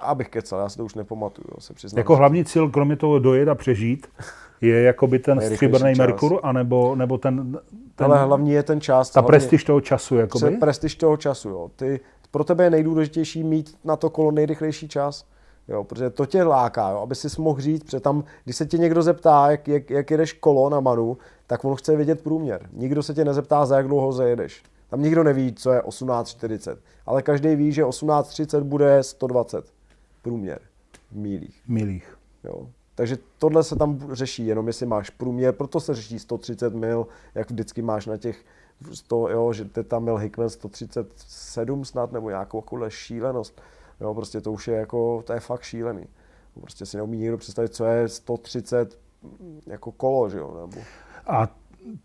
[SPEAKER 1] abych kecal, já si to už nepamatuju, se přiznám.
[SPEAKER 2] Jako hlavní cíl, kromě toho dojet a přežít, (laughs) je jakoby ten stříbrný Merkur, anebo, nebo ten, ten...
[SPEAKER 1] Ale hlavní je ten čas.
[SPEAKER 2] Ta prestiž toho času, jakoby?
[SPEAKER 1] Prestiž toho času, jo. Ty, pro tebe je nejdůležitější mít na to kolo nejrychlejší čas. Jo, protože to tě láká, jo, aby si mohl říct, protože tam, když se tě někdo zeptá, jak, jak, jak jedeš kolo na manu, tak on chce vědět průměr. Nikdo se tě nezeptá, za jak dlouho zajedeš. Tam nikdo neví, co je 18.40, ale každý ví, že 18.30 bude 120 průměr v mílích.
[SPEAKER 2] Mílích.
[SPEAKER 1] Jo. Takže tohle se tam řeší, jenom jestli máš průměr, proto se řeší 130 mil, jak vždycky máš na těch 100, jo, že tam měl Hickman 137 snad, nebo nějakou takovou šílenost. Jo, prostě to už je jako, to je fakt šílený. Prostě si neumí nikdo představit, co je 130 jako kolo, že jo, nebo...
[SPEAKER 2] A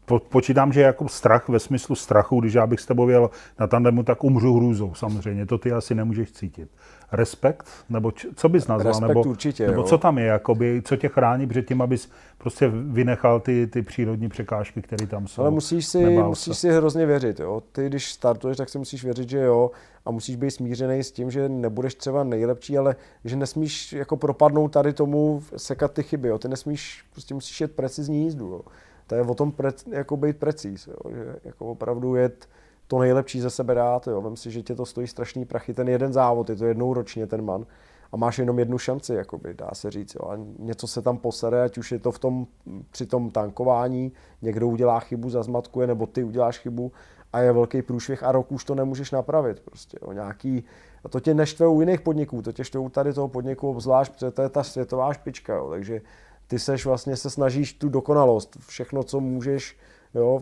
[SPEAKER 2] po, počítám, že jako strach ve smyslu strachu, když já bych s tebou jel na tandemu, tak umřu hrůzou samozřejmě. To ty asi nemůžeš cítit. Respekt? Nebo č, co bys nazval?
[SPEAKER 1] Respekt
[SPEAKER 2] nebo,
[SPEAKER 1] určitě,
[SPEAKER 2] nebo
[SPEAKER 1] jo.
[SPEAKER 2] co tam je? Jakoby, co tě chrání před tím, abys prostě vynechal ty, ty přírodní překážky, které tam jsou?
[SPEAKER 1] Ale musíš si, musíš si hrozně věřit. Jo. Ty, když startuješ, tak si musíš věřit, že jo. A musíš být smířený s tím, že nebudeš třeba nejlepší, ale že nesmíš jako propadnout tady tomu sekat ty chyby. Jo. Ty nesmíš, prostě musíš jet precizní jízdu. Jo. To je o tom pre, jako být precíz, jo. že jako opravdu jet to nejlepší ze sebe dát. Jo. Vem si, že tě to stojí strašný prachy. Ten jeden závod, je to jednou ročně ten man a máš jenom jednu šanci, jakoby, dá se říct. Jo. A něco se tam posere, ať už je to v tom, při tom tankování, někdo udělá chybu, zazmatkuje, nebo ty uděláš chybu a je velký průšvih a rok už to nemůžeš napravit. Prostě, jo. Nějaký, a to tě neštve u jiných podniků, to tě štve u tady toho podniku obzvlášť, protože to je ta světová špička. Jo. Takže ty seš vlastně se snažíš tu dokonalost, všechno, co můžeš, jo,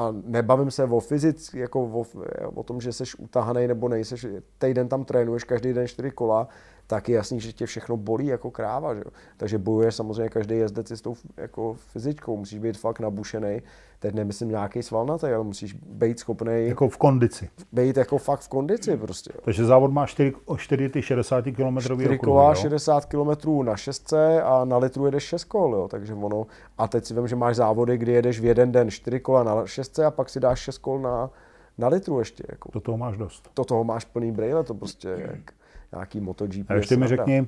[SPEAKER 1] a nebavím se o fyzic, jako o, o tom, že jsi utahaný nebo nejseš, týden tam trénuješ, každý den čtyři kola, tak je jasný, že tě všechno bolí jako kráva. Že? Takže bojuje samozřejmě každý jezdec s tou jako fyzičkou. Musíš být fakt nabušený. Teď nemyslím nějaký svalnatý, ale musíš být schopný.
[SPEAKER 2] Jako v kondici.
[SPEAKER 1] Být jako fakt v kondici prostě. Jo.
[SPEAKER 2] Takže závod má 4, 4 ty 60 km
[SPEAKER 1] 4 kola, jo? 60 km na šestce a na litru jedeš 6 kol, jo? takže ono. A teď si vím, že máš závody, kdy jedeš v jeden den 4 kola na šestce a pak si dáš 6 kol na, na litru ještě. Jako.
[SPEAKER 2] Do toho máš dost.
[SPEAKER 1] Do toho máš plný brejle, to prostě (clears throat) jak nějaký MotoGP.
[SPEAKER 2] A ještě mi řekni,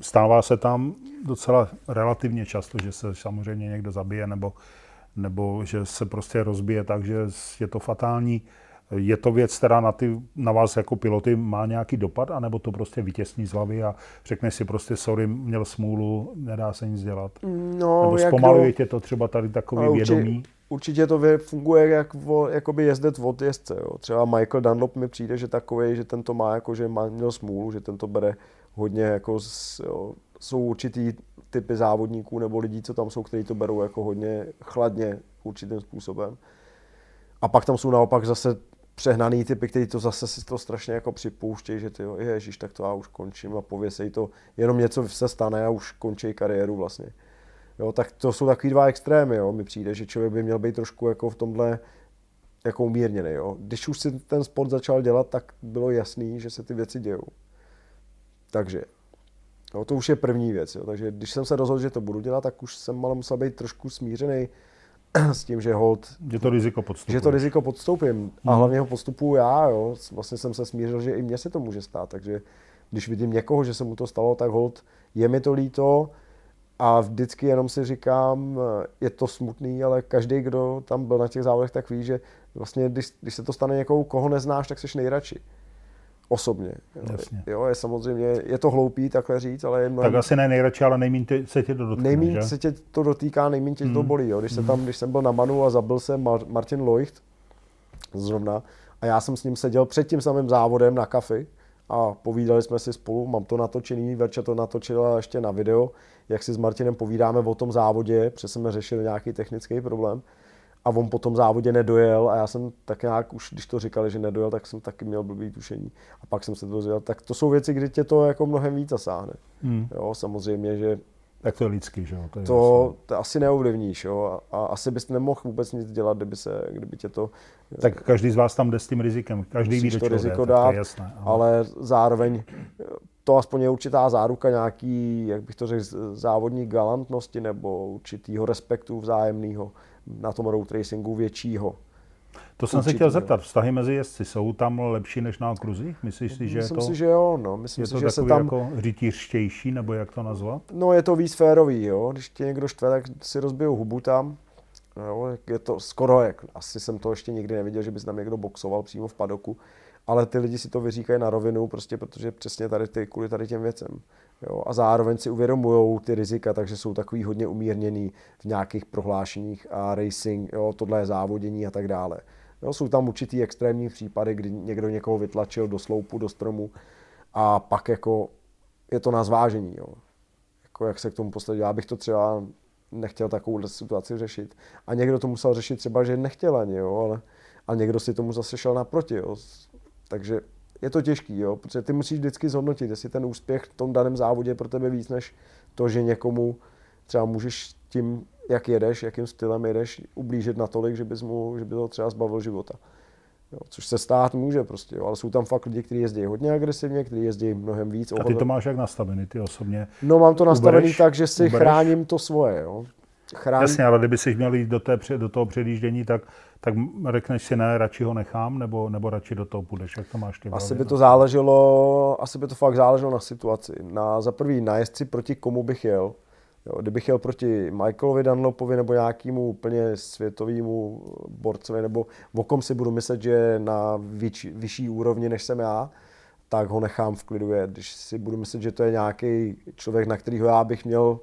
[SPEAKER 2] stává se tam docela relativně často, že se samozřejmě někdo zabije nebo, nebo že se prostě rozbije tak, že je to fatální. Je to věc, která na, ty, na vás jako piloty má nějaký dopad, anebo to prostě vytěsní z hlavy a řekne si prostě sorry, měl smůlu, nedá se nic dělat?
[SPEAKER 1] No,
[SPEAKER 2] nebo zpomaluje tě to třeba tady takový vědomí?
[SPEAKER 1] Určitě to funguje jak vo, jakoby jezdec od jezdce. Jo. Třeba Michael Dunlop mi přijde, že takový, že ten to má jako, že má, měl smůlu, že ten to bere hodně jako, z, jo, jsou určitý typy závodníků nebo lidí, co tam jsou, kteří to berou jako hodně chladně určitým způsobem. A pak tam jsou naopak zase přehnaný typy, kteří to zase si to strašně jako připouštějí, že ty jo, ježiš, tak to já už končím a pověsej to, jenom něco se stane a už končí kariéru vlastně. Jo, tak to jsou takový dva extrémy, jo. Mi přijde, že člověk by měl být trošku jako v tomhle jako umírněný, jo. Když už si ten sport začal dělat, tak bylo jasný, že se ty věci dějou. Takže, jo, to už je první věc, jo. Takže když jsem se rozhodl, že to budu dělat, tak už jsem ale musel být trošku smířený s tím, že hold...
[SPEAKER 2] Že to riziko podstupuješ.
[SPEAKER 1] Že to riziko podstoupím. A hmm. hlavně ho postupuju já, jo. Vlastně jsem se smířil, že i mně se to může stát, takže když vidím někoho, že se mu to stalo, tak hold, je mi to líto, a vždycky jenom si říkám, je to smutný, ale každý, kdo tam byl na těch závodech, tak ví, že vlastně, když, když se to stane někoho, koho neznáš, tak jsi nejradši. Osobně. Jo.
[SPEAKER 2] Jasně.
[SPEAKER 1] jo, je samozřejmě, je to hloupý takhle říct, ale je
[SPEAKER 2] mnohem... Tak asi ne nejradši, ale nejméně se tě to dotkne,
[SPEAKER 1] Nejméně
[SPEAKER 2] že?
[SPEAKER 1] se tě to dotýká, nejméně tě mm. to hmm. bolí. Jo. Když, se mm. tam, když jsem byl na Manu a zabil se Mar- Martin Leucht, zrovna, a já jsem s ním seděl před tím samým závodem na kafi, a povídali jsme si spolu, mám to natočený, večer to natočila ještě na video, jak si s Martinem povídáme o tom závodě, protože jsme řešili nějaký technický problém a on po tom závodě nedojel a já jsem tak nějak už, když to říkali, že nedojel, tak jsem taky měl blbý tušení a pak jsem se to dozvěděl. Tak to jsou věci, kdy tě to jako mnohem víc zasáhne. Hmm. Jo, samozřejmě, že
[SPEAKER 2] tak to je lidský, že jo?
[SPEAKER 1] To, je to, to asi neovlivníš, jo? A, a asi bys nemohl vůbec nic dělat, kdyby, se, kdyby tě to...
[SPEAKER 2] Tak každý z vás tam jde s tím rizikem, každý ví,
[SPEAKER 1] to riziko dát, to je jasné, ale... ale zároveň to aspoň je určitá záruka nějaký, jak bych to řekl, závodní galantnosti nebo určitýho respektu vzájemného na tom road racingu většího.
[SPEAKER 2] To jsem se chtěl zeptat, vztahy mezi jezdci jsou tam lepší než na okruzích? Myslíš si, že
[SPEAKER 1] Myslím
[SPEAKER 2] je to,
[SPEAKER 1] si, že jo, no. Myslím
[SPEAKER 2] je
[SPEAKER 1] si,
[SPEAKER 2] to
[SPEAKER 1] že
[SPEAKER 2] se
[SPEAKER 1] tam...
[SPEAKER 2] jako rytířštější, nebo jak to nazvat?
[SPEAKER 1] No je to víc férový, jo. Když tě někdo štve, tak si rozbijou hubu tam. Jo, je to skoro jak, asi jsem to ještě nikdy neviděl, že by tam někdo boxoval přímo v padoku, ale ty lidi si to vyříkají na rovinu, prostě protože přesně tady ty, kvůli tady těm věcem. Jo, a zároveň si uvědomují ty rizika, takže jsou takový hodně umírněný v nějakých prohlášeních a racing, jo, tohle je závodění a tak dále. Jo, jsou tam určitý extrémní případy, kdy někdo někoho vytlačil do sloupu, do stromu a pak jako je to na zvážení. Jo. Jako jak se k tomu postavit. Já bych to třeba nechtěl takovou situaci řešit. A někdo to musel řešit třeba, že nechtěl ani, jo, ale a někdo si tomu zase šel naproti. Jo. Takže je to těžký, jo, protože ty musíš vždycky zhodnotit, jestli ten úspěch v tom daném závodě je pro tebe víc, než to, že někomu třeba můžeš tím, jak jedeš, jakým stylem jedeš, ublížit natolik, že bys mu, že by to třeba zbavil života. Jo, což se stát může prostě, jo, ale jsou tam fakt lidi, kteří jezdí hodně agresivně, kteří jezdí mnohem víc.
[SPEAKER 2] A ty to máš jak nastavený, ty osobně?
[SPEAKER 1] No mám to nastavený ubereš, tak, že si ubereš? chráním to svoje. Jo.
[SPEAKER 2] Chráním... Jasně, ale kdyby si měl jít do, té, do toho předjíždění, tak, tak řekneš si ne, radši ho nechám, nebo, nebo radši do toho půjdeš, jak to máš ty?
[SPEAKER 1] Asi by to záleželo, asi by to fakt záleželo na situaci. Na, za prvý na jezdci, proti komu bych jel. Jo, kdybych jel proti Michaelovi Dunlopovi nebo nějakému úplně světovému borcovi, nebo o kom si budu myslet, že je na vyč, vyšší úrovni, než jsem já, tak ho nechám v klidu jet. Když si budu myslet, že to je nějaký člověk, na kterého já bych měl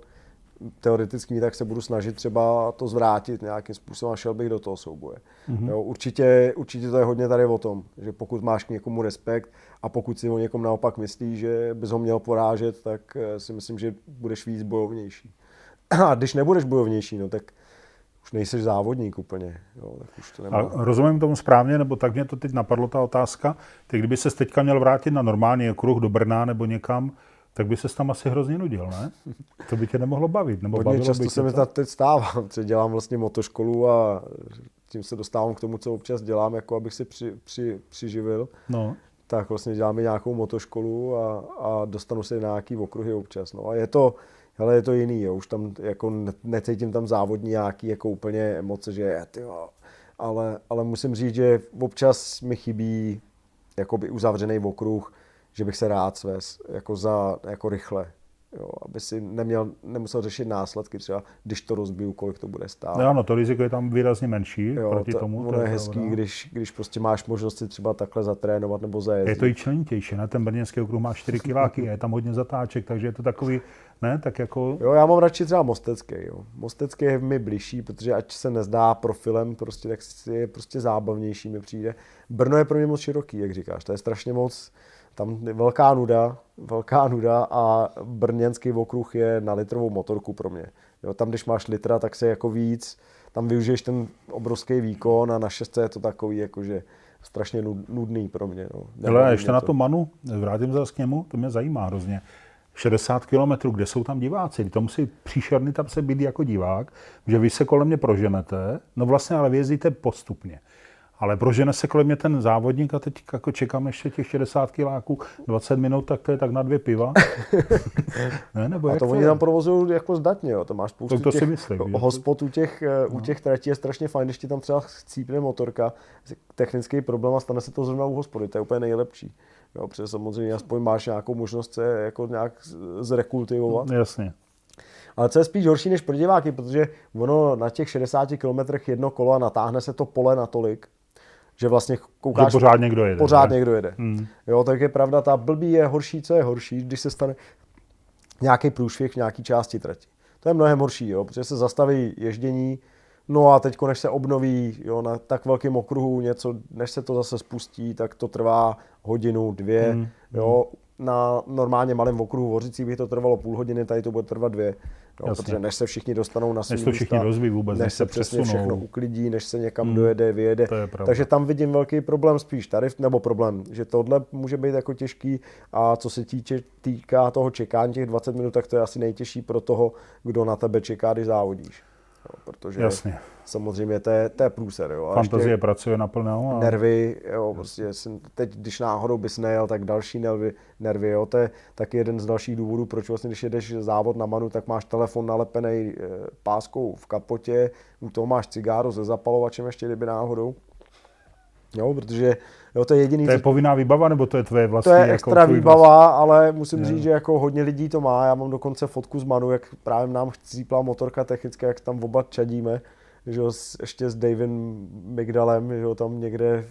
[SPEAKER 1] teoreticky tak se budu snažit třeba to zvrátit nějakým způsobem a šel bych do toho souboje. Mm-hmm. Jo, určitě, určitě to je hodně tady o tom, že pokud máš k někomu respekt a pokud si o někom naopak myslíš, že bys ho měl porážet, tak eh, si myslím, že budeš víc bojovnější. (clears throat) A když nebudeš bojovnější, no tak už nejseš závodník úplně. Jo, tak už to nemá.
[SPEAKER 2] A rozumím tomu správně, nebo tak mě to teď napadlo ta otázka. Ty kdyby se teďka měl vrátit na normální okruh do Brna nebo někam, tak by se tam asi hrozně nudil, ne? To by tě nemohlo bavit. Nebo
[SPEAKER 1] Hodně často se mi to teď stává, (laughs) protože dělám vlastně motoškolu a tím se dostávám k tomu, co občas dělám, jako abych si při, při, přiživil. No. Tak vlastně dělám i nějakou motoškolu a, a dostanu se na nějaký okruhy občas. No a je to, hele, je to jiný, jo. už tam jako necítím tam závodní nějaký jako úplně emoce, že tyjo, ale, ale musím říct, že občas mi chybí jakoby uzavřený okruh, že bych se rád svez jako, za, jako rychle. Jo, aby si neměl, nemusel řešit následky třeba, když to rozbiju, kolik to bude stát.
[SPEAKER 2] No ano, to riziko je tam výrazně menší jo, proti
[SPEAKER 1] to,
[SPEAKER 2] tomu.
[SPEAKER 1] Ono to je hezký, když, když prostě máš možnost si třeba takhle zatrénovat nebo zajezdit.
[SPEAKER 2] Je to i členitější, ne? Ten brněnský okruh má 4 kiláky, je tam hodně zatáček, takže je to takový, ne, tak jako...
[SPEAKER 1] Jo, já mám radši třeba Mostecký, jo. Mostecký je mi bližší, protože ať se nezdá profilem, prostě, tak je prostě zábavnější mi přijde. Brno je pro mě moc široký, jak říkáš, to je strašně moc, tam je velká nuda, velká nuda a brněnský okruh je na litrovou motorku pro mě. Jo, tam, když máš litra, tak se jako víc, tam využiješ ten obrovský výkon a na šestce je to takový jakože strašně nudný pro mě. No.
[SPEAKER 2] Ale ještě to. na to Manu, vrátím se k němu, to mě zajímá hrozně. 60 kilometrů, kde jsou tam diváci? To musí příšerný tam se být jako divák, že vy se kolem mě proženete, no vlastně ale vězíte postupně. Ale prožene se kolem mě ten závodník a teď jako čekám ještě těch 60 kiláků, 20 minut, tak to je tak na dvě piva. (laughs)
[SPEAKER 1] ne, nebo a to, to oni tam provozují jako zdatně, jo. to máš spoustu
[SPEAKER 2] to, to
[SPEAKER 1] těch
[SPEAKER 2] si myslím,
[SPEAKER 1] hospod u těch, eh, u no. těch tratí je strašně fajn, když ti tam třeba chcípne motorka, technický problém a stane se to zrovna u hospody, to je úplně nejlepší. Jo, protože samozřejmě aspoň máš nějakou možnost se jako nějak zrekultivovat.
[SPEAKER 2] Jasně.
[SPEAKER 1] Ale co je spíš horší než pro diváky, protože ono na těch 60 kilometrech jedno kolo a natáhne se to pole natolik, že vlastně koukáš...
[SPEAKER 2] Že pořád někdo jede.
[SPEAKER 1] Pořád ne? někdo jede. Hmm. Jo, tak je pravda, ta blbý je horší, co je horší, když se stane nějaký průšvih v nějaký části trati. To je mnohem horší, jo, protože se zastaví ježdění, no a teď, než se obnoví jo, na tak velkém okruhu něco, než se to zase spustí, tak to trvá hodinu, dvě, hmm. jo, na normálně malém okruhu Hořicí by to trvalo půl hodiny, tady to bude trvat dvě. Jo, protože než se všichni dostanou na svůj
[SPEAKER 2] Než to všichni místa, rozví vůbec,
[SPEAKER 1] než, než se přesně všechno uklidí, než se někam hmm. dojede, vyjede. Takže tam vidím velký problém spíš tarif, nebo problém, že tohle může být jako těžký a co se týče, týká toho čekání těch 20 minut, tak to je asi nejtěžší pro toho, kdo na tebe čeká, když závodíš. Jo, protože
[SPEAKER 2] Jasně.
[SPEAKER 1] samozřejmě to je, to je průser. Jo.
[SPEAKER 2] A Fantazie pracuje naplno.
[SPEAKER 1] A... Nervy, jo, prostě teď, když náhodou bys nejel, tak další nervy, nervy jo, to je taky jeden z dalších důvodů, proč vlastně, když jedeš závod na manu, tak máš telefon nalepený eh, páskou v kapotě, u toho máš cigáro se zapalovačem ještě, kdyby náhodou. Jo, protože jo, to je jediný...
[SPEAKER 2] To je povinná výbava, nebo to je tvoje vlastní?
[SPEAKER 1] To je jako extra výbava, ale musím je. říct, že jako hodně lidí to má. Já mám dokonce fotku z Manu, jak právě nám chcípla motorka technická, jak tam oba čadíme, že jo, ještě s Davem Migdalem, že jo, tam někde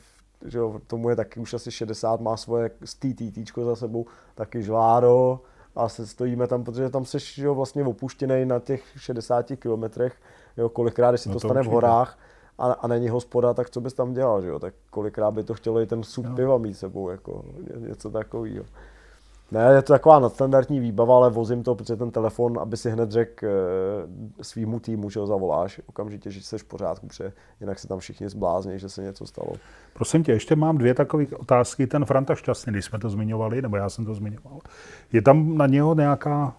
[SPEAKER 1] že jo, tomu je taky už asi 60, má svoje TTT za sebou, taky žládo a se stojíme tam, protože tam seš že jo, vlastně opuštěný na těch 60 kilometrech, jo, kolikrát, když se no to, to stane určitě. v horách, a, a není hospoda, tak co bys tam dělal, že jo? Tak kolikrát by to chtělo i ten sup no. piva mít sebou, jako něco takového. Ne, je to taková nadstandardní výbava, ale vozím to, protože ten telefon, aby si hned řekl e, svýmu týmu, že ho zavoláš okamžitě, že jsi v pořádku, protože jinak se tam všichni zblázní, že se něco stalo.
[SPEAKER 2] Prosím tě, ještě mám dvě takové otázky. Ten Franta Šťastný, když jsme to zmiňovali, nebo já jsem to zmiňoval, je tam na něho nějaká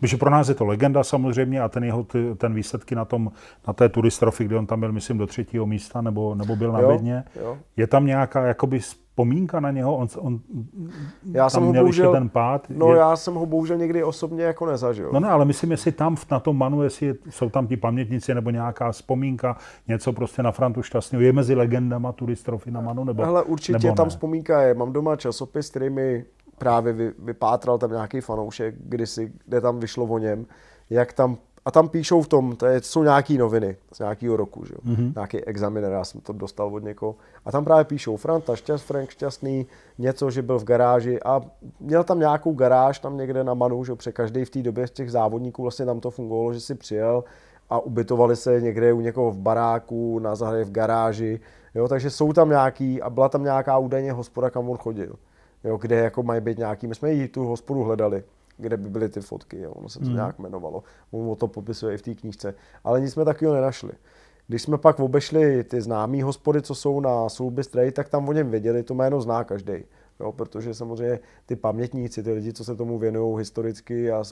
[SPEAKER 2] Protože pro nás je to legenda samozřejmě a ten jeho ten výsledky na, tom, na té turistrofy, kde on tam byl, myslím, do třetího místa nebo, nebo byl na jo, Bedně. Jo. Je tam nějaká jakoby vzpomínka na něho? On, on
[SPEAKER 1] já tam jsem ho bohužel, ten pád? No je... já jsem ho bohužel někdy osobně jako nezažil.
[SPEAKER 2] No ne, ale myslím, jestli tam na tom Manu, jestli jsou tam ti pamětníci nebo nějaká vzpomínka, něco prostě na Frantu Šťastného. Je mezi legendama turistrofy na Manu? Nebo,
[SPEAKER 1] Hele, určitě
[SPEAKER 2] nebo
[SPEAKER 1] tam vzpomínka je. Mám doma časopis, který mi právě vy, vypátral tam nějaký fanoušek, kdysi, kde tam vyšlo o něm, jak tam a tam píšou v tom, to, je, jsou nějaký noviny z nějakého roku, že? Mm-hmm. nějaký examiner, já jsem to dostal od někoho. A tam právě píšou Franta, šťast, Frank šťastný, něco, že byl v garáži a měl tam nějakou garáž tam někde na Manu, že pře každý v té době z těch závodníků vlastně tam to fungovalo, že si přijel a ubytovali se někde u někoho v baráku, na zahradě v garáži, jo, takže jsou tam nějaký a byla tam nějaká údajně hospoda, kam on chodil, jo, kde jako mají být nějaký, my jsme jí tu hospodu hledali, kde by byly ty fotky, jo. ono se to hmm. nějak jmenovalo. On o to popisuje i v té knížce. Ale nic jsme takového nenašli. Když jsme pak obešli ty známé hospody, co jsou na Sulby Stray, tak tam o něm věděli, to jméno zná každý. Jo, protože samozřejmě ty pamětníci, ty lidi, co se tomu věnují historicky a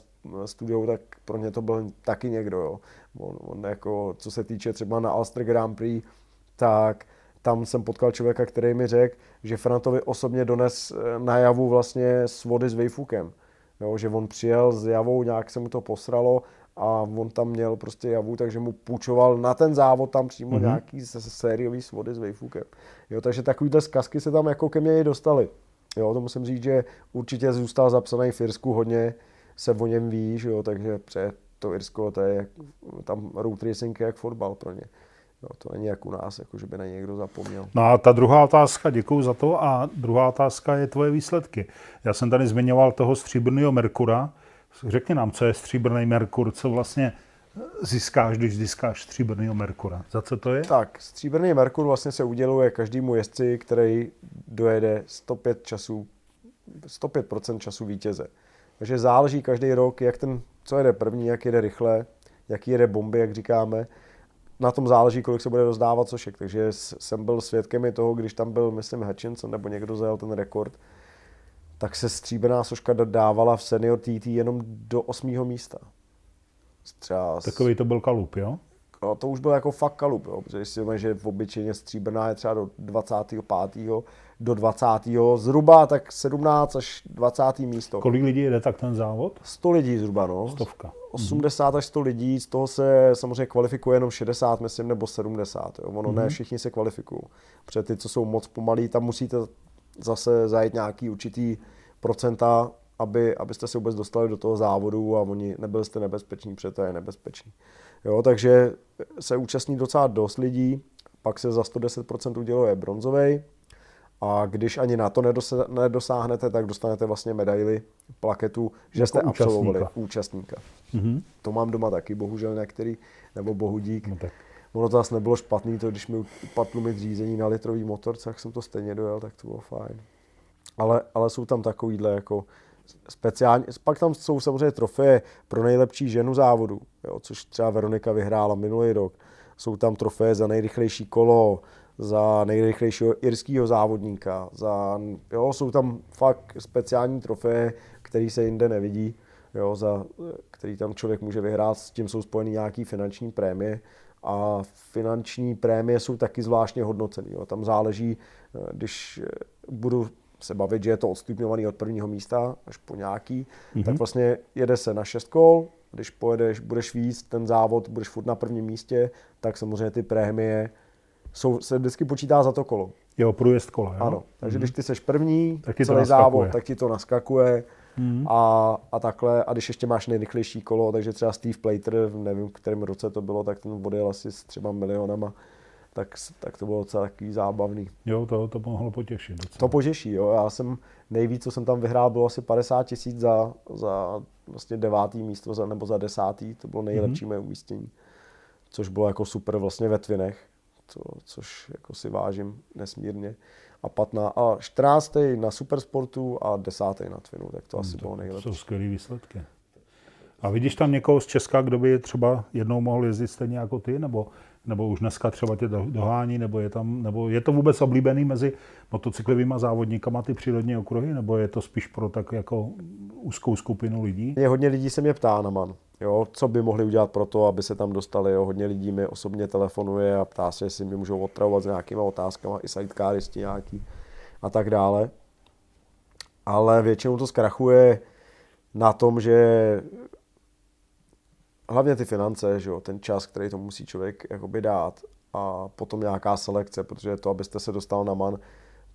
[SPEAKER 1] studiou, tak pro ně to byl taky někdo. Jo. On, on jako, co se týče třeba na Ulster Grand Prix, tak tam jsem potkal člověka, který mi řekl, že Frantovi osobně dones eh, najavu vlastně s vody s Vejfukem. Jo, že on přijel s javou, nějak se mu to posralo a on tam měl prostě javu, takže mu půjčoval na ten závod tam přímo mm-hmm. nějaký sériový svody s Vejfukem. Jo, takže takovýhle zkazky se tam jako ke mně i dostaly. Jo, to musím říct, že určitě zůstal zapsaný v Irsku, hodně se o něm ví, že jo, takže před to Irsko, to je tam road racing je jak fotbal pro ně. Jo, to není jak u nás, jako že by na někdo zapomněl.
[SPEAKER 2] No a ta druhá otázka, děkuji za to, a druhá otázka je tvoje výsledky. Já jsem tady zmiňoval toho stříbrného Merkura. Řekni nám, co je stříbrný Merkur, co vlastně získáš, když získáš stříbrného Merkura. Za co to je?
[SPEAKER 1] Tak, stříbrný Merkur vlastně se uděluje každému jezdci, který dojede 105 časů, 105% času vítěze. Takže záleží každý rok, jak ten, co jede první, jak jede rychle, jaký jede bomby, jak říkáme na tom záleží, kolik se bude rozdávat sošek. Takže jsem byl svědkem i toho, když tam byl, myslím, Hutchinson nebo někdo zajel ten rekord, tak se stříbená soška dodávala v senior TT jenom do osmého místa.
[SPEAKER 2] Třeba Takový to byl kalup, jo?
[SPEAKER 1] No, to už byl jako fakt kalup, jo? protože si že v obyčejně stříbrná je třeba do 25 do 20. Zhruba tak 17 až 20. místo.
[SPEAKER 2] Kolik lidí jede tak ten závod?
[SPEAKER 1] 100 lidí zhruba, no.
[SPEAKER 2] Stovka.
[SPEAKER 1] 80 mhm. až 100 lidí, z toho se samozřejmě kvalifikuje jenom 60, myslím, nebo 70. Jo. Ono mm-hmm. ne mhm. všichni se kvalifikují. Protože ty, co jsou moc pomalí, tam musíte zase zajít nějaký určitý procenta, aby, abyste se vůbec dostali do toho závodu a oni nebyli jste nebezpeční, protože to je nebezpečný. Jo, takže se účastní docela dost lidí, pak se za 110% uděluje bronzový, a když ani na to nedosáhnete, tak dostanete vlastně medaily, plaketu, že jako jste absolvovali účastníka. účastníka. Mm-hmm. To mám doma taky, bohužel některý, nebo bohudík. No tak. Ono to zase nebylo špatný, to když mi upadlo mi řízení na litrový motor, tak jsem to stejně dojel, tak to bylo fajn. Ale, ale jsou tam takovýhle jako speciální, pak tam jsou samozřejmě trofeje pro nejlepší ženu závodu, jo, což třeba Veronika vyhrála minulý rok. Jsou tam trofeje za nejrychlejší kolo, za nejrychlejšího irského závodníka. Za, jo, jsou tam fakt speciální trofeje, které se jinde nevidí, jo, za, který tam člověk může vyhrát, s tím jsou spojeny nějaké finanční prémie a finanční prémie jsou taky zvláštně hodnocené. Tam záleží, eh, když eh, budu se bavit, že je to odstupňovaný od prvního místa až po nějaký, mm-hmm. tak vlastně jede se na šest kol, když pojedeš, budeš víc ten závod, budeš furt na prvním místě, tak samozřejmě ty prémie jsou, se vždycky počítá za to kolo.
[SPEAKER 2] Jo, průjezd kola, jo?
[SPEAKER 1] Ano, takže mm-hmm. když ty seš první, tak celý závod, tak ti to naskakuje mm-hmm. a, a takhle. A když ještě máš nejrychlejší kolo, takže třeba Steve Plater, nevím, v kterém roce to bylo, tak ten odjel asi s třeba milionama tak, tak to bylo docela takový zábavný.
[SPEAKER 2] Jo, to, to mohlo potěšit. Docela.
[SPEAKER 1] To potěší, jo. Já jsem nejvíc, co jsem tam vyhrál, bylo asi 50 tisíc za, za vlastně devátý místo za, nebo za desátý. To bylo nejlepší mm-hmm. moje umístění. Což bylo jako super vlastně ve Twinech co, což jako si vážím nesmírně. A 15, a 14. na Supersportu a 10. na Twinu, tak to hmm, asi to bylo nejlepší.
[SPEAKER 2] jsou skvělé výsledky. A vidíš tam někoho z Česka, kdo by třeba jednou mohl jezdit stejně jako ty, nebo, nebo už dneska třeba tě dohání, nebo je, tam, nebo je to vůbec oblíbený mezi motocyklovými závodníkama ty přírodní okruhy, nebo je to spíš pro tak jako úzkou skupinu lidí?
[SPEAKER 1] Je hodně lidí se mě ptá na man. Jo, co by mohli udělat pro to, aby se tam dostali. Jo. Hodně lidí mi osobně telefonuje a ptá se, jestli mi můžou otravovat s nějakýma otázkami, i sidecaristi nějaký a tak dále. Ale většinou to zkrachuje na tom, že hlavně ty finance, že jo, ten čas, který to musí člověk jakoby dát a potom nějaká selekce, protože to, abyste se dostal na man,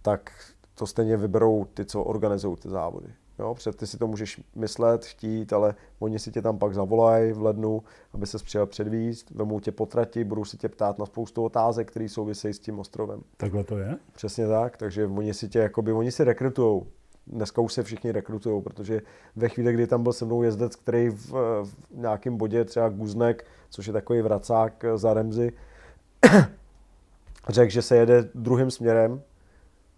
[SPEAKER 1] tak to stejně vyberou ty, co organizují ty závody. Jo, před ty si to můžeš myslet, chtít, ale oni si tě tam pak zavolají v lednu, aby se přijel předvíst, vemou tě potrati, budou si tě ptát na spoustu otázek, které souvisejí s tím ostrovem.
[SPEAKER 2] Takhle to je?
[SPEAKER 1] Přesně tak, takže oni si tě, jakoby, oni si rekrutujou. Dneska už se všichni rekrutují, protože ve chvíli, kdy tam byl se mnou jezdec, který v, v nějakém bodě, třeba Guznek, což je takový vracák za Remzy, (coughs) řekl, že se jede druhým směrem,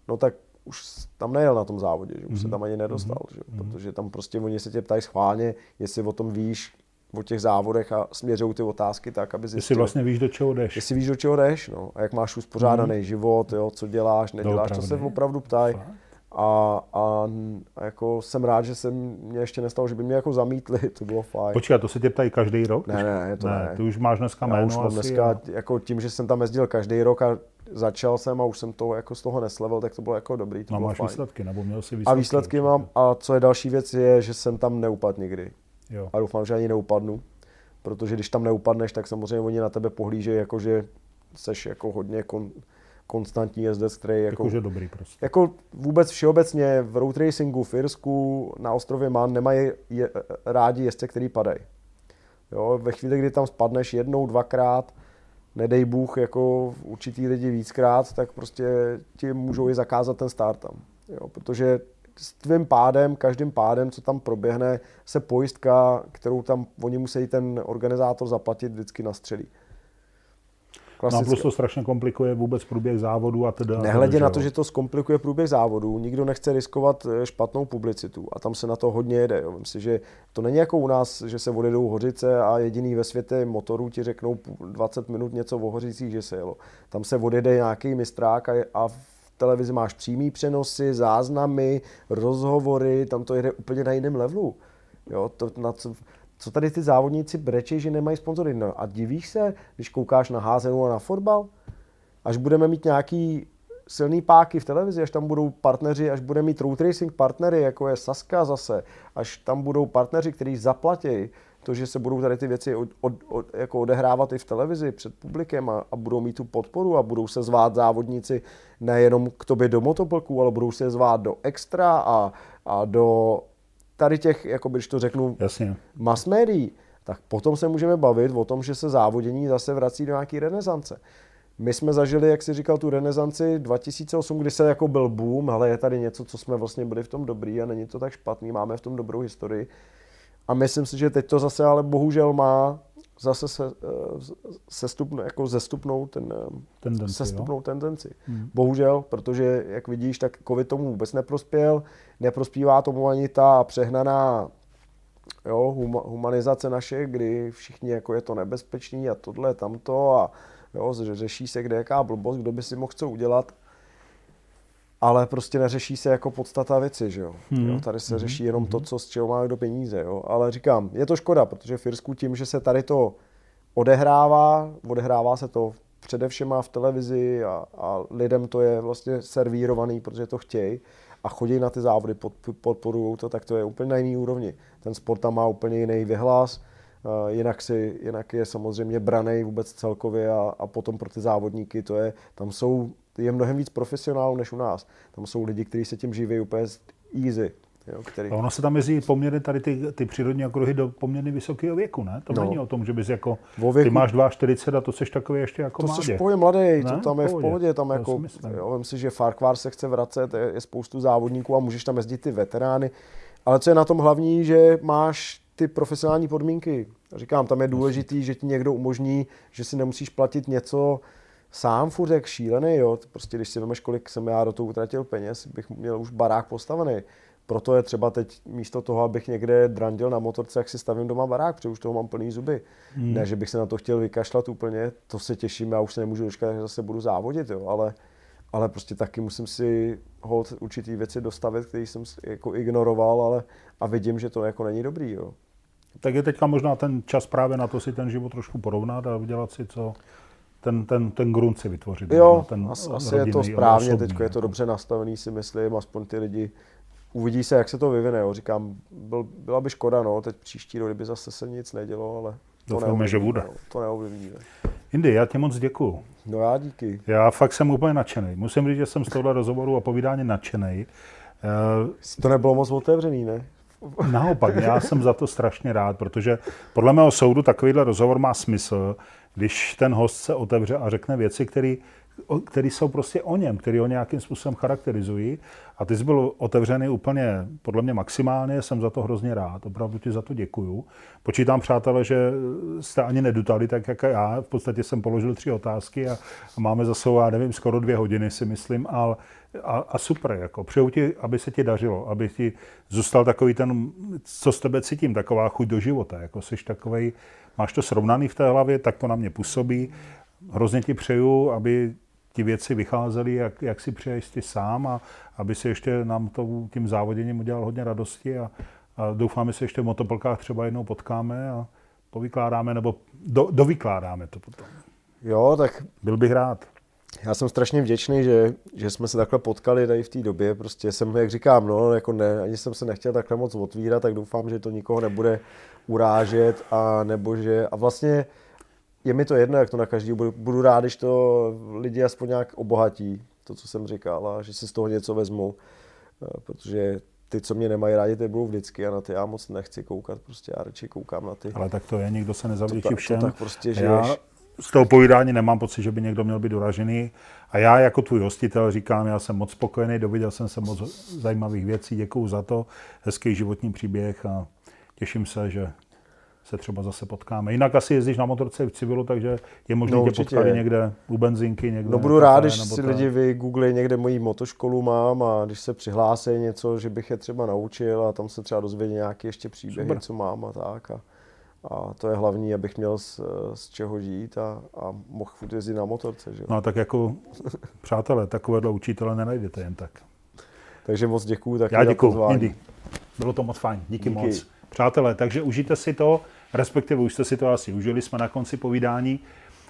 [SPEAKER 1] no tak už tam nejel na tom závodě, že už mm-hmm. se mhm. tam ani nedostal, mm-hmm. že? Mhm. protože tam prostě oni se tě ptají schválně, jestli o tom víš, o těch závodech a směřují ty otázky tak, aby
[SPEAKER 2] zjistil. Jestli vlastně víš, do čeho jdeš.
[SPEAKER 1] Jestli víš, do čeho jdeš, no. A jak máš uspořádaný mm. život, jo, co děláš, neděláš, to se opravdu ptají. A, a, a, jako jsem rád, že se mě ještě nestalo, že by mě jako zamítli, (laughs) to bylo fajn.
[SPEAKER 2] Počkej, to se tě ptají každý rok?
[SPEAKER 1] Ne, ne, ne, to ne. ne.
[SPEAKER 2] Ty už máš dneska jméno Já už mám
[SPEAKER 1] asi, dneska, a... jako tím, že jsem tam jezdil každý rok a začal jsem a už jsem to jako z toho neslevil, tak to bylo jako dobrý. To
[SPEAKER 2] no,
[SPEAKER 1] bylo
[SPEAKER 2] máš
[SPEAKER 1] fajn.
[SPEAKER 2] výsledky, nebo měl jsi
[SPEAKER 1] výsledky? A výsledky určitě. mám a co je další věc je, že jsem tam neupadl nikdy. Jo. A doufám, že ani neupadnu, protože když tam neupadneš, tak samozřejmě oni na tebe pohlížejí jako, že seš jako hodně kon, konstantní jezdec, který jako,
[SPEAKER 2] jako dobrý prostě.
[SPEAKER 1] Jako vůbec všeobecně v road racingu v Irsku na ostrově Man nemají je, rádi jezdce, který padají. Jo, ve chvíli, kdy tam spadneš jednou, dvakrát, nedej Bůh jako určitý lidi víckrát, tak prostě ti můžou i zakázat ten start tam. Jo, protože s tvým pádem, každým pádem, co tam proběhne, se pojistka, kterou tam oni musí ten organizátor zaplatit, vždycky nastřelí.
[SPEAKER 2] Klasické. No a plus to strašně komplikuje vůbec průběh závodu a teda.
[SPEAKER 1] Nehledě na to, že to zkomplikuje průběh závodu, nikdo nechce riskovat eh, špatnou publicitu a tam se na to hodně jede. Jo. Myslím si, že to není jako u nás, že se odjedou hořice a jediný ve světě motorů ti řeknou 20 minut něco o hořicích, že se jelo. Tam se odjede nějaký mistrák a, a v televizi máš přímý přenosy, záznamy, rozhovory, tam to jede úplně na jiném levelu. Jo, to, na co, co tady ty závodníci brečí, že nemají sponzory. No a divíš se, když koukáš na házenu a na fotbal? Až budeme mít nějaký silný páky v televizi, až tam budou partneři, až bude mít road racing partnery, jako je Saska zase, až tam budou partneři, kteří zaplatí to, že se budou tady ty věci od, od, od, jako odehrávat i v televizi před publikem a, a budou mít tu podporu a budou se zvát závodníci nejenom k tobě do motoplku, ale budou se zvát do extra a, a do tady těch, jako když to řeknu,
[SPEAKER 2] Jasně.
[SPEAKER 1] mass médií, tak potom se můžeme bavit o tom, že se závodění zase vrací do nějaké renesance. My jsme zažili, jak si říkal, tu renesanci 2008, kdy se jako byl boom, ale je tady něco, co jsme vlastně byli v tom dobrý a není to tak špatný, máme v tom dobrou historii. A myslím si, že teď to zase ale bohužel má zase se, eh, sestupn, jako zestupnou ten, eh, tendenci, sestupnou jo? tendenci. Hmm. Bohužel, protože jak vidíš, tak covid tomu vůbec neprospěl, neprospívá tomu ani ta přehnaná jo, hum, humanizace naše, kdy všichni jako je to nebezpečný a tohle, tamto a jo, řeší se kde jaká blbost, kdo by si mohl co udělat ale prostě neřeší se jako podstata věci, že jo. Hmm. jo tady se hmm. řeší jenom hmm. to, co z čeho má kdo peníze, jo. Ale říkám, je to škoda, protože v Irsku tím, že se tady to odehrává, odehrává se to především v televizi a, a lidem to je vlastně servírovaný, protože to chtějí a chodí na ty závody, pod, podporují to, tak to je úplně na jiný úrovni. Ten sport tam má úplně jiný vyhlas, Uh, jinak, si, jinak je samozřejmě braný vůbec celkově a, a potom pro ty závodníky to je, tam jsou je mnohem víc profesionálů než u nás. Tam jsou lidi, kteří se tím živí úplně easy. Jo, který...
[SPEAKER 2] A ono se tam jezdí poměrně tady ty, ty přírodní okruhy do poměrně vysokého věku, ne? To no. není o tom, že bys jako, věku... ty máš 42 a to jsi takový ještě jako
[SPEAKER 1] To
[SPEAKER 2] mladě.
[SPEAKER 1] jsi v mladý, ne? to tam je v pohodě. Tam jako, jo, vím si, že Farquhar se chce vracet, je, je spoustu závodníků a můžeš tam jezdit ty veterány. Ale co je na tom hlavní, že máš ty profesionální podmínky. Říkám, tam je důležitý, že ti někdo umožní, že si nemusíš platit něco, sám furt jak šílený, jo. Prostě když si vemeš, kolik jsem já do toho utratil peněz, bych měl už barák postavený. Proto je třeba teď místo toho, abych někde drandil na motorce, jak si stavím doma barák, protože už toho mám plný zuby. Hmm. Ne, že bych se na to chtěl vykašlat úplně, to se těším, já už se nemůžu dočkat, že zase budu závodit, jo, ale, ale prostě taky musím si hold určitý věci dostavit, který jsem jako ignoroval, ale a vidím, že to jako není dobrý. Jo.
[SPEAKER 2] Tak je teďka možná ten čas právě na to si ten život trošku porovnat a udělat si co, ten, ten, ten grunt si vytvořit.
[SPEAKER 1] Jo, ten asi, asi je to správně, teď je to jako. dobře nastavený, si myslím, aspoň ty lidi uvidí se, jak se to vyvine. Jo. Říkám, byl, byla by škoda, no, teď příští rok, kdyby zase se nic nedělo, ale
[SPEAKER 2] to Doufáme, že bude. No,
[SPEAKER 1] to neovlivníme.
[SPEAKER 2] Indy, já ti moc děkuju.
[SPEAKER 1] No já díky.
[SPEAKER 2] Já fakt jsem úplně nadšený. Musím říct, že jsem z tohle rozhovoru a povídání nadšený.
[SPEAKER 1] Uh, to nebylo moc otevřený, ne?
[SPEAKER 2] Naopak, já jsem za to strašně rád, protože podle mého soudu takovýhle rozhovor má smysl, když ten host se otevře a řekne věci, které který jsou prostě o něm, který ho nějakým způsobem charakterizují. A ty jsi byl otevřený úplně, podle mě maximálně, jsem za to hrozně rád, opravdu ti za to děkuju. Počítám, přátelé, že jste ani nedutali tak, jak já. V podstatě jsem položil tři otázky a, máme za sebou, já nevím, skoro dvě hodiny si myslím, ale a, a super, jako přeju ti, aby se ti dařilo, aby ti zůstal takový ten, co z tebe cítím, taková chuť do života, jako jsi takovej, máš to srovnaný v té hlavě, tak to na mě působí. Hrozně ti přeju, aby ty věci vycházely, jak, jak si přeješ ty sám a aby si ještě nám to tím závoděním udělal hodně radosti a, a doufáme, že se ještě v motoplkách třeba jednou potkáme a povykládáme, nebo do, dovykládáme to potom.
[SPEAKER 1] Jo, tak...
[SPEAKER 2] Byl bych rád.
[SPEAKER 1] Já jsem strašně vděčný, že, že jsme se takhle potkali tady v té době. Prostě jsem, jak říkám, no, jako ne, ani jsem se nechtěl takhle moc otvírat, tak doufám, že to nikoho nebude urážet a nebo že... A vlastně je mi to jedno, jak to na každý budu, budu rád, když to lidi aspoň nějak obohatí, to, co jsem říkal, a že si z toho něco vezmu, eh, protože ty, co mě nemají rádi, ty budou vždycky a na ty já moc nechci koukat, prostě já radši koukám na ty.
[SPEAKER 2] Ale tak to je, nikdo se nezavděčí všem.
[SPEAKER 1] To tak prostě
[SPEAKER 2] žiješ. Já z toho povídání nemám pocit, že by někdo měl být doražený. A já jako tvůj hostitel říkám, já jsem moc spokojený, doviděl jsem se moc zajímavých věcí, děkuju za to, hezký životní příběh a těším se, že se třeba zase potkáme. Jinak asi jezdíš na motorce v civilu, takže je možné no, tě potkat někde u benzinky, někde.
[SPEAKER 1] No budu rád, když si lidi vygooglí někde moji motoškolu mám a když se přihlásí něco, že bych je třeba naučil a tam se třeba dozvědí nějaké ještě příběhy, Super. co mám a tak. A, a to je hlavní, abych měl z, z čeho žít a, a mohl furt jezdit na motorce. Že?
[SPEAKER 2] No a tak jako přátelé, takovéhle učitele nenajdete jen tak.
[SPEAKER 1] Takže moc děkuju.
[SPEAKER 2] Já děkuju, Bylo to moc fajn, díky, díky. moc. Přátelé, takže užijte si to, respektive už jste si to asi užili, jsme na konci povídání.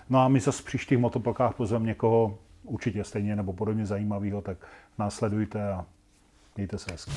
[SPEAKER 2] No a my zase v příštích motoplkách pozveme někoho určitě stejně nebo podobně zajímavého, tak následujte a mějte se hezky.